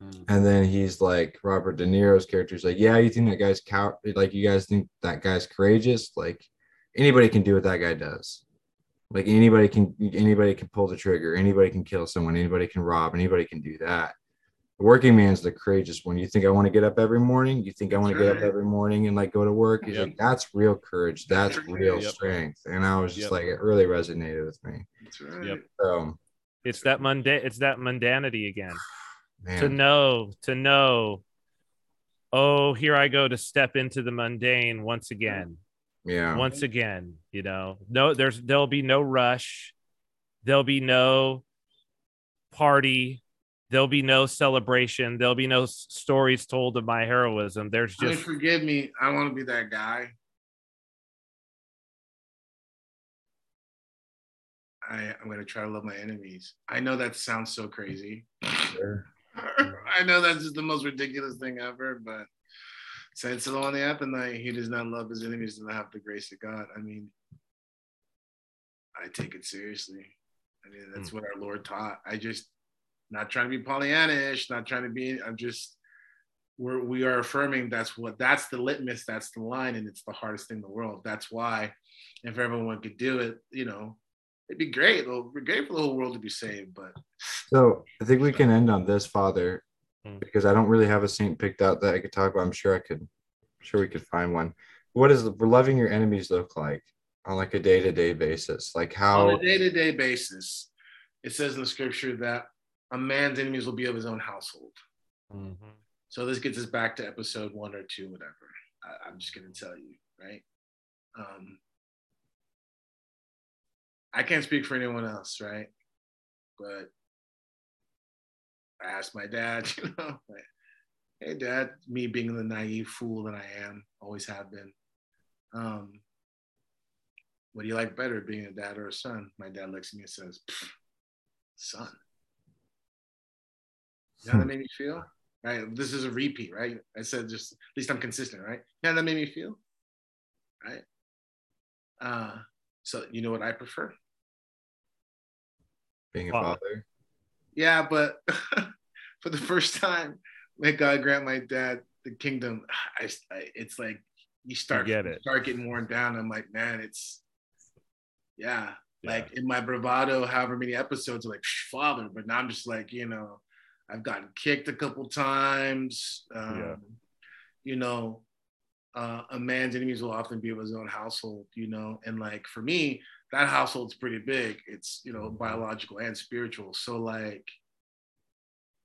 Mm. And then he's like Robert De Niro's character's like, yeah, you think that guy's cow like you guys think that guy's courageous? Like anybody can do what that guy does. Like anybody can anybody can pull the trigger, anybody can kill someone, anybody can rob, anybody can do that. The working man's the courageous one. You think I want to get up every morning? You think I want to get up every morning and like go to work? He's Yep. like, that's real courage. That's That's real Yep. strength. And I was just Yep. like, it really resonated with me. That's right. Yep. So It's that mundane. It's that mundanity again. (sighs) man, To know, to know. Oh, here I go to step into the mundane once again. yeah. Once again, you know. No, there's there'll be no rush. There'll be no party. There'll be no celebration. There'll be no s- stories told of my heroism. There's I mean, just forgive me. I want to be that guy. I, I'm gonna try to love my enemies. I know that sounds so crazy. Sure. (laughs) I know that's just the most ridiculous thing ever, but Saint Silouan the Athonite, he does not love his enemies, does not have the grace of God. I mean, I take it seriously. I mean, that's hmm. what our Lord taught. I just not trying to be Pollyannish, not trying to be. I'm just we're we are affirming that's what that's the litmus, that's the line, and it's the hardest thing in the world. That's why, if everyone could do it, you know, it'd be great. It'll be great for the whole world to be saved. But So I think we can end on this, Father, Mm. because I don't really have a saint picked out that I could talk about. I'm sure I could, I'm sure we could find one. What does loving your enemies look like on like a day to day basis? Like how on a day-to-day basis, it says in the scripture that a man's enemies will be of his own household. Mhm. So this gets us back to episode one or two, whatever. I, I'm just gonna tell you, right? Um, I can't speak for anyone else, right? But I asked my dad, (laughs) you know, like, hey dad, me being the naive fool that I am, always have been. Um, what do you like better, being a dad or a son? My dad looks at me and says, son. You know how that made me feel? Right? This is a repeat, right? I said just at least I'm consistent, right? Yeah, that made me feel. Right? Uh, so you know what I prefer? being a Father. father? Yeah, but (laughs) for the first time, may God grant my dad the kingdom. I, I it's like you start get it. start getting worn down. I'm like, man, it's yeah. Yeah. Like in my bravado, however many episodes, I'm like father, but now I'm just like, you know, I've gotten kicked a couple times. Um, Yeah. You know, uh, a man's enemies will often be of his own household. You know, and like for me, that household's pretty big. It's you know biological and spiritual. So like,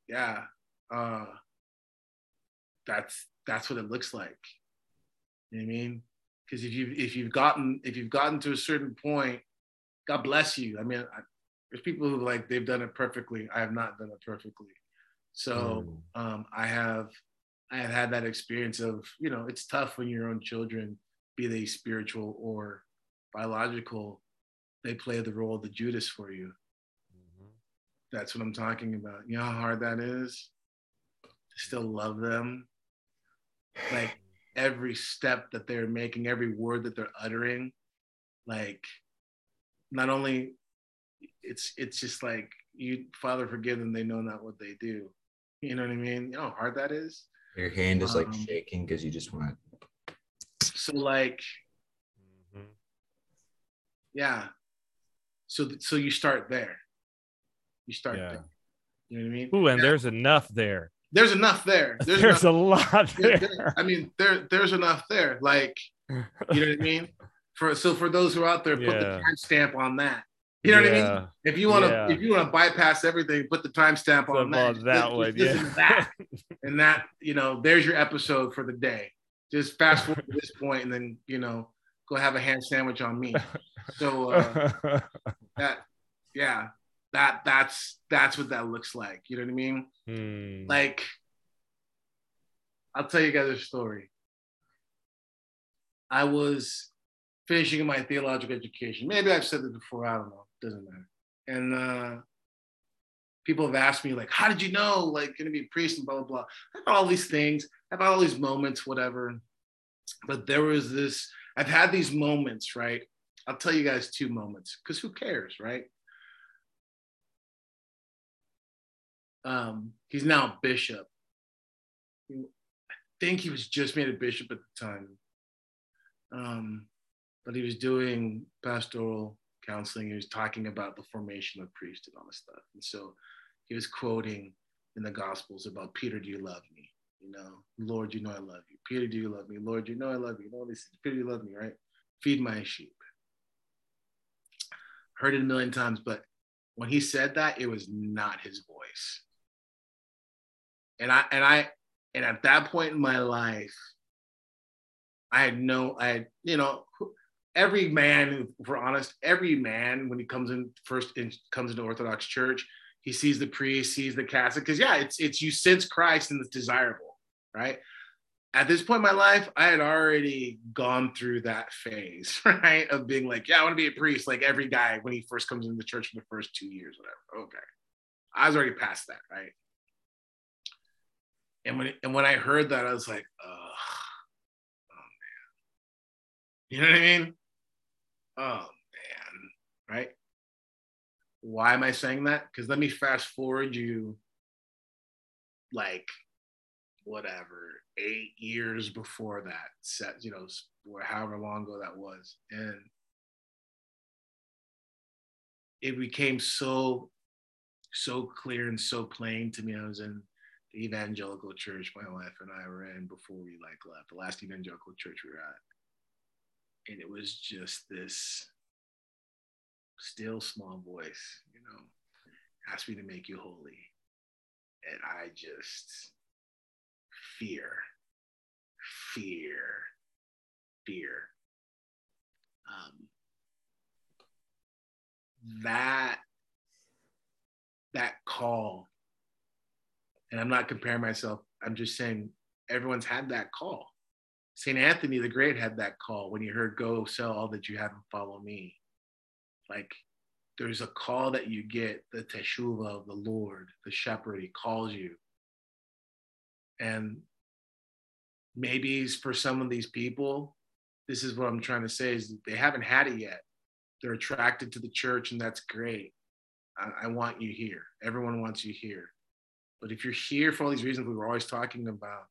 yeah, uh, that's that's what it looks like. You know what I mean? Because if you if you've gotten if you've gotten to a certain point, God bless you. I mean, I, there's people who like they've done it perfectly. I have not done it perfectly. So um, I have I have had that experience of you know it's tough when your own children, be they spiritual or biological, they play the role of the Judas for you. That's what I'm talking about. You know how hard that is to still love them. Like every step that they're making, every word that they're uttering, like not only it's it's just like you Father forgive them, they know not what they do. You know what I mean? You know how hard that is? Your hand is like Um, shaking because you just want. So like Mhm. yeah. So so you start there. You start Yeah. there. You know what I mean? Ooh, and Yeah. there's enough there. There's enough there. (laughs) There's, enough, a lot there- there. there- I mean, there there's enough there. Like, you know what I mean? (laughs) For so for those who are out there, put the Yeah. timestamp on that. You know what I mean? If you want to, Yeah. if you want to bypass everything, put the timestamp on that. Just that li- one, just yeah. that, (laughs) and that, you know, there's your episode for the day. Just fast forward to this point, and then you know, go have a ham sandwich on me. So uh, (laughs) that, yeah, that that's that's what that looks like. You know what I mean? Hmm. Like, I'll tell you guys a story. I was finishing my theological education. Maybe I've said this before. I don't know. Doesn't matter. And uh, people have asked me, like, how did you know, like, to be a priest and blah, blah, blah. I've all these things. I've all these moments, whatever. But there was this I've had these moments, right? I'll tell you guys two moments because who cares, right? Um, he's now a bishop. I think he was just made a bishop at the time. Um, but he was doing pastoral counseling. He was talking about the formation of priests and all this stuff. And so he was quoting in the Gospels about Peter, do you love me? You know, Lord, you know I love you. Peter, do you love me? Lord, you know I love you. All these things. Peter, you love me, right? Feed my sheep. Heard it a million times, but when he said that, it was not his voice. And I and I and at that point in my life, I had no, I had, you know, every man, if we're honest, every man when he comes in first in, comes into Orthodox Church, he sees the priest, sees the cassock, because yeah, it's it's you sense Christ and it's desirable, right? At this point in my life, I had already gone through that phase, (laughs) right? Of being like, yeah, I want to be a priest, like every guy when he first comes into the church for the first two years, whatever. Okay. I was already past that, right? And when and when I heard that, I was like, oh, oh man. You know what I mean? Oh man, right? Why am I saying that? Because let me fast forward you like whatever, eight years before that, set, you know, however long ago that was. And it became so, so clear and so plain to me. I was in the evangelical church my wife and I were in before we like left, the last evangelical church we were at and it was just this still small voice, you know, ask me to make you holy. And I just fear, fear, fear. Um, that that call, and I'm not comparing myself. I'm just saying everyone's had that call St. Anthony the Great had that call when he heard, Go sell all that you have and follow me. Like there's a call that you get, the teshuva of the Lord, the shepherd, he calls you. And maybe for some of these people, this is what I'm trying to say is they haven't had it yet. They're attracted to the church, and that's great. I, I want you here. Everyone wants you here. But if you're here for all these reasons we were always talking about,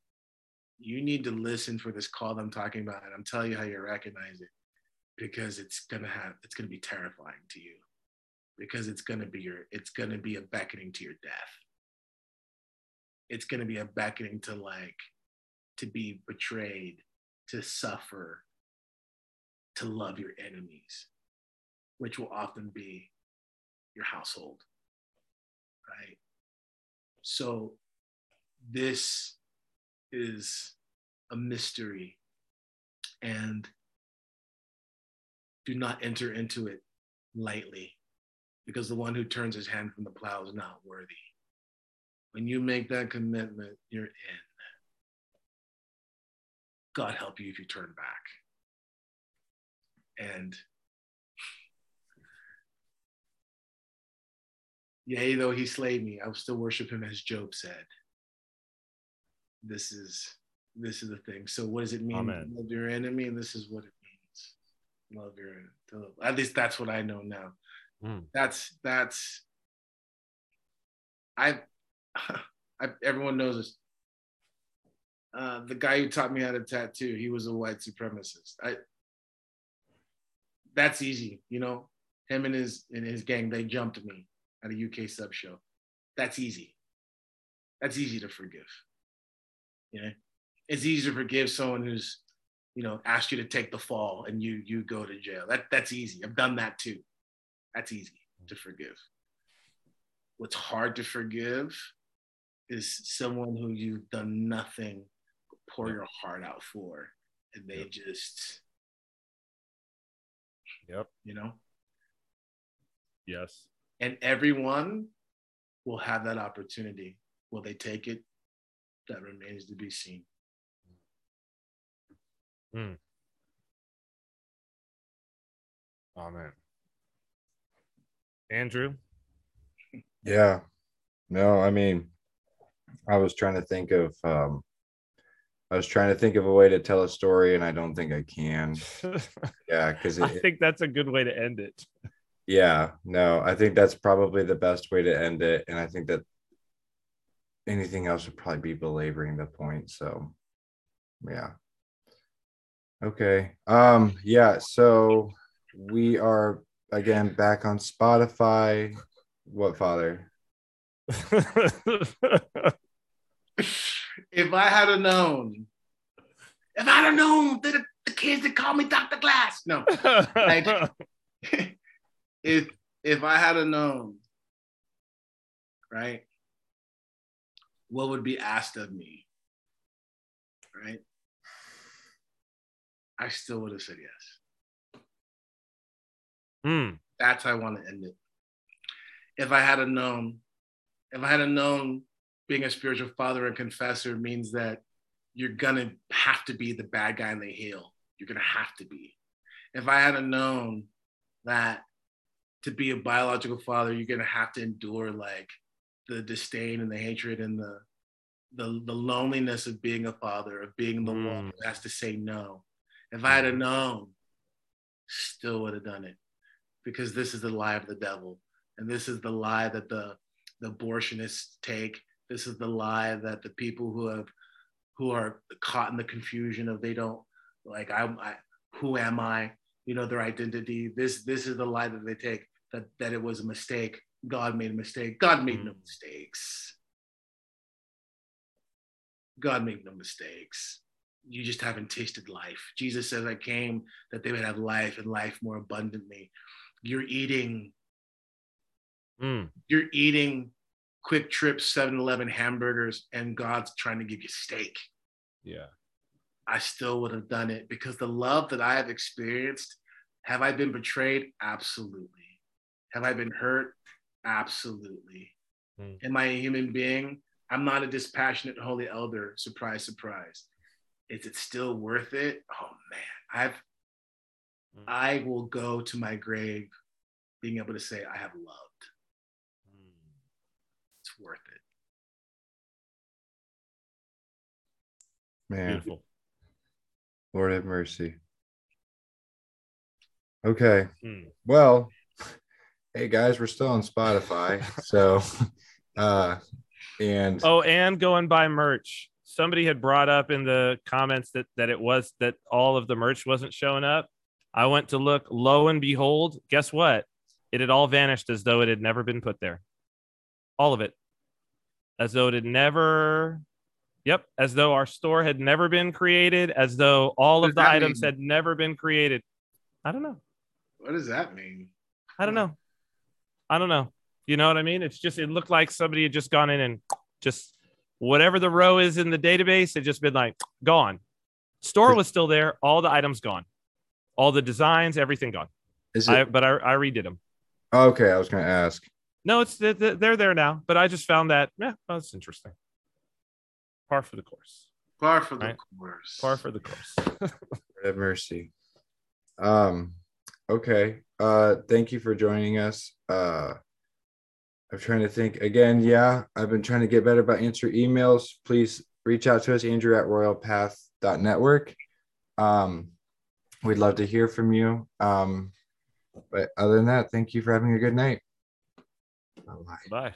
you need to listen for this call that I'm talking about. And I'm telling you how you recognize it because it's gonna have it's gonna be terrifying to you. Because it's gonna be your it's gonna be a beckoning to your death. It's gonna be a beckoning to like to be betrayed, to suffer, to love your enemies, which will often be your household. Right? So this is a mystery and do not enter into it lightly because the one who turns his hand from the plow is not worthy. When you make that commitment, you're in. God help you if you turn back. And yea, though he slayed me, I will still worship him as Job said this is this is the thing. So what does it mean? Amen. Love your enemy, and this is what it means. Love your enemy. At least that's what I know now. Mm. That's that's I, (laughs) I everyone knows this. Uh, the guy who taught me how to tattoo, he was a white supremacist. I that's easy, you know. Him and his and his gang, they jumped me at a UK sub show. That's easy. That's easy to forgive. You know, it's easy to forgive someone who's, you know, asked you to take the fall and you you go to jail. That that's easy. I've done that too. That's easy to forgive. What's hard to forgive is someone who you've done nothing but pour your heart out for, and they Yep. just, Yep. you know, Yes. and everyone will have that opportunity. Will they take it? That remains to be seen. Amen. Andrew. Yeah. No, I mean, I was trying to think of um, I was trying to think of a way to tell a story, and I don't think I can. (laughs) Yeah, because I think that's a good way to end it. yeah, no, I think that's probably the best way to end it, and I think that anything else would probably be belaboring the point. So, yeah. Okay. Um. Yeah. So we are again back on Spotify. What father? (laughs) if I had known, if I'd have known that the, the kids that call me Dr. Glass. No. Like- (laughs) if if I had known, right, what would be asked of me, right? I still would have said yes. Hmm. That's how I want to end it. If I had a known, if I had a known being a spiritual father and confessor means that you're gonna have to be the bad guy in the hill. You're gonna have to be. If I had a known that to be a biological father, you're gonna have to endure like the disdain and the hatred and the the, the loneliness of being a father, of being the one Mm. who has to say no. If I had a known, still would have done it because this is the lie of the devil. And this is the lie that the, the abortionists take. This is the lie that the people who have who are caught in the confusion of they don't like I'm I, who am I? You know, their identity. This this is the lie that they take that that it was a mistake. God made a mistake. God made no Mm. mistakes. God made no mistakes. You just haven't tasted life. Jesus says, I came that they would have life and life more abundantly. You're eating, Hmm. you're eating QuikTrip 7-Eleven hamburgers, and God's trying to give you steak. Yeah. I still would have done it because the love that I have experienced, have I been betrayed? Absolutely. Have I been hurt? Absolutely. Hmm. Am I a human being? I'm not a dispassionate holy elder. Surprise, surprise. Is it still worth it? Oh man, I've Hmm. I will go to my grave being able to say I have loved. It's worth it. Man, Beautiful. Lord have mercy. Okay. Hmm. Well, hey guys, we're still on Spotify. so (laughs) uh and Oh, and go and buy merch. Somebody had brought up in the comments that that it was that all of the merch wasn't showing up. I went to look. Lo and behold, guess what? It had all vanished as though it had never been put there. All of it, as though it had never. Yep, as though our store had never been created, as though all What of the items mean? had never been created. I don't know. What does that mean? I don't know. I don't know. You know what I mean? It's just it looked like somebody had just gone in and just whatever the row is in the database had just been like gone. Store was still there, all the items gone, all the designs, everything gone. is it I but I, I redid them. okay? I was gonna ask. No, it's they're, they're there now, but I just found that yeah, oh, that's interesting. Par for the course. Par for the Right. course. Par for the course. (laughs) Have mercy. Um, okay. Uh thank you for joining us. Uh I'm trying to think again. Yeah, I've been trying to get better about answering emails. Please reach out to us, Andrew at royalpath.network. Um, we'd love to hear from you. Um, but other than that, thank you for having a good night. Bye-bye. Bye.